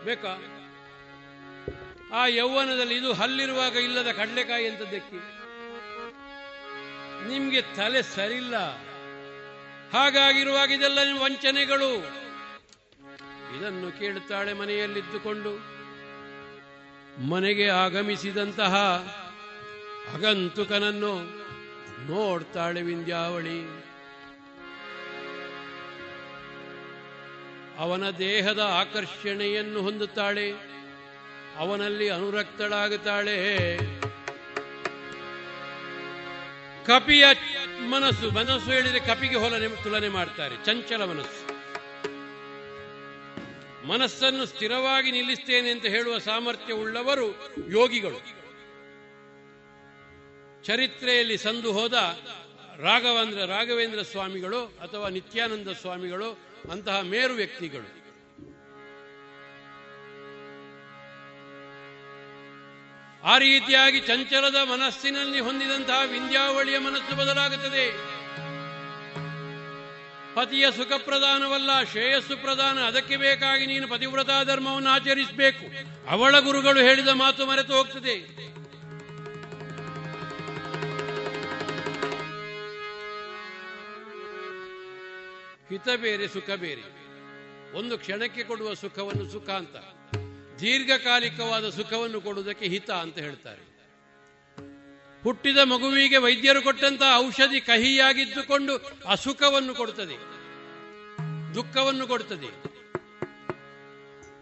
Speaker 11: ಬೇಕಾ? ಆ ಯೌವನದಲ್ಲಿ ಇದು ಹಲ್ಲಿರುವಾಗ ಇಲ್ಲದ ಕಡಲೆಕಾಯಿ ಅಂತದ್ದಕ್ಕೆ ನಿಮ್ಗೆ ತಲೆ ಸರಿಲ್ಲ. ಹಾಗಾಗಿರುವಾಗ ಇದೆಲ್ಲ ವಂಚನೆಗಳು? ಇದನ್ನು ಕೇಳುತ್ತಾಳೆ ಮನೆಯಲ್ಲಿದ್ದುಕೊಂಡು. ಮನೆಗೆ ಆಗಮಿಸಿದಂತಹ ಅಗಂತುಕನನ್ನು ನೋಡ್ತಾಳೆ ವಿಂಧ್ಯಾವಳಿ. ಅವನ ದೇಹದ ಆಕರ್ಷಣೆಯನ್ನು ಹೊಂದುತ್ತಾಳೆ. ಅವನಲ್ಲಿ ಅನುರಕ್ತಳಾಗುತ್ತಾಳೆ. ಕಪಿಯ ಮನಸ್ಸು ಮನಸ್ಸು ಹೇಳಿದ್ರೆ ಕಪಿಗೆ ಹೋಲನೆ, ತುಲನೆ ಮಾಡ್ತಾರೆ, ಚಂಚಲ ಮನಸ್ಸು. ಮನಸ್ಸನ್ನು ಸ್ಥಿರವಾಗಿ ನಿಲ್ಲಿಸ್ತೇನೆ ಅಂತ ಹೇಳುವ ಸಾಮರ್ಥ್ಯ ಉಳ್ಳವರು ಯೋಗಿಗಳು. ಚರಿತ್ರೆಯಲ್ಲಿ ಸಂದು ಹೋದ ರಾಘವೇಂದ್ರ ರಾಘವೇಂದ್ರ ಸ್ವಾಮಿಗಳು ಅಥವಾ ನಿತ್ಯಾನಂದ ಸ್ವಾಮಿಗಳು, ಅಂತಹ ಮೇರು ವ್ಯಕ್ತಿಗಳು. ಆ ರೀತಿಯಾಗಿ ಚಂಚಲದ ಮನಸ್ಸಿನಲ್ಲಿ ಹೊಂದಿದಂತಹ ವಿಂಧ್ಯಾವಳಿಯ ಮನಸ್ಸು ಬದಲಾಗುತ್ತದೆ. ಪತಿಯ ಸುಖ ಪ್ರಧಾನವಲ್ಲ ಶ್ರೇಯಸ್ಸು ಪ್ರಧಾನ, ಅದಕ್ಕೆ ಬೇಕಾಗಿ ನೀನು ಪತಿವ್ರತಾ ಧರ್ಮವನ್ನು ಆಚರಿಸಬೇಕು. ಅವಳ ಗುರುಗಳು ಹೇಳಿದ ಮಾತು ಮರೆತು ಹೋಗ್ತದೆ. ಹಿತ ಬೇರೆ, ಸುಖ ಬೇರೆ. ಒಂದು ಕ್ಷಣಕ್ಕೆ ಕೊಡುವ ಸುಖವನ್ನು ಸುಖ ಅಂತ. ದೀರ್ಘಕಾಲಿಕವಾದ ಸುಖವನ್ನು ಕೊಡುವುದಕ್ಕೆ ಹಿತ ಅಂತ ಹೇಳ್ತಾರೆ. ಹುಟ್ಟಿದ ಮಗುವಿಗೆ ವೈದ್ಯರು ಕೊಟ್ಟಂತಹ ಔಷಧಿ ಕಹಿಯಾಗಿದ್ದುಕೊಂಡು ಅಸುಖವನ್ನು ಕೊಡುತ್ತದೆ ದುಃಖವನ್ನು ಕೊಡುತ್ತದೆ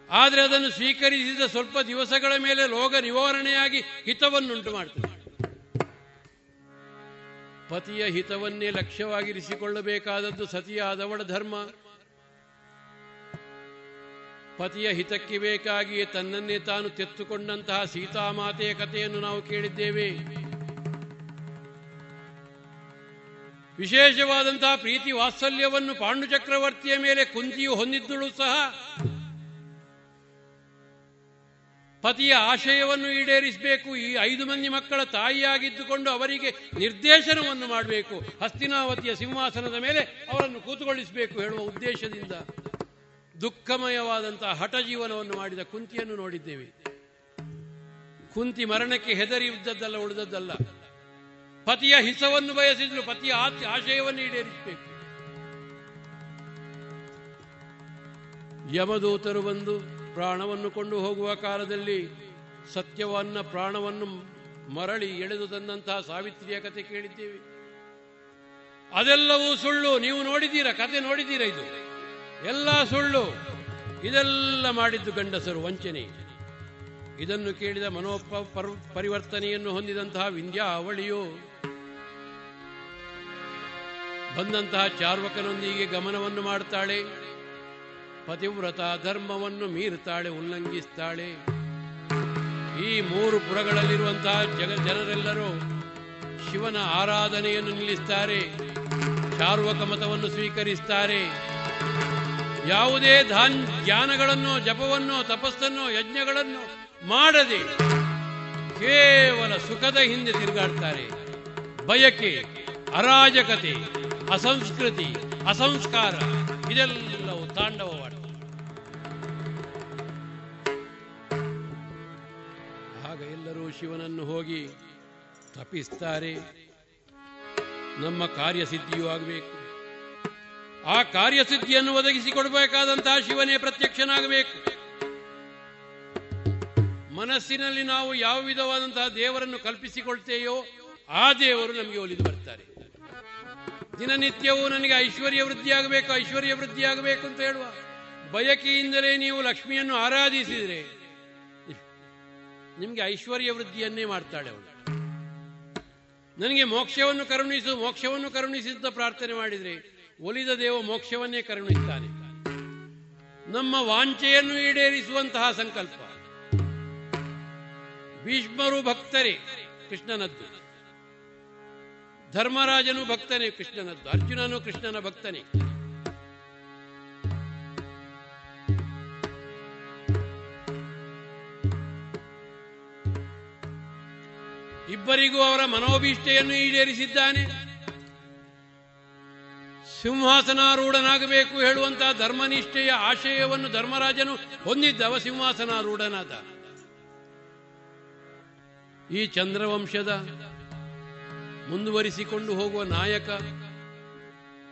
Speaker 11: ಆದರೆ ಅದನ್ನು ಸ್ವೀಕರಿಸಿದ ಸ್ವಲ್ಪ ದಿವಸಗಳ ಮೇಲೆ ರೋಗ ನಿವಾರಣೆಯಾಗಿ ಹಿತವನ್ನುಂಟು ಮಾಡ್ತದೆ. ಪತಿಯ ಹಿತವನ್ನೇ ಲಕ್ಷ್ಯವಾಗಿರಿಸಿಕೊಳ್ಳಬೇಕಾದದ್ದು ಸತಿಯಾದವಳ ಧರ್ಮ. ಪತಿಯ ಹಿತಕ್ಕೆ ಬೇಕಾಗಿಯೇ ತನ್ನನ್ನೇ ತಾನು ತೆತ್ತುಕೊಂಡಂತಹ ಸೀತಾಮಾತೆಯ ಕಥೆಯನ್ನು ನಾವು ಕೇಳಿದ್ದೇವೆ. ವಿಶೇಷವಾದಂತಹ ಪ್ರೀತಿ ವಾತ್ಸಲ್ಯವನ್ನು ಪಾಂಡು ಚಕ್ರವರ್ತಿಯ ಮೇಲೆ ಕುಂತಿಯು ಹೊಂದಿದ್ದಳು ಸಹ. ಪತಿಯ ಆಶಯವನ್ನು ಈಡೇರಿಸಬೇಕು. ಈ ಐದು ಮಂದಿ ಮಕ್ಕಳ ತಾಯಿಯಾಗಿದ್ದುಕೊಂಡು ಅವರಿಗೆ ನಿರ್ದೇಶನವನ್ನು ಮಾಡಬೇಕು. ಹಸ್ತಿನಾವತಿಯ ಸಿಂಹಾಸನದ ಮೇಲೆ ಅವರನ್ನು ಕೂತುಗೊಳಿಸಬೇಕು ಹೇಳುವ ಉದ್ದೇಶದಿಂದ. ದುಃಖಮಯವಾದಂತಹ ಹಠ ಜೀವನವನ್ನು ಮಾಡಿದ ಕುಂತಿಯನ್ನು ನೋಡಿದ್ದೇವೆ. ಕುಂತಿ ಮರಣಕ್ಕೆ ಹೆದರಿ ಇದ್ದದ್ದಲ್ಲ ಉಳಿದದ್ದಲ್ಲ. ಪತಿಯ ಹಿಸವನ್ನು ಬಯಸಿದ್ರು, ಪತಿಯ ಆಶಯವನ್ನು ಈಡೇರಿಸಬೇಕು. ಯಮದೂತರು ಬಂದು ಪ್ರಾಣವನ್ನು ಕೊಂಡು ಹೋಗುವ ಕಾಲದಲ್ಲಿ ಸತ್ಯವನ್ನ, ಪ್ರಾಣವನ್ನು ಮರಳಿ ಎಳೆದು ತಂದಂತಹ ಸಾವಿತ್ರಿಯ ಕತೆ ಕೇಳಿದ್ದೇವೆ. ಅದೆಲ್ಲವೂ ಸುಳ್ಳು. ನೀವು ನೋಡಿದ್ದೀರಾ? ಕತೆ ನೋಡಿದ್ದೀರಾ ಇದು? ಎಲ್ಲ ಸುಳ್ಳು. ಇದೆಲ್ಲ ಮಾಡಿದ್ದು ಗಂಡಸರು, ವಂಚನೆ. ಇದನ್ನು ಕೇಳಿದ ಮನೋಪ ಪರ್- ಪರಿವರ್ತನೆಯನ್ನು ಹೊಂದಿದಂತಹ ವಿಂಧ್ಯಾವಳಿಯು ಬಂದಂತಹ ಚಾರ್ವಕನೊಂದಿಗೆ ಗಮನವನ್ನು ಮಾಡ್ತಾಳೆ. ಪತಿವ್ರತ ಧರ್ಮವನ್ನು ಮೀರುತ್ತಾಳೆ ಉಲ್ಲಂಘಿಸ್ತಾಳೆ. ಈ ಮೂರು ಪುರಗಳಲ್ಲಿರುವಂತಹ ಜಗ ಜನರೆಲ್ಲರೂ ಶಿವನ ಆರಾಧನೆಯನ್ನು ನಿಲ್ಲಿಸ್ತಾರೆ. ಚಾರ್ವಕ ಮತವನ್ನು ಸ್ವೀಕರಿಸ್ತಾರೆ. ಯಾವುದೇ ಧಾನ್ ಜ್ಞಾನಗಳನ್ನು, ಜಪವನ್ನು, ತಪಸ್ಸನ್ನು, ಯಜ್ಞಗಳನ್ನು ಮಾಡದೆ ಕೇವಲ ಸುಖದ ಹಿಂದೆ ತಿರುಗಾಡ್ತಾರೆ. ಬಯಕೆ, ಅರಾಜಕತೆ, ಅಸಂಸ್ಕೃತಿ, ಅಸಂಸ್ಕಾರ, ಇದೆಲ್ಲವೂ ತಾಂಡವವಾಡ ಆಗ ಎಲ್ಲರೂ ಶಿವನನ್ನು ಹೋಗಿ ತಪಿಸ್ತಾರೆ. ನಮ್ಮ ಕಾರ್ಯಸಿದ್ಧಿಯೂ ಆಗಬೇಕು. ಆ ಕಾರ್ಯಸಿದ್ಧಿಯನ್ನು ಒದಗಿಸಿಕೊಡಬೇಕಾದಂತಹ ಶಿವನೇ ಪ್ರತ್ಯಕ್ಷನಾಗಬೇಕು. ಮನಸ್ಸಿನಲ್ಲಿ ನಾವು ಯಾವ ವಿಧವಾದಂತಹ ದೇವರನ್ನು ಕಲ್ಪಿಸಿಕೊಳ್ತೇಯೋ ಆ ದೇವರು ನಮಗೆ ಒಲಿದು ಬರ್ತಾರೆ. ದಿನನಿತ್ಯವೂ ನನಗೆ ಐಶ್ವರ್ಯ ವೃದ್ಧಿಯಾಗಬೇಕು ಐಶ್ವರ್ಯ ವೃದ್ಧಿಯಾಗಬೇಕು ಅಂತ ಹೇಳುವ ಬಯಕೆಯಿಂದಲೇ ನೀವು ಲಕ್ಷ್ಮಿಯನ್ನು ಆರಾಧಿಸಿದರೆ ನಿಮಗೆ ಐಶ್ವರ್ಯ ವೃದ್ಧಿಯನ್ನೇ ಮಾಡ್ತಾಳೆ ಅವಳು. ನನಗೆ ಮೋಕ್ಷವನ್ನು ಕರುಣಿಸು, ಮೋಕ್ಷವನ್ನು ಕರುಣಿಸಿದ್ದ ಪ್ರಾರ್ಥನೆ ಮಾಡಿದರೆ ಒಲಿದ ದೇವ ಮೋಕ್ಷವನ್ನೇ ಕರುಣಿಸ್ತಾನೆ. ನಮ್ಮ ವಾಂಚೆಯನ್ನು ಈಡೇರಿಸುವಂತಹ ಸಂಕಲ್ಪ. ಭೀಷ್ಮರು ಭಕ್ತರೇ, ಕೃಷ್ಣನದ್ದು. ಧರ್ಮರಾಜನು ಭಕ್ತನೇ, ಕೃಷ್ಣನದ್ದು. ಅರ್ಜುನನು ಕೃಷ್ಣನ ಭಕ್ತನೇ. ಇಬ್ಬರಿಗೂ ಅವರ ಮನೋಭೀಷ್ಟೆಯನ್ನು ಈಡೇರಿಸಿದ್ದಾನೆ. ಸಿಂಹಾಸನಾರೂಢನಾಗಬೇಕು ಹೇಳುವಂತಹ ಧರ್ಮನಿಷ್ಠೆಯ ಆಶಯವನ್ನು ಧರ್ಮರಾಜನು ಹೊಂದಿದ್ದವ ಸಿಂಹಾಸನಾರೂಢನಾದ. ಈ ಚಂದ್ರವಂಶದ ಮುಂದುವರಿಸಿಕೊಂಡು ಹೋಗುವ ನಾಯಕ,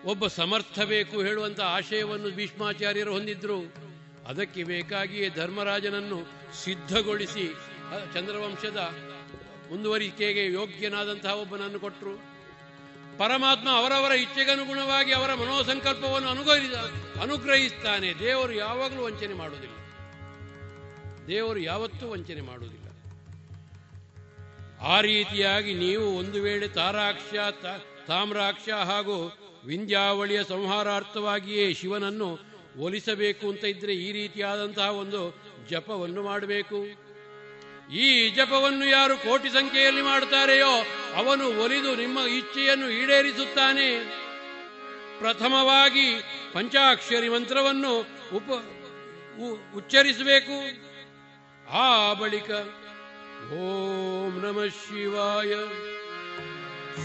Speaker 11: ಒಬ್ಬ ಸಮರ್ಥ ಬೇಕು ಹೇಳುವಂತ ಆಶಯವನ್ನು ಭೀಷ್ಮಾಚಾರ್ಯರು ಹೊಂದಿದ್ರು. ಅದಕ್ಕೆ ಬೇಕಾಗಿಯೇ ಧರ್ಮರಾಜನನ್ನು ಸಿದ್ಧಗೊಳಿಸಿ, ಚಂದ್ರವಂಶದ ಮುಂದುವರಿಕೆಗೆ ಯೋಗ್ಯನಾದಂತಹ ಒಬ್ಬನನ್ನು ಕೊಟ್ಟರು ಪರಮಾತ್ಮ ಅವರವರ ಇಚ್ಛೆಗನುಗುಣವಾಗಿ ಅವರ ಮನೋಸಂಕಲ್ಪವನ್ನು ಅನುಗ್ರಹಿಸ ಅನುಗ್ರಹಿಸ್ತಾನೆ. ದೇವರು ಯಾವಾಗಲೂ ವಂಚನೆ ಮಾಡುವುದಿಲ್ಲ. ದೇವರು ಯಾವತ್ತೂ ವಂಚನೆ ಮಾಡುವುದಿಲ್ಲ. ಆ ರೀತಿಯಾಗಿ ನೀವು ಒಂದು ವೇಳೆ ತಾರಾಕ್ಷ ತಾಮ್ರಾಕ್ಷ ಹಾಗೂ ವಿಂಧ್ಯಾವಳಿಯ ಸಂಹಾರಾರ್ಥವಾಗಿಯೇ ಶಿವನನ್ನು ಒಲಿಸಬೇಕು ಅಂತ ಇದ್ರೆ ಈ ರೀತಿಯಾದಂತಹ ಒಂದು ಜಪವನ್ನು ಮಾಡಬೇಕು. ಈ ಜಪವನ್ನು ಯಾರು ಕೋಟಿ ಸಂಖ್ಯೆಯಲ್ಲಿ ಮಾಡುತ್ತಾರೆಯೋ ಅವನು ಒಲಿದು ನಿಮ್ಮ ಇಚ್ಛೆಯನ್ನು ಈಡೇರಿಸುತ್ತಾನೆ. ಪ್ರಥಮವಾಗಿ ಪಂಚಾಕ್ಷರಿ ಮಂತ್ರವನ್ನು ಉಪ ಉಚ್ಚರಿಸಬೇಕು. ಆ ಬಳಿಕ ಓಂ ನಮ ಶಿವಾಯ.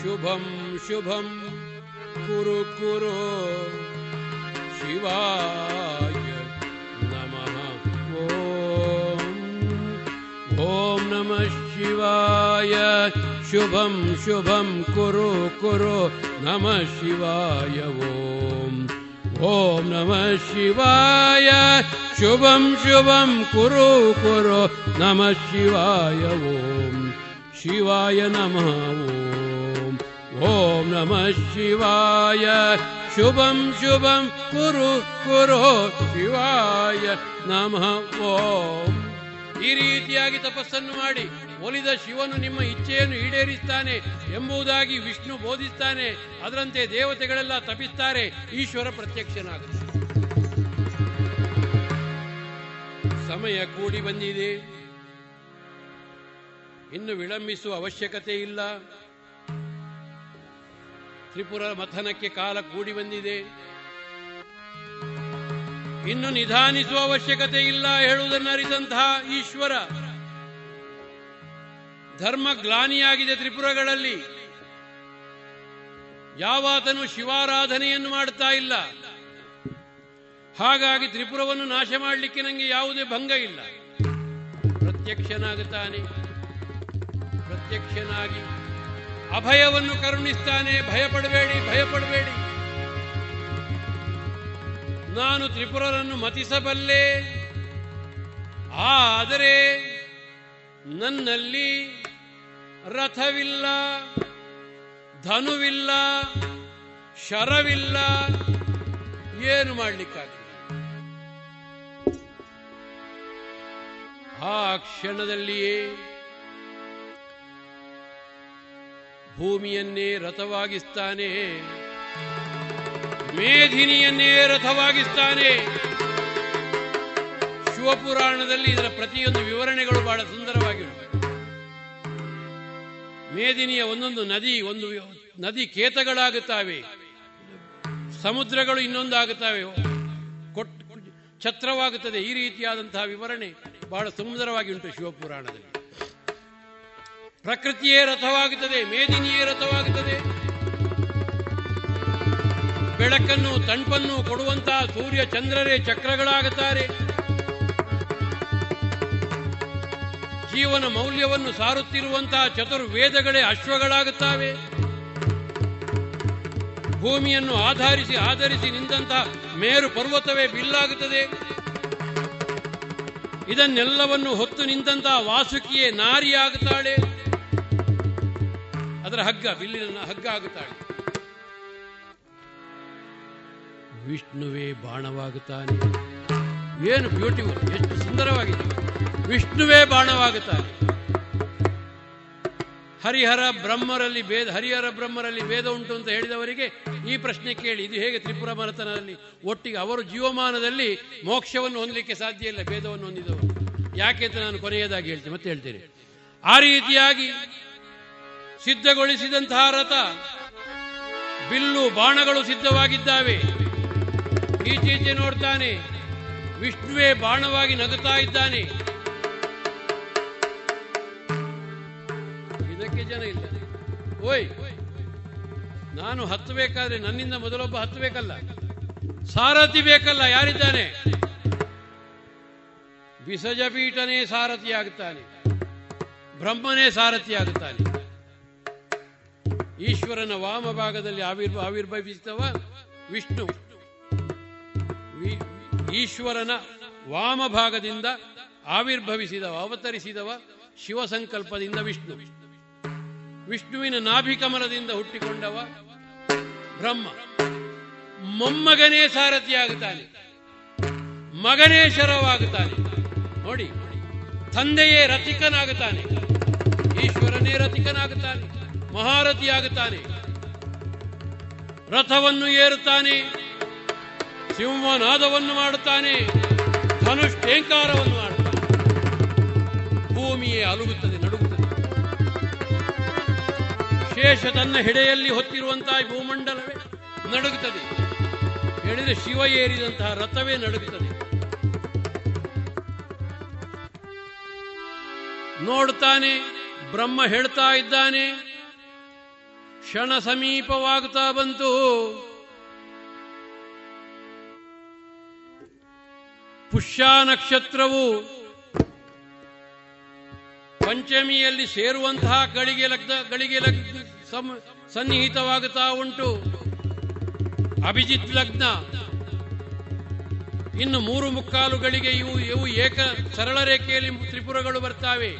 Speaker 11: ಶುಭಂ ಶುಭಂ. ಕುರು ಕುರು ಶಿವಾಯ. नमः शिवाय। शुभं शुभम् कुरु कुरु। नमः शिवाय। ॐ ॐ नमः शिवाय। शुभं शुभम् कुरु कुरु। नमः शिवाय। ॐ शिवाय नमः। ॐ ॐ नमः शिवाय। शुभं शुभं कुरु कुरु। शिवाय नमः। ॐ ಈ ರೀತಿಯಾಗಿ ತಪಸ್ಸನ್ನು ಮಾಡಿ ಒಲಿದ ಶಿವನು ನಿಮ್ಮ ಇಚ್ಛೆಯನ್ನು ಈಡೇರಿಸ್ತಾನೆ ಎಂಬುದಾಗಿ ವಿಷ್ಣು ಬೋಧಿಸ್ತಾನೆ. ಅದರಂತೆ ದೇವತೆಗಳೆಲ್ಲ ತಪಿಸ್ತಾರೆ. ಈಶ್ವರ ಪ್ರತ್ಯಕ್ಷನಾಗುತ್ತೆ ಸಮಯ ಕೂಡಿ ಬಂದಿದೆ. ಇನ್ನು ವಿಳಂಬಿಸುವ ಅವಶ್ಯಕತೆ ಇಲ್ಲ. ತ್ರಿಪುರ ಮಥನಕ್ಕೆ ಕಾಲ ಕೂಡಿ ಬಂದಿದೆ. ಇನ್ನು ನಿಧಾನಿಸುವ ಅವಶ್ಯಕತೆ ಇಲ್ಲ ಹೇಳುವುದನ್ನು ಅರಿತಂತಹ ಈಶ್ವರ. ಧರ್ಮ ಗ್ಲಾನಿಯಾಗಿದೆ ತ್ರಿಪುರಗಳಲ್ಲಿ. ಯಾವಾತನು ಶಿವಾರಾಧನೆಯನ್ನು ಮಾಡುತ್ತಾ ಇಲ್ಲ. ಹಾಗಾಗಿ ತ್ರಿಪುರವನ್ನು ನಾಶ ಮಾಡಲಿಕ್ಕೆ ನನಗೆ ಯಾವುದೇ ಭಂಗ ಇಲ್ಲ. ಪ್ರತ್ಯಕ್ಷನಾಗುತ್ತಾನೆ. ಪ್ರತ್ಯಕ್ಷನಾಗಿ ಅಭಯವನ್ನು ಕರುಣಿಸ್ತಾನೆ. ಭಯಪಡಬೇಡಿ ಭಯಪಡಬೇಡಿ. ನಾನು ತ್ರಿಪುರರನ್ನು ಮತಿಸಬಲ್ಲೆ. ಆದರೆ ನನ್ನಲ್ಲಿ ರಥವಿಲ್ಲ ಧನುವಿಲ್ಲ ಶರವಿಲ್ಲ. ಏನು ಮಾಡಲಿಕ್ಕಾಗಿಲ್ಲ ಆ ಕ್ಷಣದಲ್ಲಿಯೇ ಭೂಮಿಯನ್ನೇ ರಥವಾಗಿಸ್ತಾನೆ. ಮೇಧಿನಿಯನ್ನೇ ರಥವಾಗಿಸ್ತಾನೆ ಶಿವಪುರಾಣದಲ್ಲಿ ಇದರ ಪ್ರತಿಯೊಂದು ವಿವರಣೆಗಳು ಬಹಳ ಸುಂದರವಾಗಿವೆ ಮೇದಿನಿಯ ಒಂದೊಂದು ನದಿ, ಒಂದು ನದಿ ಕೇತಗಳಾಗುತ್ತವೆ. ಸಮುದ್ರಗಳು ಇನ್ನೊಂದಾಗುತ್ತವೆ. ಕೊಟ್ ಛತ್ರವಾಗುತ್ತದೆ. ಈ ರೀತಿಯಾದಂತಹ ವಿವರಣೆ ಬಹಳ ಸುಂದರವಾಗಿ ಉಂಟು ಶಿವಪುರಾಣದಲ್ಲಿ. ಪ್ರಕೃತಿಯೇ ರಥವಾಗುತ್ತದೆ, ಮೇದಿನಿಯೇ ರಥವಾಗುತ್ತದೆ. ಬೆಳಕನ್ನು ತಂಪನ್ನು ಕೊಡುವಂತಹ ಸೂರ್ಯ ಚಂದ್ರರೇ ಚಕ್ರಗಳಾಗುತ್ತಾರೆ. ಜೀವನ ಮೌಲ್ಯವನ್ನು ಸಾರುತ್ತಿರುವಂತಹ ಚತುರ್ವೇದಗಳೇ ಅಶ್ವಗಳಾಗುತ್ತವೆ. ಭೂಮಿಯನ್ನು ಆಧರಿಸಿ ಆಧರಿಸಿ ನಿಂತಹ ಮೇರು ಪರ್ವತವೇ ಬಿಲ್ಲಾಗುತ್ತದೆ. ಇದನ್ನೆಲ್ಲವನ್ನು ಹೊತ್ತು ನಿಂತಹ ವಾಸುಕಿಯೇ ನಾರಿಯಾಗುತ್ತಾಳೆ. ಅದರ ಹಗ್ಗ, ಬಿಲ್ಲಿನ ಹಗ್ಗ ಆಗುತ್ತಾಳೆ. ವಿಷ್ಣುವೇ ಬಾಣವಾಗುತ್ತಾನೆ. ಏನು ಬ್ಯೂಟಿಫುಲ್ ಎಷ್ಟು ಸುಂದರವಾಗಿದೆ. ವಿಷ್ಣುವೇ ಬಾಣವಾಗುತ್ತಾನೆ. ಹರಿಹರ ಬ್ರಹ್ಮರಲ್ಲಿ ಭೇದ, ಹರಿಹರ ಬ್ರಹ್ಮರಲ್ಲಿ ಭೇದ ಉಂಟು ಅಂತ ಹೇಳಿದವರಿಗೆ ಈ ಪ್ರಶ್ನೆ ಕೇಳಿ. ಇದು ಹೇಗೆ ತ್ರಿಪುರ ಮರತನದಲ್ಲಿ ಒಟ್ಟಿಗೆ ಅವರು ಜೀವಮಾನದಲ್ಲಿ ಮೋಕ್ಷವನ್ನು ಹೊಂದಲಿಕ್ಕೆ ಸಾಧ್ಯ ಇಲ್ಲ, ಭೇದವನ್ನು ಹೊಂದಿದವರು. ಯಾಕೆ ಅಂತ ನಾನು ಕೊನೆಯದಾಗಿ ಹೇಳ್ತೇನೆ ಮತ್ತೆ ಹೇಳ್ತೇನೆ. ಆ ರೀತಿಯಾಗಿ ಸಿದ್ಧಗೊಳಿಸಿದಂತಹ ರಥ ಬಿಲ್ಲು ಬಾಣಗಳು ಸಿದ್ಧವಾಗಿದ್ದಾವೆ. ಈಚೀಚೆ ನೋಡ್ತಾನೆ. ವಿಷ್ಣುವೇ ಬಾಣವಾಗಿ ನಗುತ್ತಾ ಇದ್ದಾನೆ. ಇದಕ್ಕೆ ಜನ ಇಲ್ಲ. ಓಯ್, ನಾನು ಹತ್ತಬೇಕಾದ್ರೆ ನನ್ನಿಂದ ಮೊದಲೊಬ್ಬ ಹತ್ತಬೇಕಲ್ಲ. ಸಾರಥಿ ಬೇಕಲ್ಲ, ಯಾರಿದ್ದಾನೆ? ವಿಸಜಪೀಠನೇ ಸಾರಥಿಯಾಗುತ್ತಾನೆ. ಬ್ರಹ್ಮನೇ ಸಾರಥಿಯಾಗುತ್ತಾನೆ. ಈಶ್ವರನ ವಾಮ ಭಾಗದಲ್ಲಿ ಆವಿರ್ಭ ಆವಿರ್ಭವಿಸಿದವ ವಿಷ್ಣು. ಈಶ್ವರನ ವಾಮಭಾಗದಿಂದ ಆವಿರ್ಭವಿಸಿದವ, ಅವತರಿಸಿದವ ಶಿವ ಸಂಕಲ್ಪದಿಂದ ವಿಷ್ಣು. ವಿಷ್ಣುವಿನ ನಾಭಿಕಮಲದಿಂದ ಹುಟ್ಟಿಕೊಂಡವ ಬ್ರಹ್ಮ. ಮೊಮ್ಮಗನೇ ಸಾರಥಿಯಾಗುತ್ತಾನೆ. ಮಗನೇ ಶರವಾಗುತ್ತಾನೆ. ನೋಡಿ, ತಂದೆಯೇ ರಥಿಕನಾಗುತ್ತಾನೆ. ಈಶ್ವರನೇ ರಥಿಕನಾಗುತ್ತಾನೆ. ಮಹಾರಥಿಯಾಗುತ್ತಾನೆ. ರಥವನ್ನು ಏರುತ್ತಾನೆ. ಸಿಂಹನಾದವನ್ನು ಮಾಡುತ್ತಾನೆ ಧನುಷ್ಟೇಂಕಾರವನ್ನು ಮಾಡುತ್ತಾನೆ. ಭೂಮಿಯೇ ಅಲುಗುತ್ತದೆ, ನಡುಗುತ್ತದೆ. ಶೇಷ ತನ್ನ ಹೆಡೆಯಲ್ಲಿ ಹೊತ್ತಿರುವಂತಹ ಭೂಮಂಡಲವೇ ನಡುಗುತ್ತದೆ. ಹೇಳಿದರೆ ಶಿವ ಏರಿದಂತಹ ರಥವೇ ನಡುಗುತ್ತದೆ. ನೋಡ್ತಾನೆ ಬ್ರಹ್ಮ ಹೇಳ್ತಾ ಇದ್ದಾನೆ, ಕ್ಷಣ ಸಮೀಪವಾಗುತ್ತಾ ಬಂತು. ಪುಷ್ಯ ನಕ್ಷತ್ರವು ಪಂಚಮಿಯಲ್ಲಿ ಸೇರುವಂತಹ ಗಳಿಗೆ ಲಗ್ನ ಗಳಿಗೆ ಲಗ್ನ ಸನ್ನಿಹಿತವಾಗುತ್ತಾ ಉಂಟು. ಅಭಿಜಿತ್ ಲಗ್ನ. ಇನ್ನು ಮೂರು ಮುಕ್ಕಾಲುಗಳಿಗೆ ಇವು ಇವು ಏಕ ಸರಳ ರೇಖೆಯಲ್ಲಿ ತ್ರಿಪುರಗಳು ಬರ್ತಾವೆ.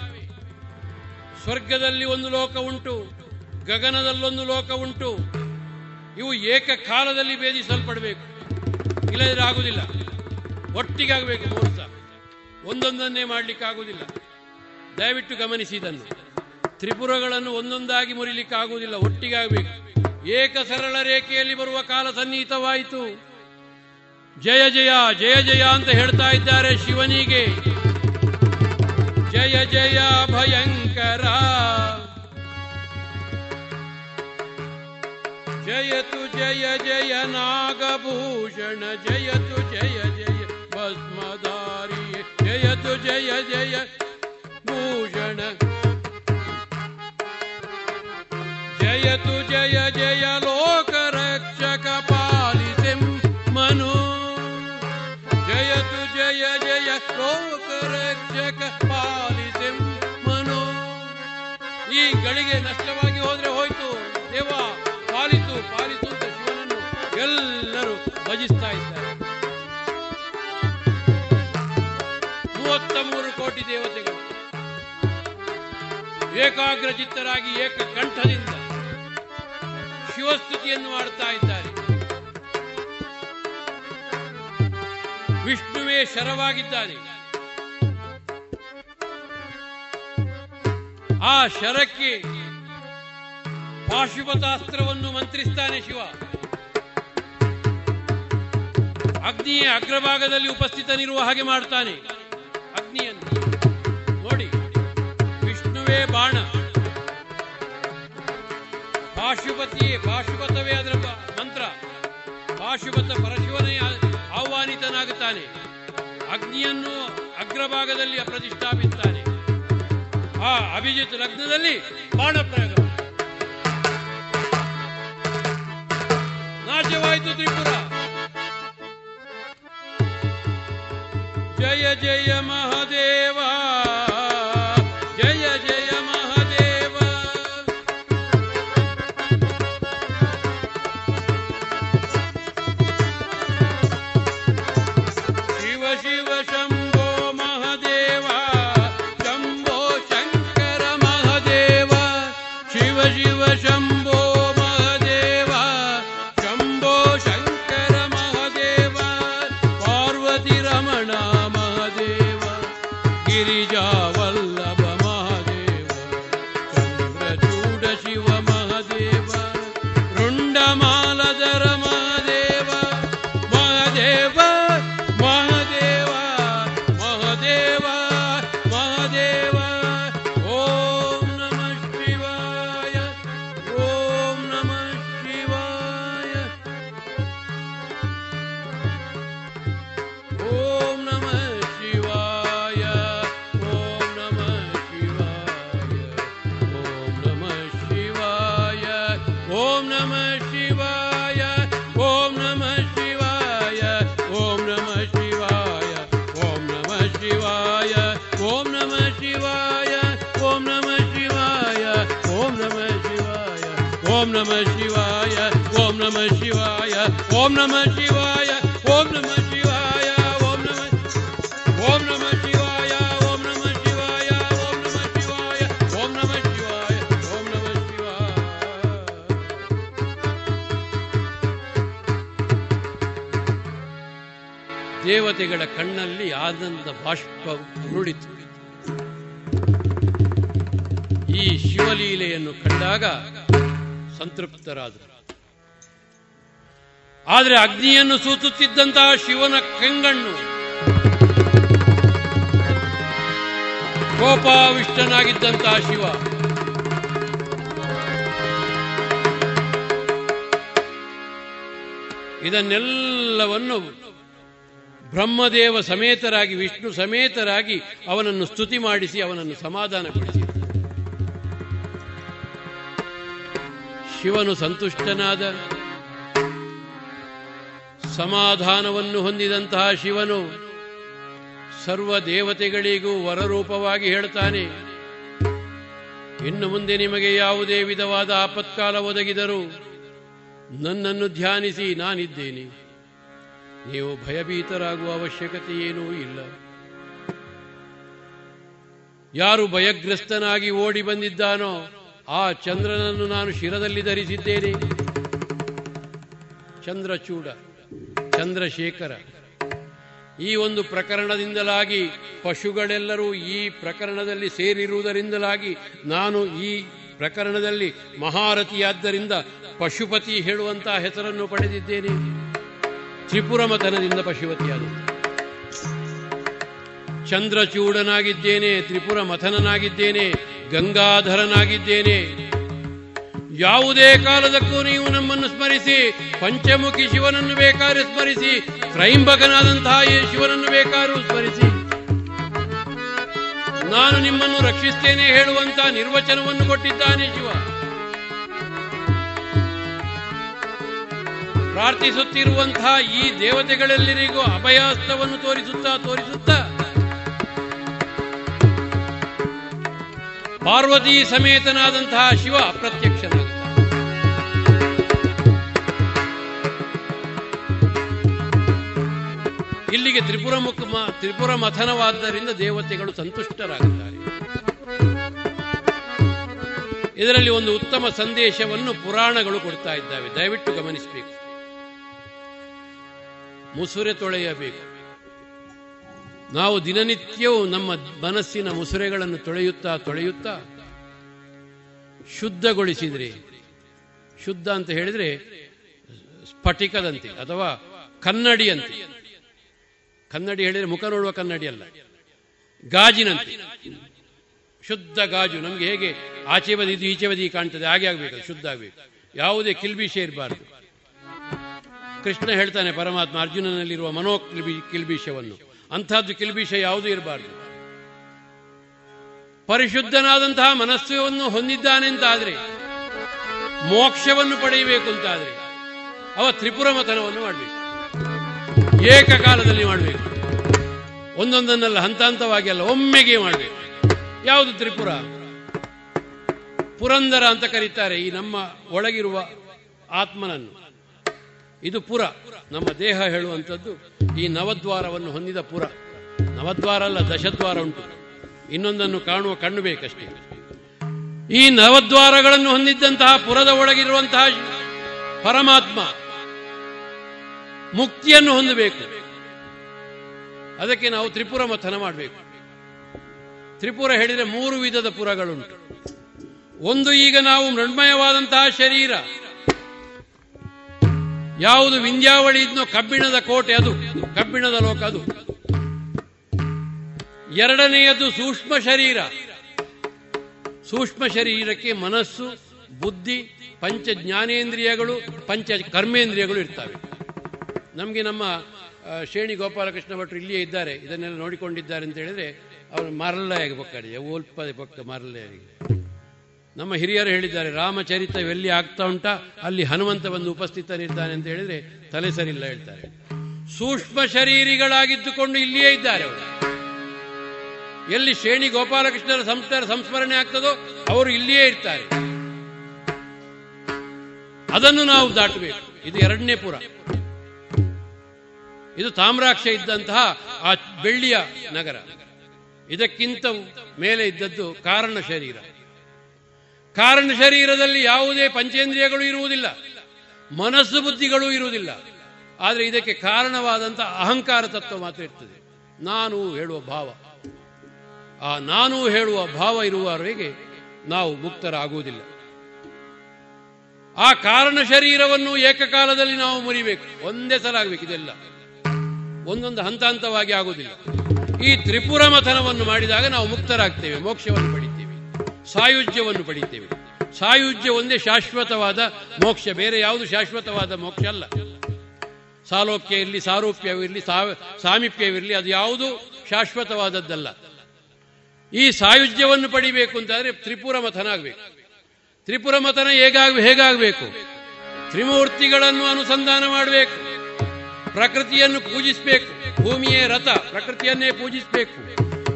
Speaker 11: ಸ್ವರ್ಗದಲ್ಲಿ ಒಂದು ಲೋಕ ಉಂಟು, ಗಗನದಲ್ಲೊಂದು ಲೋಕ ಉಂಟು. ಇವು ಏಕಕಾಲದಲ್ಲಿ ಭೇದಿಸಲ್ಪಡಬೇಕು. ಇಲ್ಲದ್ರೆ ಆಗುವುದಿಲ್ಲ. ಒಟ್ಟಿಗೆ ಆಗಬೇಕು ಮುಹೂರ್ತ ಒಂದೊಂದನ್ನೇ ಮಾಡಲಿಕ್ಕಾಗುವುದಿಲ್ಲ. ದಯವಿಟ್ಟು ಗಮನಿಸಿ ಇದನ್ನು. ತ್ರಿಪುರಗಳನ್ನು ಒಂದೊಂದಾಗಿ ಮುರಿಲಿಕ್ಕೆ ಆಗುವುದಿಲ್ಲ ಒಟ್ಟಿಗೆ ಆಗಬೇಕು ಏಕ ಸರಳ ರೇಖೆಯಲ್ಲಿ ಬರುವ ಕಾಲ ಸನ್ನಿಹಿತವಾಯಿತು. ಜಯ ಜಯ ಜಯ ಜಯ ಅಂತ ಹೇಳ್ತಾ ಇದ್ದಾರೆ ಶಿವನಿಗೆ. ಜಯ ಜಯ ಭಯಂಕರ. ಜಯತು ಜಯ ಜಯ ನಾಗಭೂಷಣ, ಜಯತು ಜಯ ಈ ಗಳಿಗೆ ನಷ್ಟವಾಗಿ ಹೋದ್ರೆ ಹೋಯ್ತು. ದೇವ ಪಾಲಿತು ಪಾಲಿತು ಅಂತ ಶಿವನನ್ನು ಎಲ್ಲರೂ ಭಜಿಸ್ತಾ ಇದ್ದಾರೆ. ಮೂವತ್ತ ಮೂರು ಕೋಟಿ ದೇವತೆಗಳು ಏಕಾಗ್ರ ಚಿತ್ತರಾಗಿ ಏಕ ಕಂಠದಿಂದ ಶಿವಸ್ತುತಿಯನ್ನು ಮಾಡ್ತಾ ಇದ್ದಾರೆ. ವಿಷ್ಣುವೇ ಶರವಾಗಿದ್ದಾನೆ ಆ ಶರಕ್ಕೆ ಪಾಶುಪತಾಸ್ತ್ರವನ್ನು ಮಂತ್ರಿಸ್ತಾನೆ ಶಿವ. ಅಗ್ನಿಯ ಅಗ್ರಭಾಗದಲ್ಲಿ ಉಪಸ್ಥಿತನಿರುವ ಹಾಗೆ ಮಾಡ್ತಾನೆ. ಅಗ್ನಿಯನ್ನು ನೋಡಿ. ವಿಷ್ಣುವೇ ಬಾಣ. ಪಾಶುಪತಿಯೇ ಪಾಶುಪತವೇ ಅದರ ಮಂತ್ರ. ಪಾಶುಪತ ಪರಶಿವನೇ ಆಹ್ವಾನಿತನಾಗುತ್ತಾನೆ. ಅಗ್ನಿಯನ್ನು ಅಗ್ರಭಾಗದಲ್ಲಿ ಪ್ರತಿಷ್ಠಾಪಿಸುತ್ತಾನೆ ಆ ಅಭಿಜಿತ್ ಲಗ್ನದಲ್ಲಿ ಬಾಣ ಪ್ರಯೋಗ ನಾಶವಾಯಿತು ತ್ರಿಪುರ. ಜಯ ಜಯ ಮಹಾದೇವ. ಓಂ ನಮಃ ಶಿವಾಯ, ಓಂ ನಮ ಶಿವಾಯ, ಓಂ ನಮಃ ಓಂ ನಮಃ ಶಿವಾಯ, ಓಂ ನಮ ಶಿವಾಯ, ಓಂ ನಮಃ ಶಿವಾಯ, ಓಂ ನಮಃ ಶಿವಾಯ, ಓಂ ನಮಃ ಶಿವಾಯ. ದೇವತೆಗಳ ಕಣ್ಣಲ್ಲಿ ಆನಂದ ಬಾಷ್ಪ ಉರುಳಿತು ಈ ಶಿವಲೀಲೆಯನ್ನು ಕಂಡಾಗ ಸಂತೃಪ್ತರಾದರು. ಆದರೆ ಅಗ್ನಿಯನ್ನು ಸೂಸುತ್ತಿದ್ದಂತಹ ಶಿವನ ಕೆಂಗಣ್ಣು ಕೋಪಾವಿಷ್ಟನಾಗಿದ್ದಂತಹ ಶಿವ. ಇದನ್ನೆಲ್ಲವನ್ನು ಬ್ರಹ್ಮದೇವ ಸಮೇತರಾಗಿ, ವಿಷ್ಣು ಸಮೇತರಾಗಿ ಅವನನ್ನು ಸ್ತುತಿ ಮಾಡಿಸಿ, ಅವನನ್ನು ಸಮಾಧಾನಗೊಳಿಸಿ ಶಿವನು ಸಂತುಷ್ಟನಾದ ಸಮಾಧಾನವನ್ನು ಹೊಂದಿದಂತಹ ಶಿವನು ಸರ್ವ ದೇವತೆಗಳಿಗೂ ವರರೂಪವಾಗಿ ಹೇಳ್ತಾನೆ. ಇನ್ನು ಮುಂದೆ ನಿಮಗೆ ಯಾವುದೇ ವಿಧವಾದ ಆಪತ್ಕಾಲ ಒದಗಿದರೂ ನನ್ನನ್ನು ಧ್ಯಾನಿಸಿ ನಾನಿದ್ದೇನೆ. ನೀವು ಭಯಭೀತರಾಗುವ ಅವಶ್ಯಕತೆ ಏನೂ ಇಲ್ಲ. ಯಾರು ಭಯಗ್ರಸ್ತನಾಗಿ ಓಡಿ ಬಂದಿದ್ದಾನೋ ಆ ಚಂದ್ರನನ್ನು ನಾನು ಶಿರದಲ್ಲಿ ಧರಿಸಿದ್ದೇನೆ. ಚಂದ್ರಚೂಡ ಚಂದ್ರಶೇಖರ. ಈ ಒಂದು ಪ್ರಕರಣದಿಂದಲಾಗಿ ಪಶುಗಳೆಲ್ಲರೂ ಈ ಪ್ರಕರಣದಲ್ಲಿ ಸೇರಿರುವುದರಿಂದಲಾಗಿ ನಾನು ಈ ಪ್ರಕರಣದಲ್ಲಿ ಮಹಾರಥಿಯಾದ್ದರಿಂದ ಪಶುಪತಿ ಹೇಳುವಂತಹ ಹೆಸರನ್ನು ಪಡೆದಿದ್ದೇನೆ. ತ್ರಿಪುರ ಮತನದಿಂದ ಪಶುಪತಿಯಾದ ಚಂದ್ರಚೂಡನಾಗಿದ್ದೇನೆ ತ್ರಿಪುರ ಮಥನನಾಗಿದ್ದೇನೆ ಗಂಗಾಧರನಾಗಿದ್ದೇನೆ ಯಾವುದೇ ಕಾಲದಕ್ಕೂ ನೀವು ನಮ್ಮನ್ನು ಸ್ಮರಿಸಿ, ಪಂಚಮುಖಿ ಶಿವನನ್ನು ಬೇಕಾದ್ರೆ ಸ್ಮರಿಸಿ, ತ್ರೈಂಬಕನಾದಂತಹ ಈ ಶಿವನನ್ನು ಬೇಕಾದ್ರೂ ಸ್ಮರಿಸಿ. ನಾನು ನಿಮ್ಮನ್ನು ರಕ್ಷಿಸ್ತೇನೆ ಹೇಳುವಂತ ನಿರ್ವಚನವನ್ನು ಕೊಟ್ಟಿದ್ದಾನೆ ಶಿವ. ಪ್ರಾರ್ಥಿಸುತ್ತಿರುವಂತಹ ಈ ದೇವತೆಗಳೆಲ್ಲರಿಗೂ ಅಭಯಾಸ್ತವನ್ನು ತೋರಿಸುತ್ತಾ ತೋರಿಸುತ್ತಾ. ಪಾರ್ವತಿ ಸಮೇತನಾದಂತಹ ಶಿವ ಅಪ್ರತ್ಯಕ್ಷನಾಗುತ್ತಾನೆ ಇಲ್ಲಿಗೆ ತ್ರಿಪುರ ಮುಖ ತ್ರಿಪುರ ಮಥನವಾದ್ದರಿಂದ ದೇವತೆಗಳು ಸಂತುಷ್ಟರಾಗುತ್ತಾರೆ ಇದರಲ್ಲಿ ಒಂದು ಉತ್ತಮ ಸಂದೇಶವನ್ನು ಪುರಾಣಗಳು ಕೊಡ್ತಾ ಇದ್ದಾವೆ. ದಯವಿಟ್ಟು ಗಮನಿಸಬೇಕು. ಮುಸುರೆ ತೊಳೆಯಬೇಕು. ನಾವು ದಿನನಿತ್ಯವೂ ನಮ್ಮ ಮನಸ್ಸಿನ ಮುಸುರೆಗಳನ್ನು ತೊಳೆಯುತ್ತಾ ತೊಳೆಯುತ್ತಾ ಶುದ್ಧಗೊಳಿಸಿದ್ರೆ, ಶುದ್ಧ ಅಂತ ಹೇಳಿದ್ರೆ ಸ್ಫಟಿಕದಂತೆ ಅಥವಾ ಕನ್ನಡಿಯಂತೆ. ಕನ್ನಡಿ ಹೇಳಿದರೆ ಮುಖ ನೋಡುವ ಕನ್ನಡಿ ಅಲ್ಲ. ಗಾಜಿನಂತೆ. ಶುದ್ಧ ಗಾಜು. ನಮಗೆ ಹೇಗೆ ಆಚೆ ಬದಿ ಇದು ಈಚೆ ಬದಿ ಕಾಣ್ತದೆ, ಹಾಗೆ ಆಗಬೇಕು ಶುದ್ಧ ಆಗಬೇಕು. ಯಾವುದೇ ಕಿಲ್ಬಿಷೆ ಇರಬಾರ್ದು ಕೃಷ್ಣ ಹೇಳ್ತಾನೆ, ಪರಮಾತ್ಮ ಅರ್ಜುನನಲ್ಲಿರುವ ಮನೋ ಕಿಲ್ಬಿ ಕಿಲ್ಬಿಷವನ್ನು ಅಂಥದ್ದು ಕಿಲ್ಬಿಷ ಯಾವುದೂ ಇರಬಾರ್ದು. ಪರಿಶುದ್ಧನಾದಂತಹ ಮನಸ್ಸನ್ನು ಹೊಂದಿದ್ದಾನೆ ಅಂತಾದ್ರೆ ಮೋಕ್ಷವನ್ನು ಪಡೆಯಬೇಕು ಅಂತಾದ್ರೆ ಅವ ತ್ರಿಪುರ ಮತನವನ್ನು ಮಾಡಬೇಕು. ಏಕಕಾಲದಲ್ಲಿ ಮಾಡಬೇಕು. ಒಂದೊಂದನ್ನೆಲ್ಲ ಹಂತ ಹಂತವಾಗಿ ಅಲ್ಲ, ಒಮ್ಮೆಗೆ ಮಾಡಬೇಕು. ಯಾವುದು ತ್ರಿಪುರ? ಪುರಂದರ ಅಂತ ಕರೀತಾರೆ ಈ ನಮ್ಮ ಒಳಗಿರುವ ಆತ್ಮನನ್ನು. ಇದು ಪುರ. ನಮ್ಮ ದೇಹ ಹೇಳುವಂಥದ್ದು ಈ ನವದ್ವಾರವನ್ನು ಹೊಂದಿದ ಪುರ. ನವದ್ವಾರ ಅಲ್ಲ, ದಶದ್ವಾರ ಉಂಟು. ಇನ್ನೊಂದನ್ನು ಕಾಣುವ ಕಣ್ಣು ಬೇಕಷ್ಟೇ. ಈ ನವದ್ವಾರಗಳನ್ನು ಹೊಂದಿದ್ದಂತಹ ಪುರದ ಒಳಗಿರುವಂತಹ ಪರಮಾತ್ಮ ಮುಕ್ತಿಯನ್ನು ಹೊಂದಬೇಕು. ಅದಕ್ಕೆ ನಾವು ತ್ರಿಪುರ ಮಥನ ಮಾಡಬೇಕು. ತ್ರಿಪುರ ಹೇಳಿದರೆ ಮೂರು ವಿಧದ ಪುರಗಳುಂಟು. ಒಂದು ಈಗ ನಾವು ಮೃಣ್ಮಯವಾದಂತಹ ಶರೀರ. ಯಾವುದು ವಿಂಧ್ಯಾವಳಿ ಇದ್ನೋ ಕಬ್ಬಿಣದ ಕೋಟೆ ಅದು, ಕಬ್ಬಿಣದ ಲೋಕ ಅದು. ಎರಡನೆಯದು ಸೂಕ್ಷ್ಮ ಶರೀರ. ಸೂಕ್ಷ್ಮ ಶರೀರಕ್ಕೆ ಮನಸ್ಸು, ಬುದ್ಧಿ ಪಂಚ ಜ್ಞಾನೇಂದ್ರಿಯಗಳು ಪಂಚ ಕರ್ಮೇಂದ್ರಿಯಗಳು ಇರ್ತವೆ. ನಮಗೆ ನಮ್ಮ ಶ್ರೇಣಿ ಶೇಣಿ ಗೋಪಾಲಕೃಷ್ಣ ಭಟ್ರು ಇಲ್ಲಿಯೇ ಇದ್ದಾರೆ. ಇದನ್ನೆಲ್ಲ ನೋಡಿಕೊಂಡಿದ್ದಾರೆ ಅಂತ ಹೇಳಿದ್ರೆ ಅವರು ಮರಲ್ಲಾಗಿ ಬೊಕ್ಕಾಡಿದೆ ಓಲ್ಪದೆ ಬೊಕ್ಕ ಮರಲ್ಲಾಗಿ ನಮ್ಮ ಹಿರಿಯರು ಹೇಳಿದ್ದಾರೆ ರಾಮಚರಿತವೆಲ್ಲಿ ಆಗ್ತಾ ಉಂಟಾ, ಅಲ್ಲಿ ಹನುಮಂತ ಬಂದು ಉಪಸ್ಥಿತನಿದ್ದಾನೆ ಅಂತ ಹೇಳಿದ್ರೆ ತಲೆ ಸರಿಲ್ಲ ಹೇಳ್ತಾರೆ. ಸೂಕ್ಷ್ಮ ಶರೀರಿಗಳಾಗಿದ್ದುಕೊಂಡು ಇಲ್ಲಿಯೇ ಇದ್ದಾರೆ ಎಲ್ಲಿ ಶ್ರೇಣಿ ಗೋಪಾಲಕೃಷ್ಣರ ಸಂಸ್ಕಾರ, ಸಂಸ್ಮರಣೆ ಆಗ್ತದೋ ಅವರು ಇಲ್ಲಿಯೇ ಇರ್ತಾರೆ. ಅದನ್ನು ನಾವು ದಾಟಬೇಕು. ಇದು ಎರಡನೇ ಪುರ. ಇದು ತಾಮ್ರಾಕ್ಷ ಇದ್ದಂತಹ ಆ ಬೆಳ್ಳಿಯ ನಗರ. ಇದಕ್ಕಿಂತ ಮೇಲೆ ಇದ್ದದ್ದು ಕಾರಣ ಶರೀರ. ಕಾರಣ ಶರೀರದಲ್ಲಿ ಯಾವುದೇ ಪಂಚೇಂದ್ರಿಯಗಳು ಇರುವುದಿಲ್ಲ. ಮನಸ್ಸು ಬುದ್ಧಿಗಳು ಇರುವುದಿಲ್ಲ. ಆದರೆ ಇದಕ್ಕೆ ಕಾರಣವಾದಂತಹ ಅಹಂಕಾರ ತತ್ವ ಮಾತ್ರ ಇರ್ತದೆ. ನಾನು ಹೇಳುವ ಭಾವ. ಆ ನಾನು ಹೇಳುವ ಭಾವ ಇರುವವರೆಗೆ ನಾವು ಮುಕ್ತರಾಗುವುದಿಲ್ಲ. ಆ ಕಾರಣ ಶರೀರವನ್ನು ಏಕಕಾಲದಲ್ಲಿ ನಾವು ಮುರಿಬೇಕು. ಒಂದೇ ಸಲ ಆಗಬೇಕು ಇದೆಲ್ಲ. ಒಂದೊಂದು ಹಂತ ಹಂತವಾಗಿ ಆಗುವುದಿಲ್ಲ. ಈ ತ್ರಿಪುರ ಮಥನವನ್ನು ಮಾಡಿದಾಗ ನಾವು ಮುಕ್ತರಾಗ್ತೇವೆ, ಮೋಕ್ಷವನ್ನು ಪಡಿತೇವೆ, ಸಾಯುಜ್ಯವನ್ನು ಪಡಿತೇವೆ. ಸಾಯುಜ್ಯ ಒಂದೇ ಶಾಶ್ವತವಾದ ಮೋಕ್ಷ, ಬೇರೆ ಯಾವುದು ಶಾಶ್ವತವಾದ ಮೋಕ್ಷ ಅಲ್ಲ. ಸಾಲೋಕ್ಯ ಇರಲಿ ಸಾರೂಪ್ಯವಿರಲಿ ಸಾಮೀಪ್ಯವಿರಲಿ, ಅದು ಯಾವುದು ಶಾಶ್ವತವಾದದ್ದಲ್ಲ. ಈ ಸಾಯುಜ್ಯವನ್ನು ಪಡಿಬೇಕು ಅಂತಾದ್ರೆ ತ್ರಿಪುರ ಮಥನ ಆಗಬೇಕು. ತ್ರಿಪುರ ಮಥನ ಹೇಗಾಗ, ಹೇಗಾಗಬೇಕು? ತ್ರಿಮೂರ್ತಿಗಳನ್ನು ಅನುಸಂಧಾನ ಮಾಡಬೇಕು. ಪ್ರಕೃತಿಯನ್ನು ಪೂಜಿಸಬೇಕು. ಭೂಮಿಯೇ ರಥ, ಪ್ರಕೃತಿಯನ್ನೇ ಪೂಜಿಸಬೇಕು.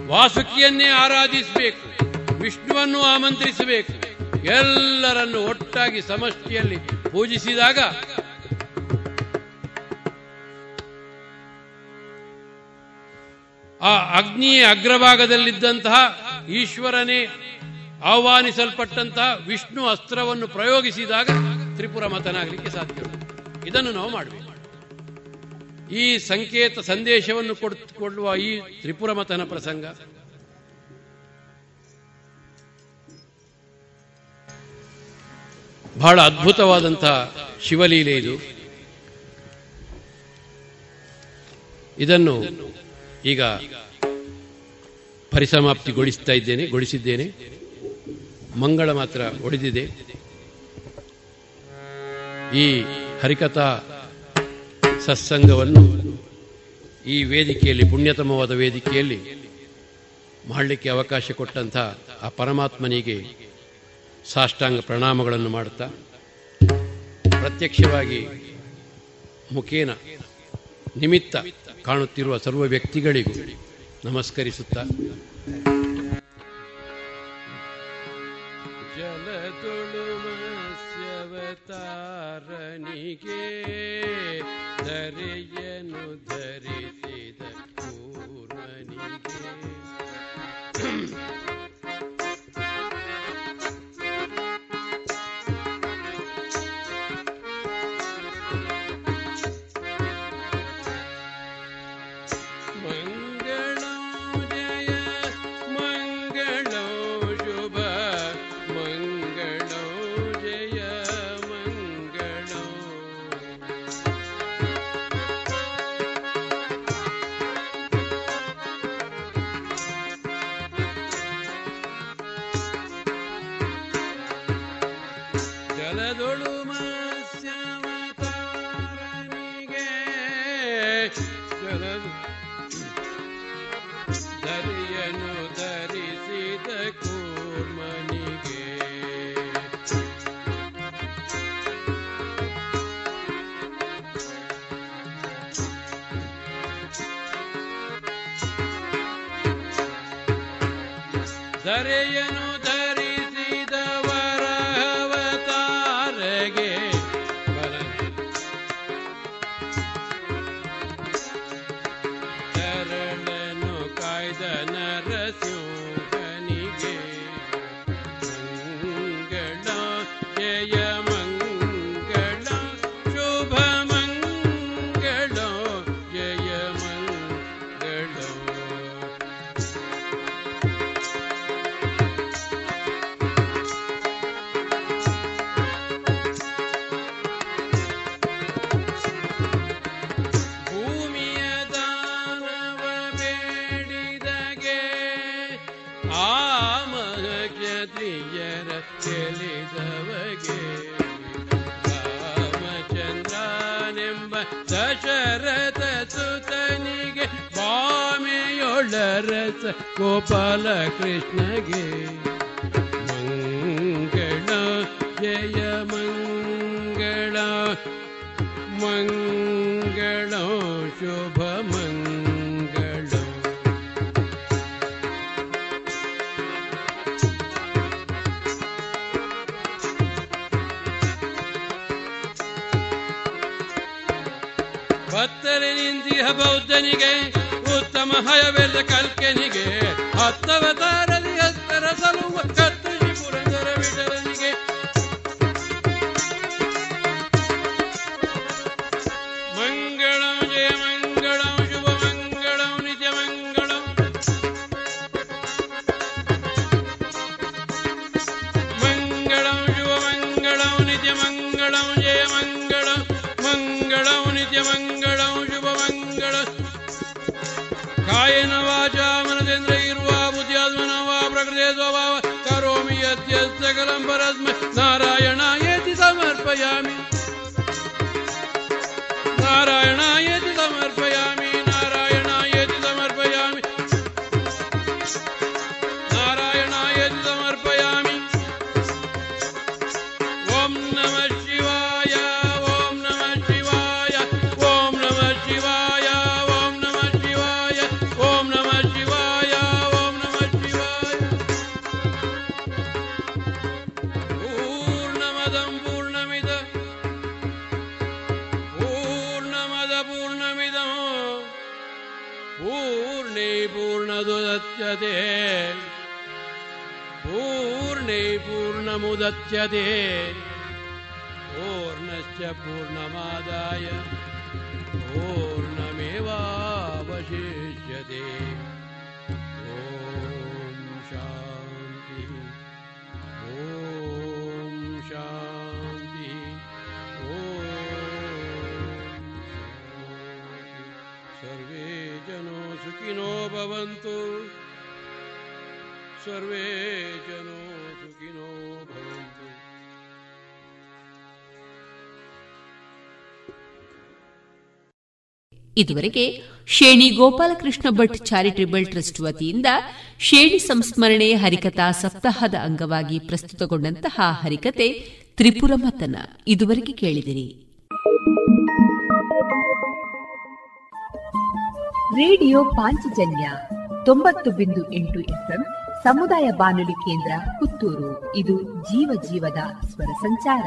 Speaker 11: ವಾಸುಕಿಯನ್ನೇ ಆರಾಧಿಸಬೇಕು. ವಿಷ್ಣುವನ್ನು ಆಮಂತ್ರಿಸಬೇಕು. ಎಲ್ಲರನ್ನು ಒಟ್ಟಾಗಿ ಸಮಷ್ಟಿಯಲ್ಲಿ ಪೂಜಿಸಿದಾಗ ಆ ಅಗ್ನಿಯ ಅಗ್ರಭಾಗದಲ್ಲಿದ್ದಂತಹ ಈಶ್ವರನೇ ಆಹ್ವಾನಿಸಲ್ಪಟ್ಟಂತಹ ವಿಷ್ಣು ಅಸ್ತ್ರವನ್ನು ಪ್ರಯೋಗಿಸಿದಾಗ ತ್ರಿಪುರ ಮತನಾಗಲಿಕ್ಕೆ ಸಾಧ್ಯ ಇದನ್ನು ನಾವು ಮಾಡಬೇಕು. ಈ ಸಂಕೇತ ಸಂದೇಶವನ್ನು ಕೊಡುವ ಈ ತ್ರಿಪುರ ಮತನ ಪ್ರಸಂಗ. ಬಹಳ ಅದ್ಭುತವಾದಂತಹ ಶಿವಲೀಲೆ ಇದು. ಇದನ್ನು ಈಗ ಪರಿಸಮಾಪ್ತಿಗೊಳಿಸ್ತಾ ಇದ್ದೇನೆ, ಗೊಳಿಸಿದ್ದೇನೆ. ಮಂಗಳ ಮಾತ್ರ ಒಡೆದಿದೆ. ಈ ಹರಿಕಥಾ ಸತ್ಸಂಗವನ್ನು ಈ ವೇದಿಕೆಯಲ್ಲಿ, ಪುಣ್ಯತಮವಾದ ವೇದಿಕೆಯಲ್ಲಿ ಮಾಡಲಿಕ್ಕೆ ಅವಕಾಶ ಕೊಟ್ಟಂಥ ಆ ಪರಮಾತ್ಮನಿಗೆ ಸಾಷ್ಟಾಂಗ ಪ್ರಣಾಮಗಳನ್ನು ಮಾಡುತ್ತಾ, ಪ್ರತ್ಯಕ್ಷವಾಗಿ ಮುಖೇನ ನಿಮಿತ್ತ ಕಾಣುತ್ತಿರುವ ಸರ್ವ ವ್ಯಕ್ತಿಗಳಿಗೂ ನಮಸ್ಕರಿಸುತ್ತಾ ಜಲತುಳುಮಸ್ಯವತಾರನಿಗೆ ಧರೆಯನು ಧರಿಸಿದ ಕೂರ್ಮನಿಗೆ ಜಲದೊಳು ಧರೆಯನು
Speaker 2: ಇದುವರೆಗೆ ಶೇಣಿ ಗೋಪಾಲಕೃಷ್ಣ ಭಟ್ ಚಾರಿಟೇಬಲ್ ಟ್ರಸ್ಟ್ ವತಿಯಿಂದ ಶೇಣಿ ಸಂಸ್ಮರಣೆ ಹರಿಕಥಾ ಸಪ್ತಾಹದ ಅಂಗವಾಗಿ ಪ್ರಸ್ತುತಗೊಂಡಂತಹ ಹರಿಕತೆ ತ್ರಿಪುರ ಮತನ. ಇದುವರೆಗೆ ಕೇಳಿದಿರಿ.
Speaker 3: ರೇಡಿಯೋ ಪಾಂಚಜನ್ಯ ತೊಂಬತ್ತು ಬಿಂದು ಎಂಟು ಎಫ್ಎಂ ಸಮುದಾಯ ಬಾನುಲಿ ಕೇಂದ್ರ ಪುತ್ತೂರು. ಇದು ಜೀವ ಜೀವದ ಸ್ವರ ಸಂಚಾರ.